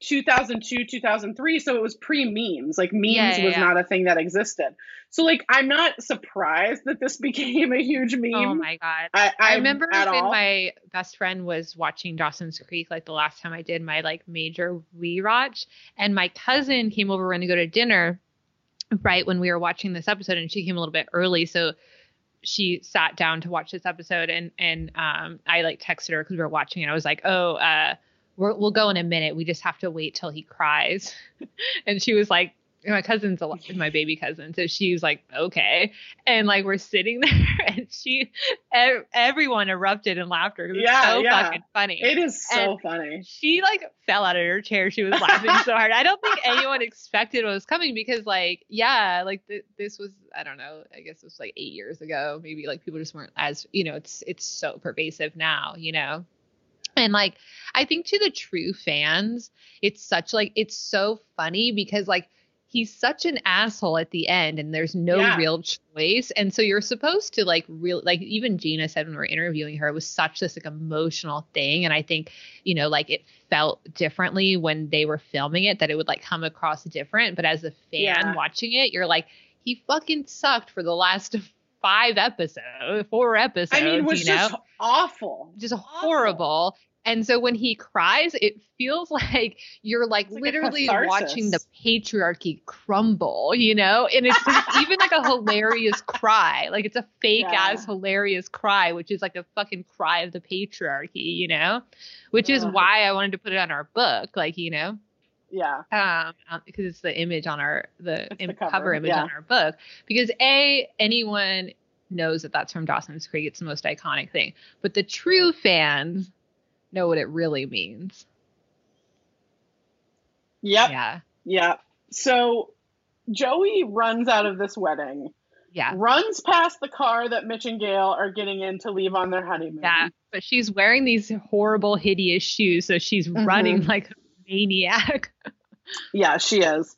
2002, 2003, so it was pre memes. Like memes Yeah, yeah, was yeah. not a thing that existed. So like I'm not surprised that this became a huge meme. Oh my god. I, I remember when all. my best friend was watching Dawson's Creek, like the last time I did my like major rewatch, and my cousin came over when to go to dinner, right when we were watching this episode, and she came a little bit early, so she sat down to watch this episode, and and um I like texted her because we were watching, and I was like, oh, uh, we're, we'll go in a minute. We just have to wait till he cries, and she was like. My cousin's a, my baby cousin, so she was like, "Okay," and like we're sitting there, and she, ev- everyone erupted in laughter. It was Yeah, so yeah. fucking funny. It is so And- funny. she like fell out of her chair. She was laughing so hard. I don't think anyone expected what was coming because, like, yeah, like th- this was I don't know. I guess it was like eight years ago. Maybe like people just weren't as you know. It's it's so pervasive now, you know. And like I think to the true fans, it's such like it's so funny because like he's such an asshole at the end and there's no Yeah. real choice. And so you're supposed to like real like even Gina said when we were interviewing her, it was such this like emotional thing. And I think, you know, like it felt differently when they were filming it, that it would like come across different. But as a fan Yeah. watching it, you're like, he fucking sucked for the last five episodes, four episodes. I mean, it was you know? just awful. just horrible. And so when he cries, it feels like you're like like literally watching the patriarchy crumble, you know? And it's, even like a hilarious cry. Like it's a fake Yeah. ass hilarious cry, which is like a fucking cry of the patriarchy, you know? Which is why I wanted to put it on our book, like, you know? Yeah. um, um, because it's the image on our the, It's the cover, cover, image yeah. on our book. Because a anyone knows that that's from Dawson's Creek. It's the most iconic thing, but the true fans know what it really means. Yep. Yeah, Yeah. So Joey runs out of this wedding, yeah, runs past the car that Mitch and Gale are getting in to leave on their honeymoon. yeah. But she's wearing these horrible, hideous shoes, so she's Mhm. running like a maniac. Yeah, she is.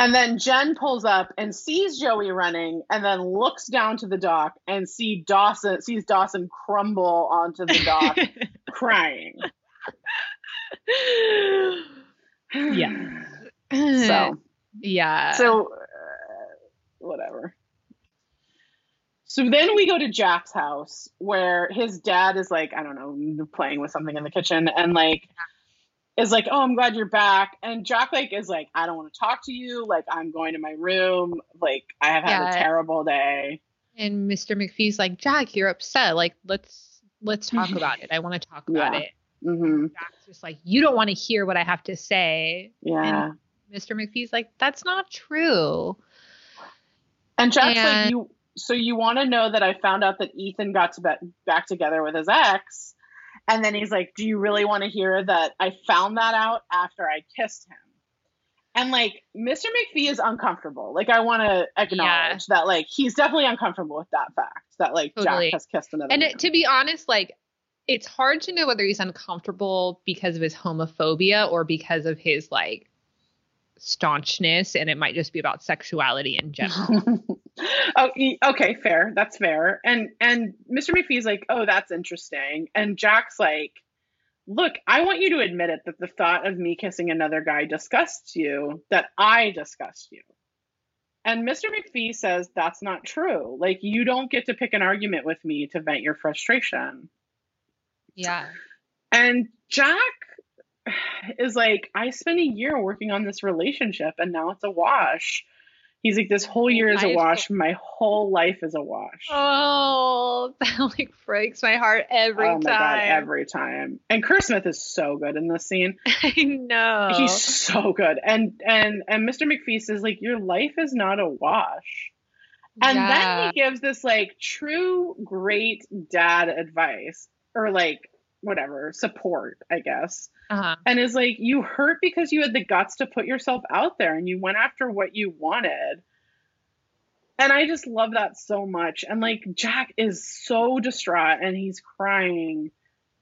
And then Jen pulls up and sees Joey running and then looks down to the dock and see Dawson sees Dawson crumble onto the dock crying. Yeah. So yeah. so uh, whatever. So then we go to Jack's house where his dad is like, I don't know, playing with something in the kitchen and like is like, "Oh, I'm glad you're back." And Jack like is like, "I don't want to talk to you. Like I'm going to my room. Like I have had a terrible day." and Mr. McPhee's like, Jack, you're upset. Like, let's let's talk about it. I want to talk about Yeah. it. Mhm. Jack's just like, you don't want to hear what I have to say. Yeah. Mr. McPhee's like, that's not true. And Jack's like, "You so you want to know that I found out that Ethan got to be- back together with his ex?" And then he's like, "Do you really want to hear that I found that out after I kissed him?" And like Mr. McPhee is uncomfortable. Like I want to acknowledge that like he's definitely uncomfortable with that fact that like Totally. Jack has kissed another. And it, to be honest, like, it's hard to know whether he's uncomfortable because of his homophobia or because of his like staunchness, and it might just be about sexuality in general. oh, okay, fair. That's fair. And and Mr. McPhee's like, oh, that's interesting. And Jack's like, look, I want you to admit it that the thought of me kissing another guy disgusts you, that I disgust you. And Mr. McPhee says that's not true. Like you don't get to pick an argument with me to vent your frustration. yeah. And Jack is like, I spent a year working on this relationship and now it's a wash. He's like, this whole year is a wash. My whole life is a wash. Oh, that like breaks my heart every oh my time. god, every time. And Kerr Smith is so good in this scene. I know. He's so good. And and and Mr. McPhee says like your life is not a wash. And Yeah. then he gives this like true great dad advice or like whatever, support, I guess. uh-huh. And is like you hurt because you had the guts to put yourself out there and you went after what you wanted. And I just love that so much. And like Jack is so distraught and he's crying.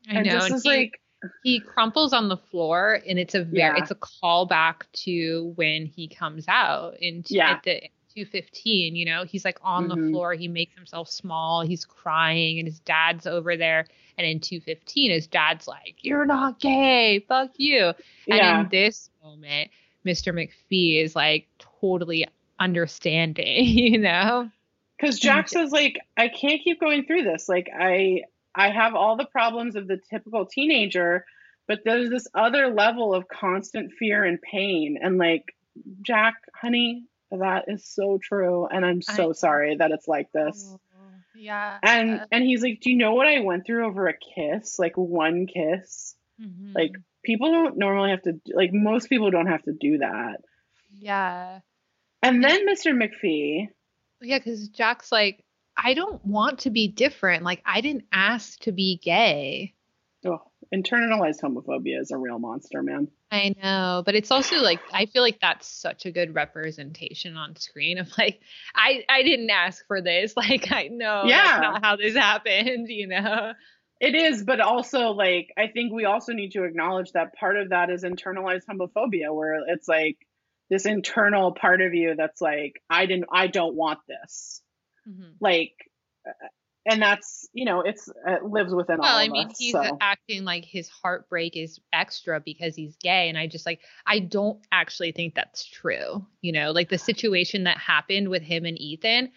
I and know. just and is he, like he crumples on the floor, and it's a very Yeah. it's a callback to when he comes out into Yeah. at the two fifteen. You know, he's like on Mhm. the floor. He makes himself small. He's crying, and his dad's over there. And in two fifteen, his dad's like, "You're not gay. Fuck you." And yeah. in this moment, Mr. McPhee is like totally understanding. You know. Because Jack says, like, I can't keep going through this. Like, I I have all the problems of the typical teenager, but there's this other level of constant fear and pain. And like, Jack, honey, that is so true. And I'm so sorry that it's like this. Yeah. And and he's like, Do you know what I went through over a kiss? Like one kiss? Mhm. Like people don't normally have to like most people don't have to do that. yeah. And then Mr. McPhee, Yeah, because Jack's like, I don't want to be different. Like, I didn't ask to be gay. oh, internalized homophobia is a real monster, man. I know, but it's also like I feel like that's such a good representation on screen of like I I didn't ask for this. Like I know Yeah. that's not how this happened, you know. It is, but also like I think we also need to acknowledge that part of that is internalized homophobia, where it's like this internal part of you that's like, I didn't, I don't want this, Mhm. like, and that's you know, it's it lives within Well, all I mean, us. he's so. acting like his heartbreak is extra because he's gay, and I just like I don't actually think that's true. You know, like the situation that happened with him and Ethan,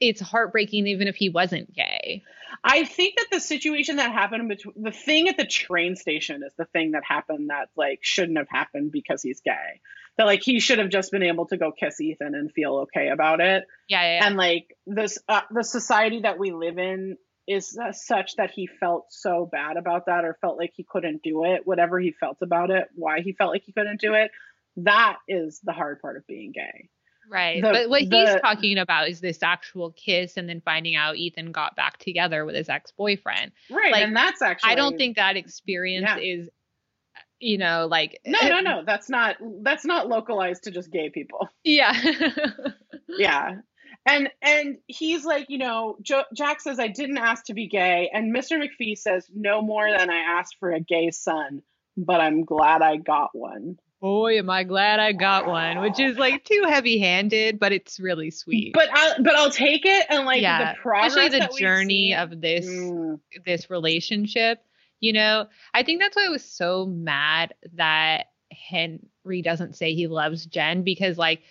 it's heartbreaking even if he wasn't gay. I think that the situation that happened between the thing at the train station is the thing that happened that like shouldn't have happened because he's gay. That like he should have just been able to go kiss Ethan and feel okay about it. Yeah, yeah, yeah. and like this uh, the society that we live in is uh, such that he felt so bad about that or felt like he couldn't do it whatever he felt about it why he felt like he couldn't do it That is the hard part of being gay. Right. The- but what the- he's talking about is this actual kiss and then finding out Ethan got back together with his ex boyfriend. Right. Like, and that's actually I don't think that experience Yeah. is, you know, like. No, no, no. That's not that's not localized to just gay people. Yeah. Yeah. And and he's like, you know, jo- Jack says I didn't ask to be gay, and Mr. McPhee says no more than I asked for a gay son, but I'm glad I got one. Boy, am I glad I got one, which is like too heavy handed, but it's really sweet. But I'll but I'll take it and like yeah, the progress especially the journey of this Mm, this relationship. You know, I think that's why I was so mad that Henry doesn't say he loves Jen because like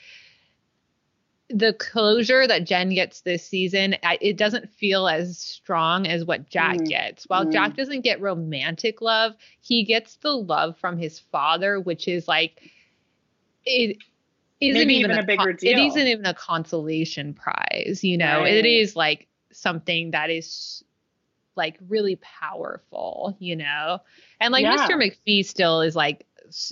the closure that Jen gets this season, it doesn't feel as strong as what Jack Mm, gets. While mm. Jack doesn't get romantic love, he gets the love from his father, which is like it isn't Maybe even, even a bigger It deal. isn't even a consolation prize, you know. Right. It is like something that is like really powerful, you know. And like Yeah. Mr. McPhee still is like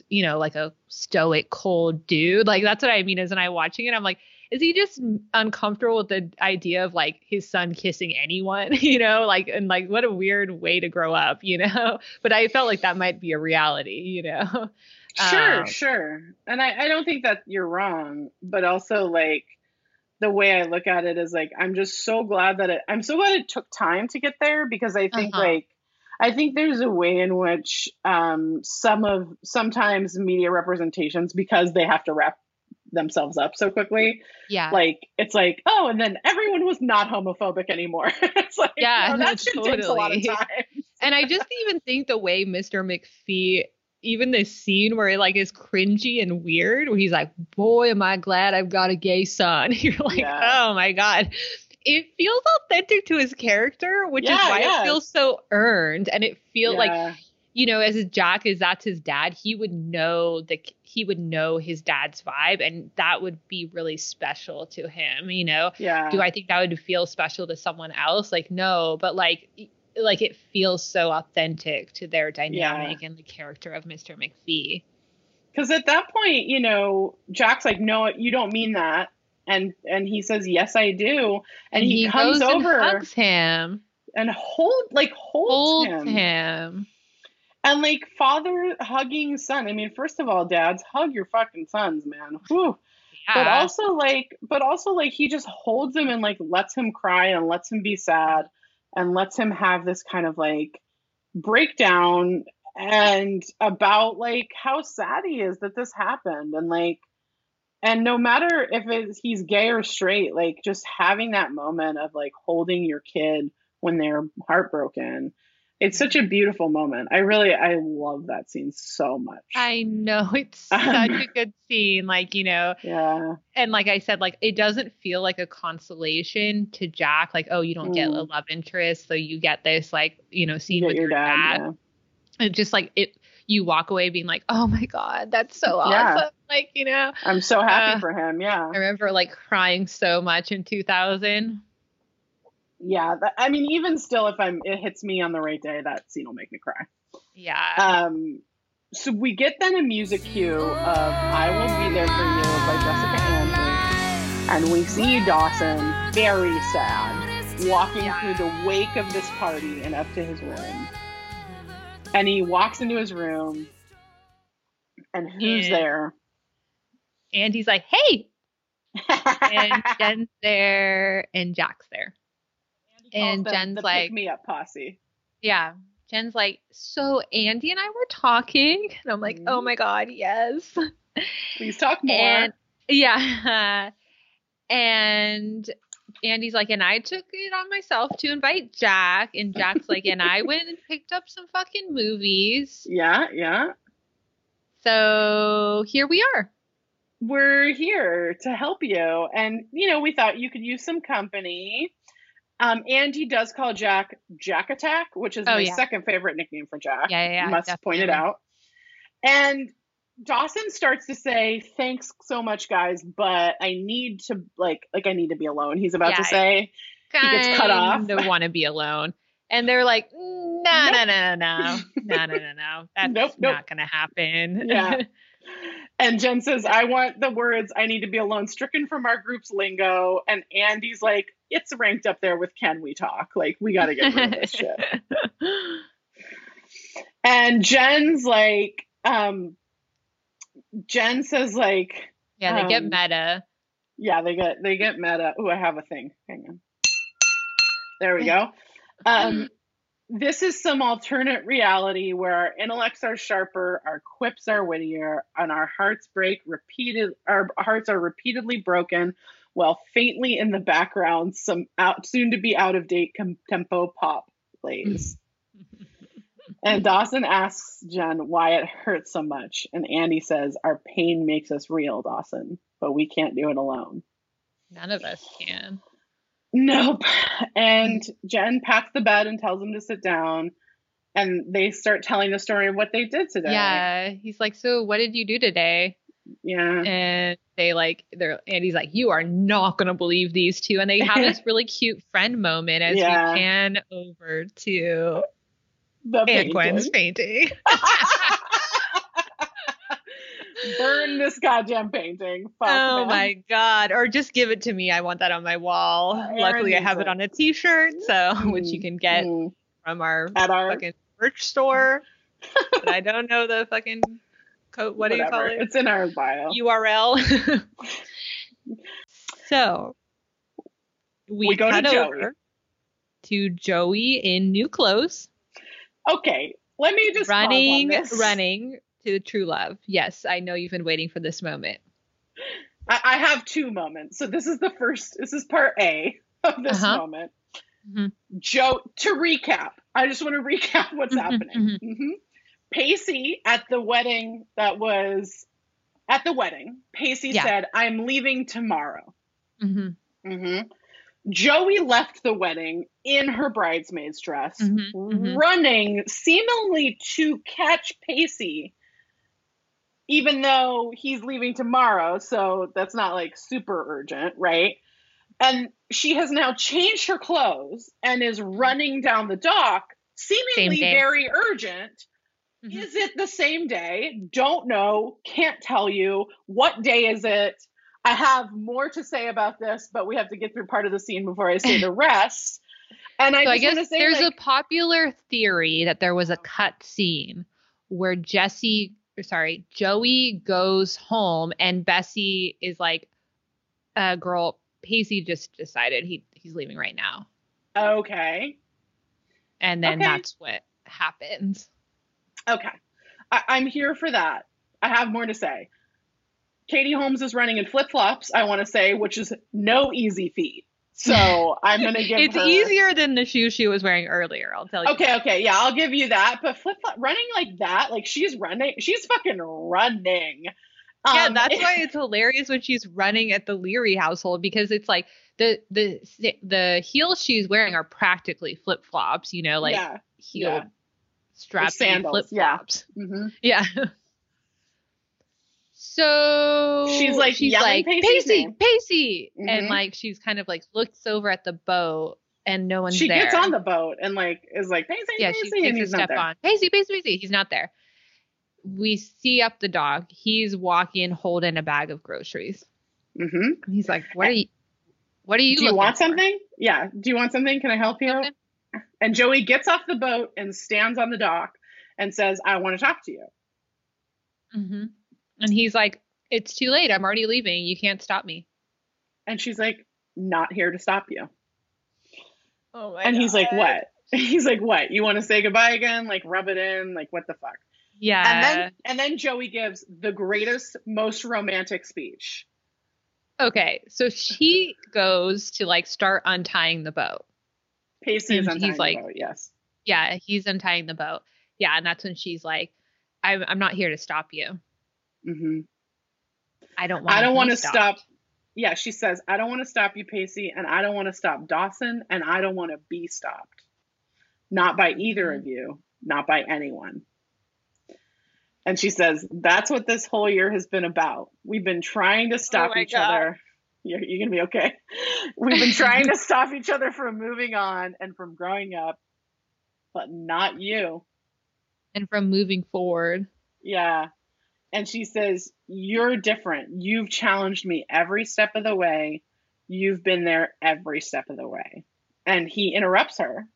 you know, like a stoic, cold dude. Like that's what I mean is when I watching it, I'm like, is he just uncomfortable with the idea of like his son kissing anyone, you know? Like and like what a weird way to grow up, you know? But I felt like that might be a reality, you know. Sure, Um, sure. And I, I don't think that you're wrong, but also like the way I look at it is like I'm just so glad that it I'm so glad it took time to get there because I think Uh-huh. like I think there's a way in which um some of sometimes media representations because they have to wrap themselves up so quickly Yeah. like it's like oh and then everyone was not homophobic anymore it's like Yeah, no, no, that shit takes a lot of time And I just even think the way Mr. McPhee, even this scene where it like is cringy and weird, where he's like, "Boy, am I glad I've got a gay son." You're like, Yeah. "Oh my god." It feels authentic to his character, which is why yeah. it feels so earned, and it feels like you know, as Jack is that's his dad, he would know the he would know his dad's vibe, and that would be really special to him. You know, yeah do I think that would feel special to someone else? Like no, but like like it feels so authentic to their dynamic and the character of Mr. McPhee. Because at that point, you know, Jack's like, "No, you don't mean that," and and he says, "Yes, I do," and, he, comes goes over and hugs him, and hold like holds, holds him. him. and like father hugging son. I mean, first of all, dads hug your fucking sons, man. Whew. But also like, but also like, he just holds him and like lets him cry and lets him be sad and lets him have this kind of like breakdown and about like how sad he is that this happened. And like and no matter if it's, he's gay or straight like just having that moment of like holding your kid when they're heartbroken it's such a beautiful moment i really i love that scene so much I know it's such Um, a good scene. Like, you know, yeah and like I said, like it doesn't feel like a consolation to Jack, like, oh, you don't get a Mm. love interest, so you get this like, you know, scene you with your, dad. yeah. And just like it you walk away being like, oh my God, that's so awesome. Yeah. Like, you know. i'm so happy Uh, for him yeah I remember like crying so much in 2000. Yeah that, i mean even still if i'm it hits me on the right day that scene will make me cry Yeah. Um, so we get then a music cue of "I Will Be There for You" by Jessica Andrews, and we see Dawson very sad, walking Yeah. through the wake of this party and up to his room. And he walks into his room, and who's And- there? and he's like, hey. And Jen's there and Jack's there. Calls and them Jen's the like- me up posse. Yeah. Jen's like, so Andie and I were talking. And I'm like, oh Mhm. my God, yes. Please talk more. And yeah. And Andie's like, and I took it on myself to invite Jack. And Jack's like, and I went and picked up some fucking movies. yeah, yeah. So here we are. we're here to help you. And, you know, we thought you could use some company. Um, he does call Jack Jack Attack, which is Oh, my yeah. second favorite nickname for Jack. Yeah, yeah, yeah, Must point it out. And Dawson starts to say, "Thanks so much, guys, but I need to like like I need to be alone." He's about to Yeah. say, He gets cut off. Don't want to be alone. And they're like, no, no, no, no, no, no, no, no, no. That's Nope, nope. not going to happen. Yeah. And Jen says, I want the words I need to be alone stricken from our group's lingo. And Andie's like, it's ranked up there with Can We Talk? Like, we got to get rid of this shit. And Jen's like, um, Jen says, like, yeah, they get Um, meta. yeah, they get they get meta. Oh, I have a thing. Hang on. There we go. Um, this is some alternate reality where our intellects are sharper, our quips are wittier, and our hearts break repeated. Our hearts are repeatedly broken, while faintly in the background, some out soon to be out of date com- tempo pop plays. and Dawson asks Jen why it hurts so much, and Andie says, "Our pain makes us real, Dawson, but we can't do it alone." None of us can. Nope. And Jen packs the bed and tells him to sit down. And they start telling the story of what they did today. Yeah, he's like, so what did you do today? Yeah. And they like, they're Andie's like, you are not gonna believe these two, and they have this really cute friend moment as Yeah. we pan over to The Aunt painting. Gwen's painting. Burn this goddamn painting. Fuck, oh man. my god! Or just give it to me. I want that on my wall. Erin Luckily, I have it it. on a T-shirt, so which you can get Mm. from our at our fucking merch store. but I don't know the fucking code. What do you call it? It's in our bio. URL. so we, We go to Joey. to Joey in new clothes, okay. Let me just running, running to True Love. Yes, I know you've been waiting for this moment. I, I have two moments. So this is the first. This is part A of this Uh-huh. moment. Mhm. Joe. To recap, I just want to recap what's Mhm, happening. hmm Pacey at the wedding that was at the wedding. Pacey Yeah. said, "I'm leaving tomorrow." hmm hmm Joey left the wedding in her bridesmaid's dress, running seemingly to catch Pacey, even though he's leaving tomorrow. So that's not like super urgent, right? And she has now changed her clothes and is running down the dock, seemingly very urgent. Mhm. Is it the same day? Don't know. Can't tell you. What day is it? I have more to say about this, but we have to get through part of the scene before I say the rest. And I So I guess say, there's like, a popular theory that there was a cut scene where Jesse, sorry, Joey goes home and Bessie is like, uh, girl, Pacey just decided he he's leaving right now. okay, And then Okay. that's what happens. okay, I, I'm here for that. I have more to say. Katie Holmes is running in flip flops. I want to say, which is no easy feat. So I'm gonna give It's her. easier than the shoes she was wearing earlier, I'll tell you. Okay, okay, yeah, I'll give you that. But flip flop running like that, like she's running, she's fucking running. Yeah, Um, that's why it's hilarious when she's running at the Leary household because it's like the the the heels she's wearing are practically flip flops, you know, like yeah. heel yeah. sandals, flip yeah. flops. hmm Yeah. So She's, like, she's like Pacey's Pacey, name. Pacey, Mhm. and like she's kind of like looks over at the boat and no one's She there. gets on the boat and like is like Pacey, yeah, Pacey, she takes and a he's not step there. on. Pacey, Pacey, Pacey. He's not there. We see up the dog. He's walking, holding a bag of groceries. Mm-hmm. He's like, "What are you? What are you? Do you want for?" something? Yeah. Do you want something? Can I help you? Something? And Joey gets off the boat and stands on the dock and says, "I want to talk to you." hmm And he's like, "It's too late. I'm already leaving. You can't stop me." And she's like, "Not here to stop you." Oh my and he's like, "What?" He's like, "What? You want to say goodbye again? Like rub it in? Like what the fuck?" Yeah. and then and then Joey gives the greatest, most romantic speech. okay, so she goes to like start untying the boat. Pacey is untying he's the like- boat, yes. Yeah, he's untying the boat. Yeah, and that's when she's like, "I'm I'm not here to stop you. Hmm I don't want. I don't want to stop. Yeah, she says, I don't want to stop you, Pacey, and I don't want to stop Dawson, and I don't want to be stopped. Not by either Mm-hmm. of you, not by anyone. And she says, That's what this whole year has been about. We've been trying to stop Oh each God. other. You're, you're going to be okay. We've been trying to stop each other from moving on and from growing up, but not you. And from moving forward, Yeah. And she says, You're different. You've challenged me every step of the way. You've been there every step of the way. And he interrupts her.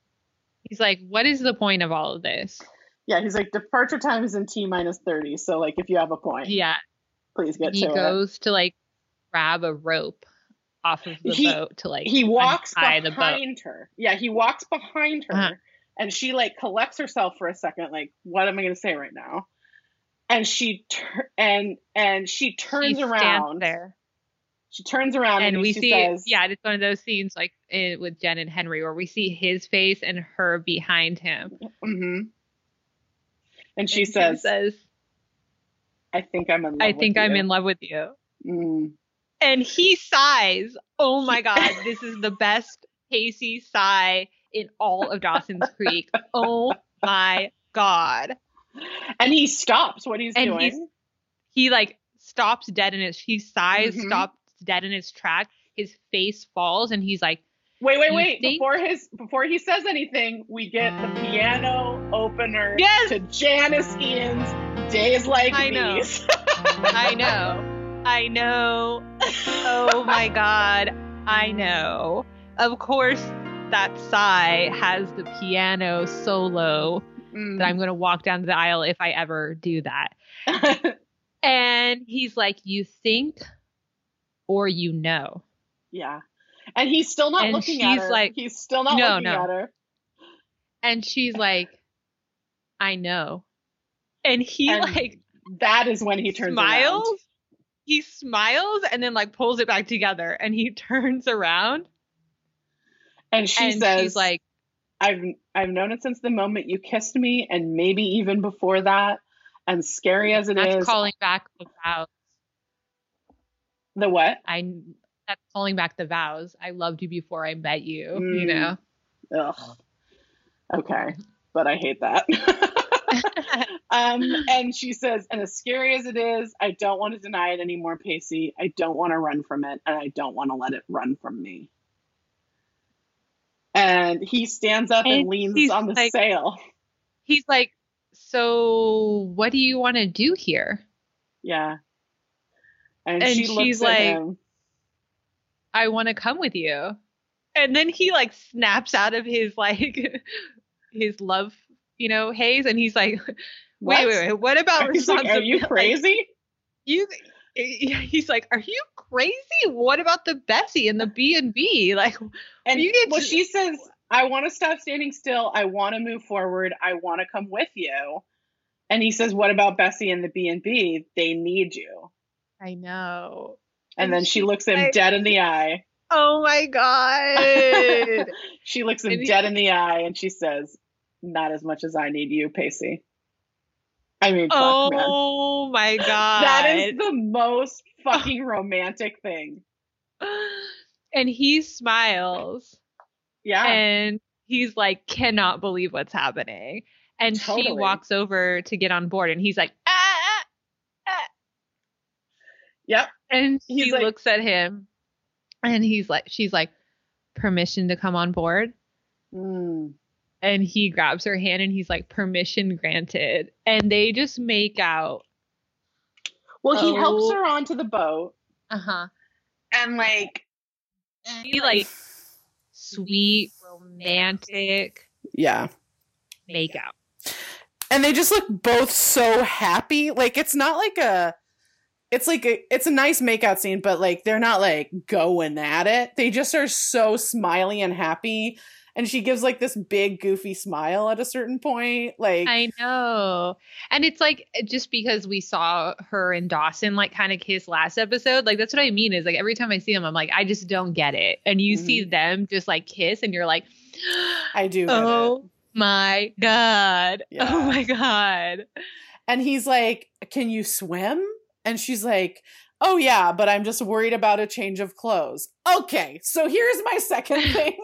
He's like, what is the point of all of this? Yeah, he's like, Departure time is in T minus 30. So, like, if you have a point, Yeah. please get He to it. goes to like grab a rope off of the He- boat to like He walks untie the boat. behind her. Yeah, he walks behind her. Uh-huh. And she, like, collects herself for a second. Like, what am I going to say right now? And she tur- and and she turns She around. there. She turns around and, and we she see says, yeah it's one of those scenes like eh, with jen and henry where we see his face and her behind him hmm And she And says, says I think I'm in love i with think i'm you." in love with you Mm. and he sighs oh my god this is the best Pacey sigh in all of dawson's creek oh my god And he stops what he's And doing. he like stops dead in his he sighs Mhm. stops dead in his track his face falls and he's like Wait, wait, wait! think- Before his before he says anything, we get the piano opener Yes! to Janis Ian's "Days Like I know. These." I know. I know. Oh my god. I know. Of course, that sigh has the piano solo Mm. that I'm going to walk down the aisle if I ever do that. And he's like, You think or you know. yeah, and he's still not And looking at her. like- he's still not No, looking no. at her. And she's like, I know. And he And like That is when he turns smiles. around. He smiles and then like pulls it back together and he turns around and she and says, she's like, I've I've known it since the moment you kissed me, and maybe even before that. And scary as it is, That's calling back the vows. the what? I that's calling back the vows. I loved you before I met you. You Mm. know. Ugh. Okay, but I hate that. um, and she says, and as scary as it is, I don't want to deny it anymore, Pacey. I don't want to run from it, and I don't want to let it run from me. And he stands up and, And leans on the like- sail. He's like, so what do you want to do here? Yeah. And, And she she's looks like- him. I want to come with you. And then he like snaps out of his like his love, you know, haze, and he's like, wait, What? wait, wait, what about He's like, Are you responsibility? Like, crazy? you he's like are you crazy what about the bessie and the b and b like And You get well, she says, I want to stop standing still. I want to move forward. I want to come with you. And he says, What about Bessie and the B and B? They need you. i know And, And then she she's looks him like- dead in the eye. oh my god she looks him And he- dead in the eye and she says, Not as much as I need you, Pacey. I mean, fuck, oh my god That is the most fucking romantic thing. and he smiles Yeah. and he's like cannot believe what's happening and she walks over to get on board and he's like ah, ah, yep. and He's she like- looks at him and he's like she's like permission to come on board Mm. And he grabs her hand and he's like permission granted and they just make out Well, he helps Oh. her onto the boat uh-huh and like he like sweet romantic Yeah. make out And they just look both so happy. Like it's not like a it's like a it's a nice makeout scene, but like they're not like going at it. They just are so smiley and happy. And she gives like this big goofy smile at a certain point. Like I know. And it's like just because we saw her and Dawson like kind of kiss last episode, like that's what I mean is like every time I see them, I'm like, I just don't get it. And you see mm-hmm. them just like kiss and you're like, I do oh my God. Yeah. Oh my God. And he's like, Can you swim? And she's like, Oh, yeah, but I'm just worried about a change of clothes. Okay, so here's my second thing.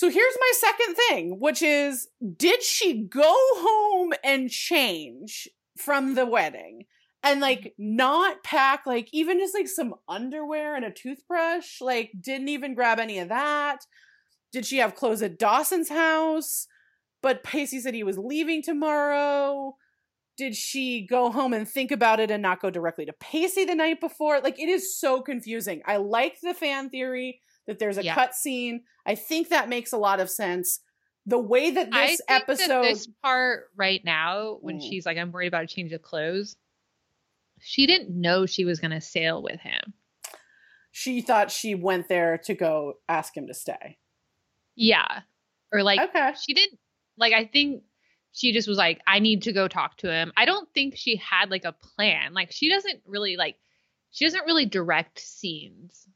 So here's my second thing, which is Did she go home and change from the wedding? And like not pack like even just like some underwear and a toothbrush, like didn't even grab any of that. Did she have clothes at Dawson's house? But Pacey said he was leaving tomorrow. did she go home and think about it and not go directly to Pacey the night before? Like it is so confusing. I like the fan theory that there's a Yeah. cut scene. I think that makes a lot of sense. The way that this think that episode this part right now, when Mm. she's like, I'm worried about a change of clothes, she didn't know she was gonna sail with him. she thought she went there to go ask him to stay. Yeah. Or like okay. she didn't like I think she just was like, I need to go talk to him. I don't think she had like a plan. Like she doesn't really like she doesn't really direct scenes,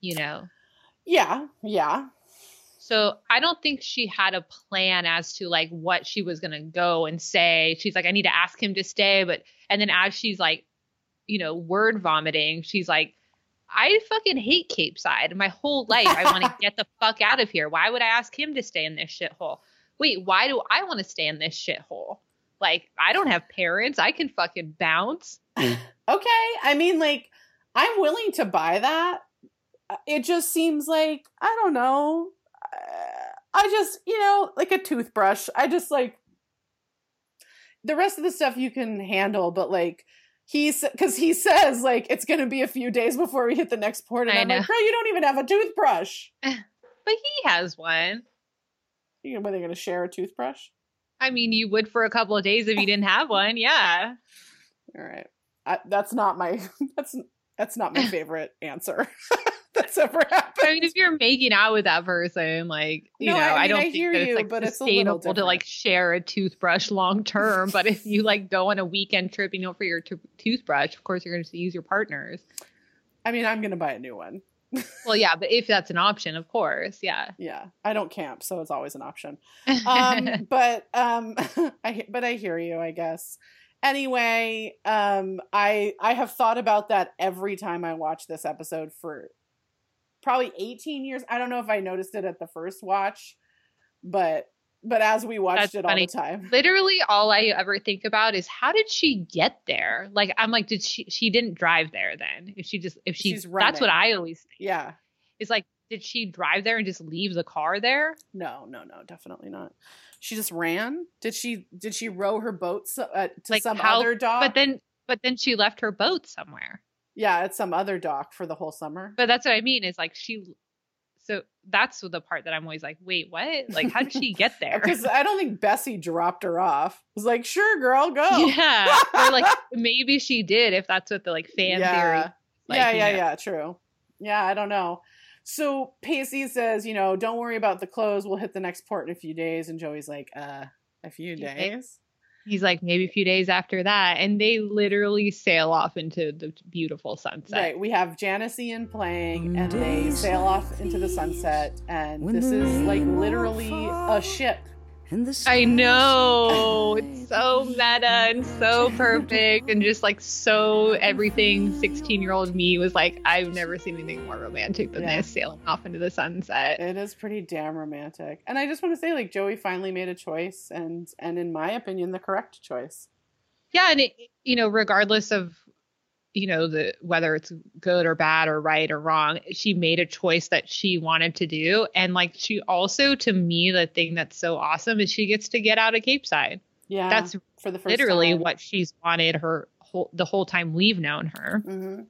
you know. Yeah, yeah. So I don't think she had a plan as to like what she was gonna go and say. She's like, I need to ask him to stay, but and then as she's like, you know, word vomiting, she's like, I fucking hate Capeside. My whole life, I want to get the fuck out of here. Why would I ask him to stay in this shithole? Wait, why do I want to stay in this shithole? Like, I don't have parents. I can fucking bounce. Okay. I mean, like, I'm willing to buy that. Uh, It just seems like, I don't know. Uh, I just, you know, like a toothbrush. I just like the rest of the stuff you can handle, but like, he's because he says like it's gonna be a few days before we hit the next port, and I I'm like, girl, you don't even have a toothbrush. But he has one. You know, were they gonna share a toothbrush? I mean, you would for a couple of days if you didn't have one. Yeah. All right, I, that's not my that's that's not my favorite answer that's ever happened. I mean, if you're making out with that person, like you No, know, I I, don't I think hear that it's you, like but it's a sustainable to like share a toothbrush long term. but if you like go on a weekend trip, you know, for your to- toothbrush, of course you're going to use your partners. I mean, I'm gonna buy a new one. Well, yeah, but if that's an option, of course, yeah. Yeah, I don't camp, so it's always an option. Um, but um, I but I hear you. I guess. Anyway, um, I I have thought about that every time I watch this episode for probably 18 years. I don't know if I noticed it at the first watch, but but as we watched That's it funny. all the time, Literally, all I ever think about is how did she get there? Like, I'm like, did she? She didn't drive there then. If she just, if she, She's that's what. I always think. yeah, Is like, did she drive there and just leave the car there? no, no, no, definitely not. She just ran. Did she? Did she row her boat so, uh, to Like, some how- other dock? But then, but then she left her boat somewhere. Yeah, at some other dock for the whole summer. But that's what I mean is like she. So that's the part that I'm always like, wait, what? Like, how did she get there? Because I don't think Bessie dropped her off. It was like, sure, girl, go. Yeah, or like maybe she did if that's what the like fan theory. Like, yeah, you yeah, know. yeah, true. Yeah, I don't know. So Pacey says, you know, don't worry about the clothes. We'll hit the next port in a few days. And Joey's like, uh, a few days. He's like maybe a few days after that, and they literally sail off into the beautiful sunset. Right. We have Janis Ian playing, and they sail off into the sunset. And this is like literally a ship. And the I know it's so meta and so perfect, and just like so everything. Sixteen-year-old me was like, I've never seen anything more romantic than Yeah. this, sailing off into the sunset. It is pretty damn romantic. And I just want to say, like, Joey finally made a choice, and and in my opinion, the correct choice. yeah and it, you know regardless of you know the whether it's good or bad or right or wrong she made a choice that she wanted to do. And like she also to me the thing that's so awesome is she gets to get out of Capeside. Yeah, that's for the first literally time. what she's wanted her whole the whole time we've known her. Hmm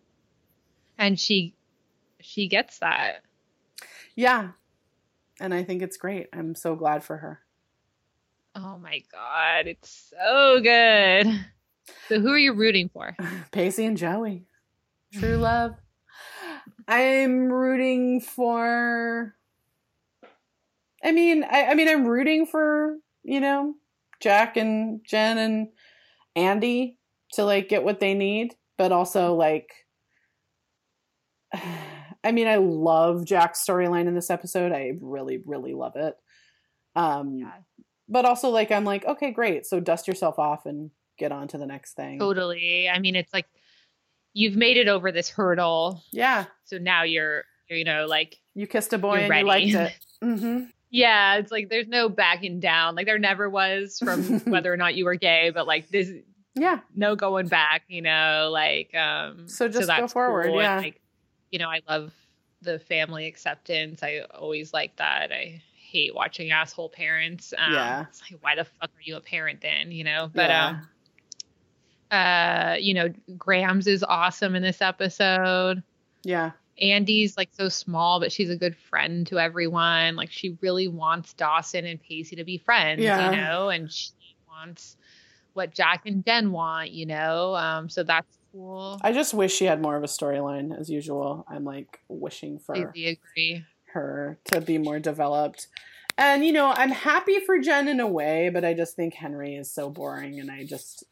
and she she gets that. Yeah, and I think it's great. I'm so glad for her. oh my god it's so good so who are you rooting for Pacey and Joey, true love. I'm rooting for. I mean, I, I mean, I'm rooting for you know Jack and Jen and Andie to like get what they need, but also like. I mean, I love Jack's storyline in this episode. I really, really love it. Um, Yeah. but also like I'm like, okay, great. So dust yourself off and get on to the next thing. totally i mean it's like you've made it over this hurdle Yeah, so now you're, you're you know like you kissed a boy and ready. you liked it. hmm yeah it's like there's no backing down like there never was from whether or not you were gay but like this Yeah, no going back you know like um So just go forward, cool. And, yeah. like you know i love the family acceptance i always like that i hate watching asshole parents um Yeah. it's like why the fuck are you a parent then you know but Yeah. um Uh, you know, Grams is awesome in this episode. Yeah. Andie's like so small, but she's a good friend to everyone. Like she really wants Dawson and Pacey to be friends, Yeah. you know, and she wants what Jack and Jen want, you know. Um, so that's cool. I just wish she had more of a storyline as usual. I'm like wishing for agree. her to be more developed. And you know, I'm happy for Jen in a way, but I just think Henry is so boring and I just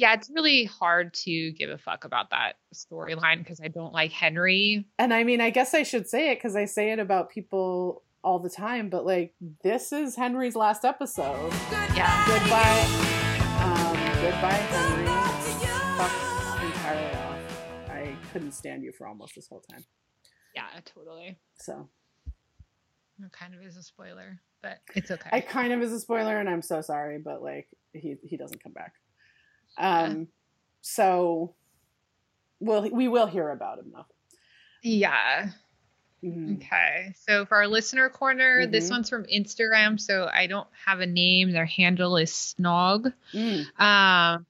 Yeah, it's really hard to give a fuck about that storyline because I don't like Henry. and I mean, I guess I should say it cuz I say it about people all the time, but like this is Henry's last episode. Yeah. Goodbye. Um goodbye Henry. Fuck entirely off. I couldn't stand you for almost this whole time. Yeah, totally. So, It kind of is a spoiler, but it's okay. I kind of is a spoiler and I'm so sorry, but like he he doesn't come back. Um so we'll we will hear about him though. yeah. Mhm. Okay. So for our listener corner, this Mhm. one's from Instagram. So I don't have a name. Their handle is Snog. Mm, Um,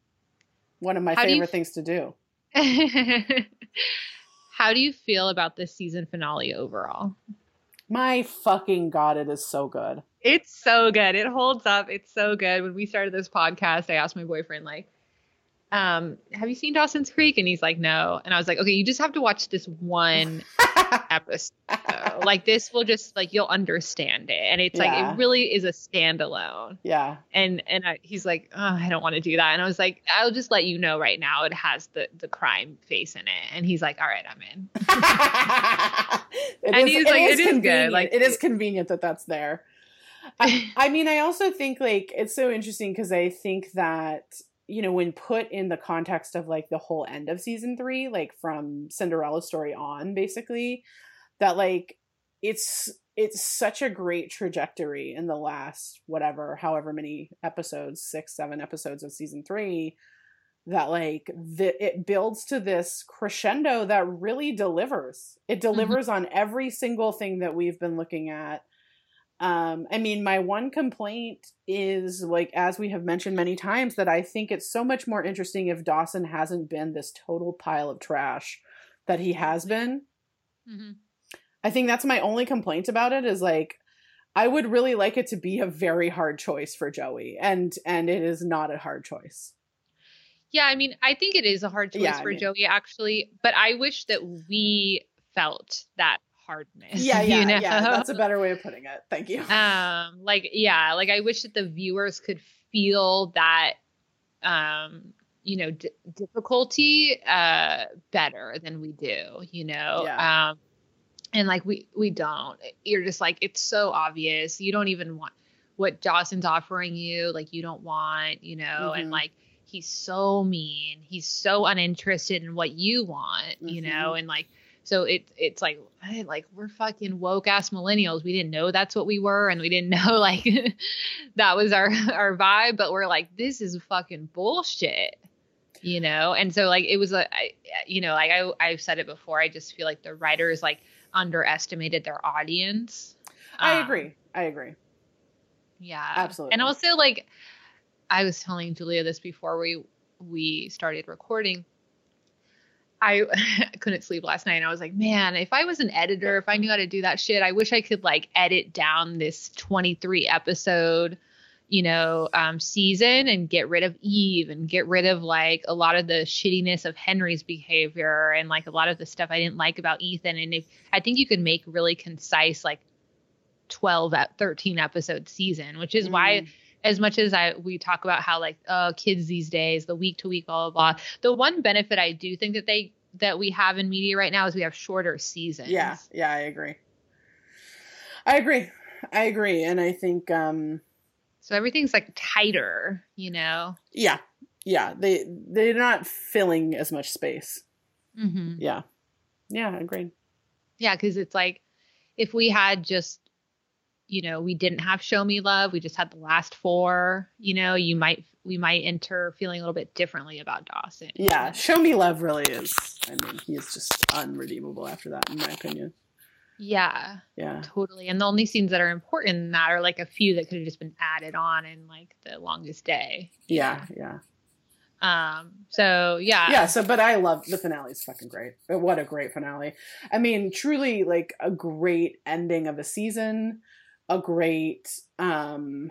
one of my How do you favorite f- things to do. how do you feel about this season finale overall? My fucking god, it is so good. It's so good. It holds up. It's so good. When we started this podcast, I asked my boyfriend, like, um, have you seen Dawson's Creek? And he's like, no. And I was like, okay, you just have to watch this one episode. like this will just like you'll understand it. And it's like it really is a standalone. yeah. And and I, he's like, oh, I don't want to do that. And I was like, I'll just let you know right now. It has the the crime face in it. And he's like, all right, I'm in. And he's like, it is good, like- it is convenient that that's there. I, I mean, I also think like it's so interesting because I think that you know when put in the context of like the whole end of season three, like from Cinderella's story on, basically, that like it's it's such a great trajectory in the last whatever however many episodes six seven episodes of season three that like the, it builds to this crescendo that really delivers. It mm-hmm. delivers on every single thing that we've been looking at um i mean my one complaint is like as we have mentioned many times that i think it's so much more interesting if dawson hasn't been this total pile of trash that he has been Mhm. I think that's my only complaint about it is like I would really like it to be a very hard choice for Joey and and it is not a hard choice. Yeah, I mean, I think it is a hard choice Yeah, I for mean- Joey actually, but I wish that we felt that hardness. Yeah, yeah, you know? yeah. That's a better way of putting it. Thank you. um like yeah like i wish that the viewers could feel that um you know d- difficulty uh better than we do you know Yeah. um and like we we don't you're just like it's so obvious you don't even want what dawson's offering you like you don't want you know and Mhm. like he's so mean he's so uninterested in what you want you Mm-hmm. know and like so it's it's like like we're fucking woke ass millennials. We didn't know that's what we were, and we didn't know like that was our our vibe. But we're like, this is fucking bullshit, you know. And so like it was a, I, you know, like I I've said it before. I just feel like the writers like underestimated their audience. I Um, agree. I agree. Yeah, Absolutely. And also like I was telling Julia this before we we started recording. I couldn't sleep last night and I was like, man, if I was an editor, if I knew how to do that shit, I wish I could like edit down this 23 episode, you know, um, season and get rid of Eve and get rid of like a lot of the shittiness of Henry's behavior and like a lot of the stuff I didn't like about Ethan. And if I think you could make really concise, like 12 at 13 episode season, which is why Mm. As much as I we talk about how like oh kids these days the week to week blah blah blah the one benefit I do think that they that we have in media right now is we have shorter seasons Yeah, yeah, I agree. I agree. I agree. And I think um so everything's like tighter you know yeah. Yeah, they they're not filling as much space. mm-hmm. Yeah. Yeah, agreed. yeah because it's like if we had just you know we didn't have show me love we just had the last four you know you might we might enter feeling a little bit differently about Dawson Yeah, Show Me Love really is. I mean, he is just unredeemable after that, in my opinion. yeah Yeah. Totally. And the only scenes that are important in that are like a few that could have just been added on in like the longest day. Yeah, yeah. Um, so yeah, yeah so but i love the finale is fucking great what a great finale i mean truly like a great ending of a season a great um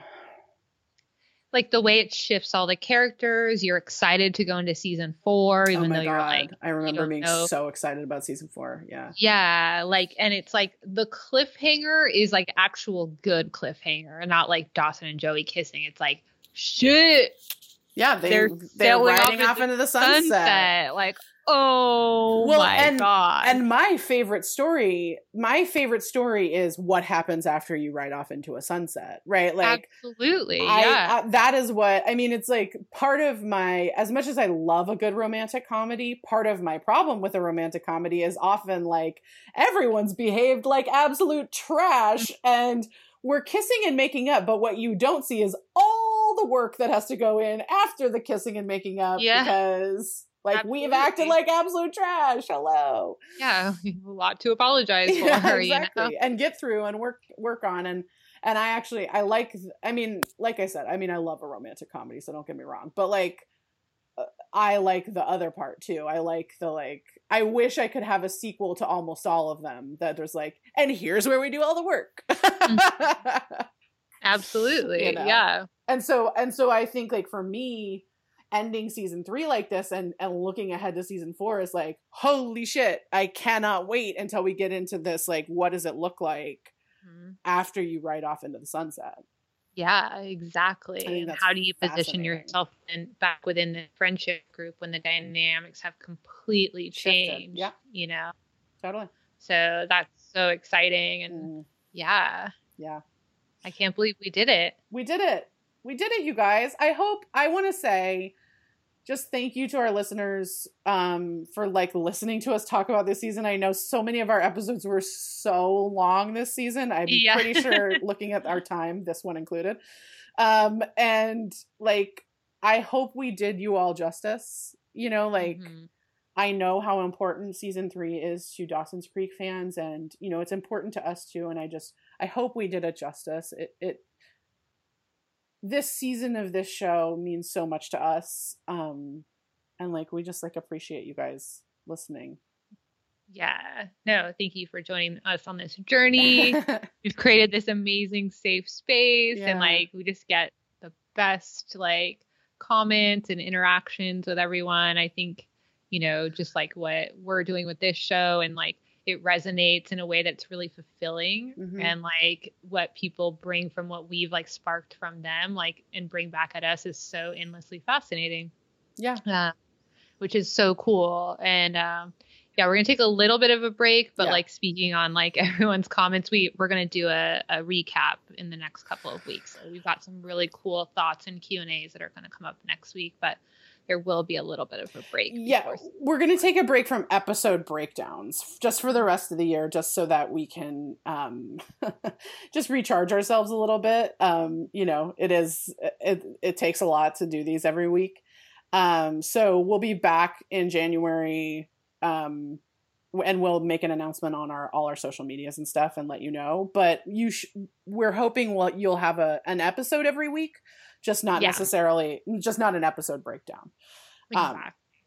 like the way it shifts all the characters. You're excited to go into season four, even my though you're like, i remember being know. so excited about season four yeah yeah, like, and it's like the cliffhanger is like actual good cliffhanger, not like Dawson and Joey kissing. It's like shit, yeah they, They're they're, off riding off into into the sunset, sunset. Like, oh Well, my and- god, and my favorite story my favorite story is what happens after you ride off into a sunset right like absolutely, I, yeah, I- that is what I mean. It's like part of my, as much as I love a good romantic comedy, part of my problem with a romantic comedy is often like everyone's behaved like absolute trash mm-hmm. and we're kissing and making up, but what you don't see is all the work that has to go in after the kissing and making up Yeah. because like we've acted like absolute trash. Hello. yeah, a lot to apologize for, Yeah, you know. exactly. And get through and work work on and and I actually I like I mean like I said I mean I love a romantic comedy so don't get me wrong but like uh, I like the other part too. I like the like I wish I could have a sequel to almost all of them that there's like and here's where we do all the work. Absolutely, You know. yeah. and so and so I think like for me ending season 3 like this and and looking ahead to season 4 is like holy shit I cannot wait until we get into this like what does it look like Mhm. after you ride off into the sunset. Yeah, exactly. And how do you position yourself in back within the friendship group when the dynamics have completely Shifted, changed? yeah. You know? Totally. So that's so exciting. And Mm, yeah, yeah. I can't believe we did it. We did it. We did it, you guys. I hope I want to say just thank you to our listeners um for like listening to us talk about this season. I know so many of our episodes were so long this season. I'm Yeah. pretty sure looking at our time, this one included. Um and like I hope we did you all justice. You know, like Mhm. I know how important season three is to Dawson's Creek fans, and you know it's important to us too. And I just I hope we did it justice. It it this season of this show means so much to us, um, and like we just like appreciate you guys listening. yeah. No, thank you for joining us on this journey. We've created this amazing safe space Yeah. and like we just get the best like comments and interactions with everyone. I think, you know, just like what we're doing with this show and like it resonates in a way that's really fulfilling Mhm. and like what people bring from what we've like sparked from them like and bring back at us is so endlessly fascinating yeah, uh, which is so cool. And um, yeah, we're gonna take a little bit of a break, but Yeah. like speaking on like everyone's comments, we we're gonna do a, a recap in the next couple of weeks. So we've got some really cool thoughts and Q and A's that are gonna come up next week, but there will be a little bit of a break. yeah. before- We're gonna take a break from episode breakdowns just for the rest of the year, just so that we can um, just recharge ourselves a little bit. Um, you know, it is it it takes a lot to do these every week. Um, so we'll be back in January, um, and we'll make an announcement on our all our social medias and stuff and let you know. But you, sh- we're hoping we'll, you'll have a an episode every week, just not Yeah. necessarily, just not an episode breakdown. um,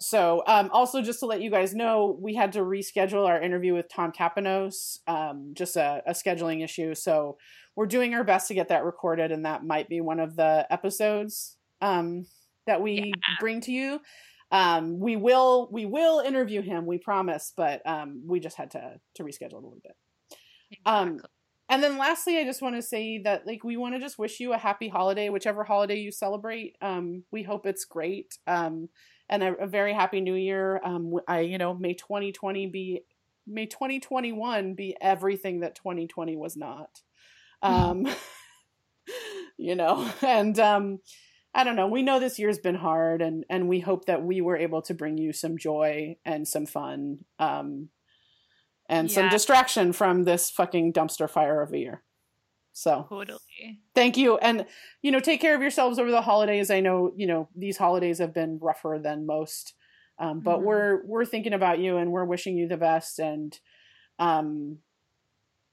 So, um, also just to let you guys know, we had to reschedule our interview with Tom Kapinos, um, just a, a scheduling issue. So, we're doing our best to get that recorded, and that might be one of the episodes um, that we Yeah. bring to you. Um, we will we will interview him, we promise, but um, we just had to to reschedule a little bit. um, Exactly. And then lastly, I just want to say that like we want to just wish you a happy holiday, whichever holiday you celebrate. Um, we hope it's great. Um, and a, a very happy new year. Um, I you know may 2020 be may 2021 be everything that 2020 was not. Um, you know, and um, I don't know. We know this year's been hard, and and we hope that we were able to bring you some joy and some fun. Um, and some distraction from this fucking dumpster fire of a year. So totally. thank you. And, you know, take care of yourselves over the holidays. I know, you know, these holidays have been rougher than most. Um, but Mhm. we're we're thinking about you and we're wishing you the best and um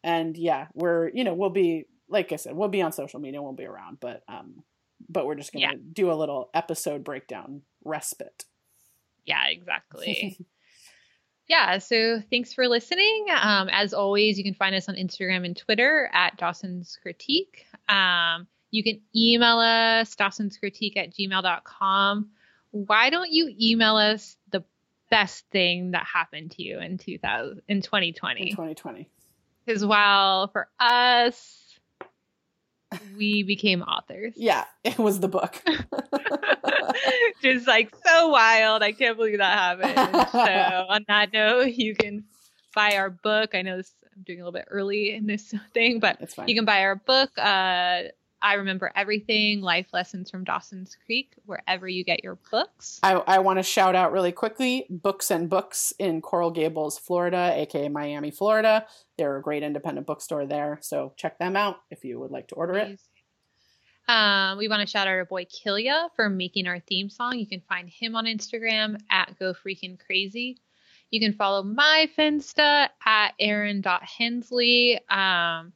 and yeah, we're you know, we'll be like I said, we'll be on social media, we'll be around, but um but we're just gonna Yeah. do a little episode breakdown respite. Yeah, exactly. yeah, so thanks for listening. Um, as always, you can find us on Instagram and Twitter at Dawson's Critique. Um, you can email us, Dawson's Critique at gmail.com. Why don't you email us the best thing that happened to you in 2000 in 2020? In 2020. Because while for us, we became authors. Yeah, it was the book. Just like so wild. I can't believe that happened. so, on that note, you can buy our book. I know this, I'm doing a little bit early in this thing, but you can buy our book. Uh, I remember everything. Life lessons from Dawson's Creek, wherever you get your books. I, I want to shout out really quickly Books and Books in Coral Gables, Florida, aka Miami, Florida. They're a great independent bookstore there. So check them out if you would like to order it. Um, we want to shout out our boy Kilia for making our theme song. You can find him on Instagram at Go Freaking Crazy. You can follow my Finsta at Erin.Hensley. Um,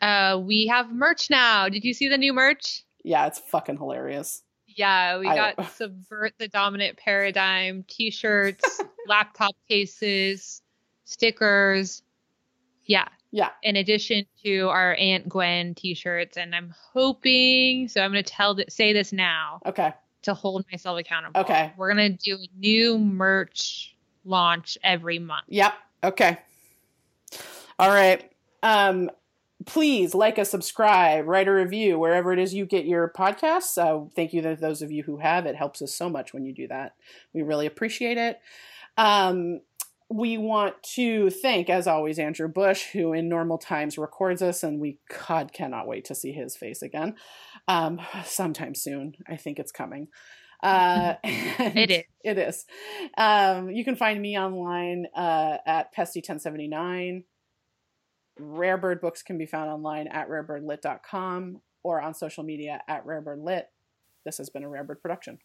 uh, we have merch now. Did you see the new merch? Yeah, it's fucking hilarious. Yeah, we I- got Subvert the Dominant Paradigm t shirts, laptop cases, stickers. Yeah. Yeah. In addition to our Aunt Gwen t shirts. And I'm hoping, so I'm going to tell th- say this now Okay. to hold myself accountable. Okay. We're going to do a new merch launch every month. Yep. Okay. All right. Um, please like us, subscribe, write a review wherever it is you get your podcasts. Uh, thank you to those of you who have. It helps us so much when you do that. We really appreciate it. Um, we want to thank, as always, Andrew Bush, who in normal times records us, and we God cannot wait to see his face again. Um, sometime soon. I think it's coming. Uh, It is. It is. Um, you can find me online uh, at Pesty1079. Rarebird books can be found online at rarebirdlit.com or on social media at rarebirdlit. This has been a Rare Bird production.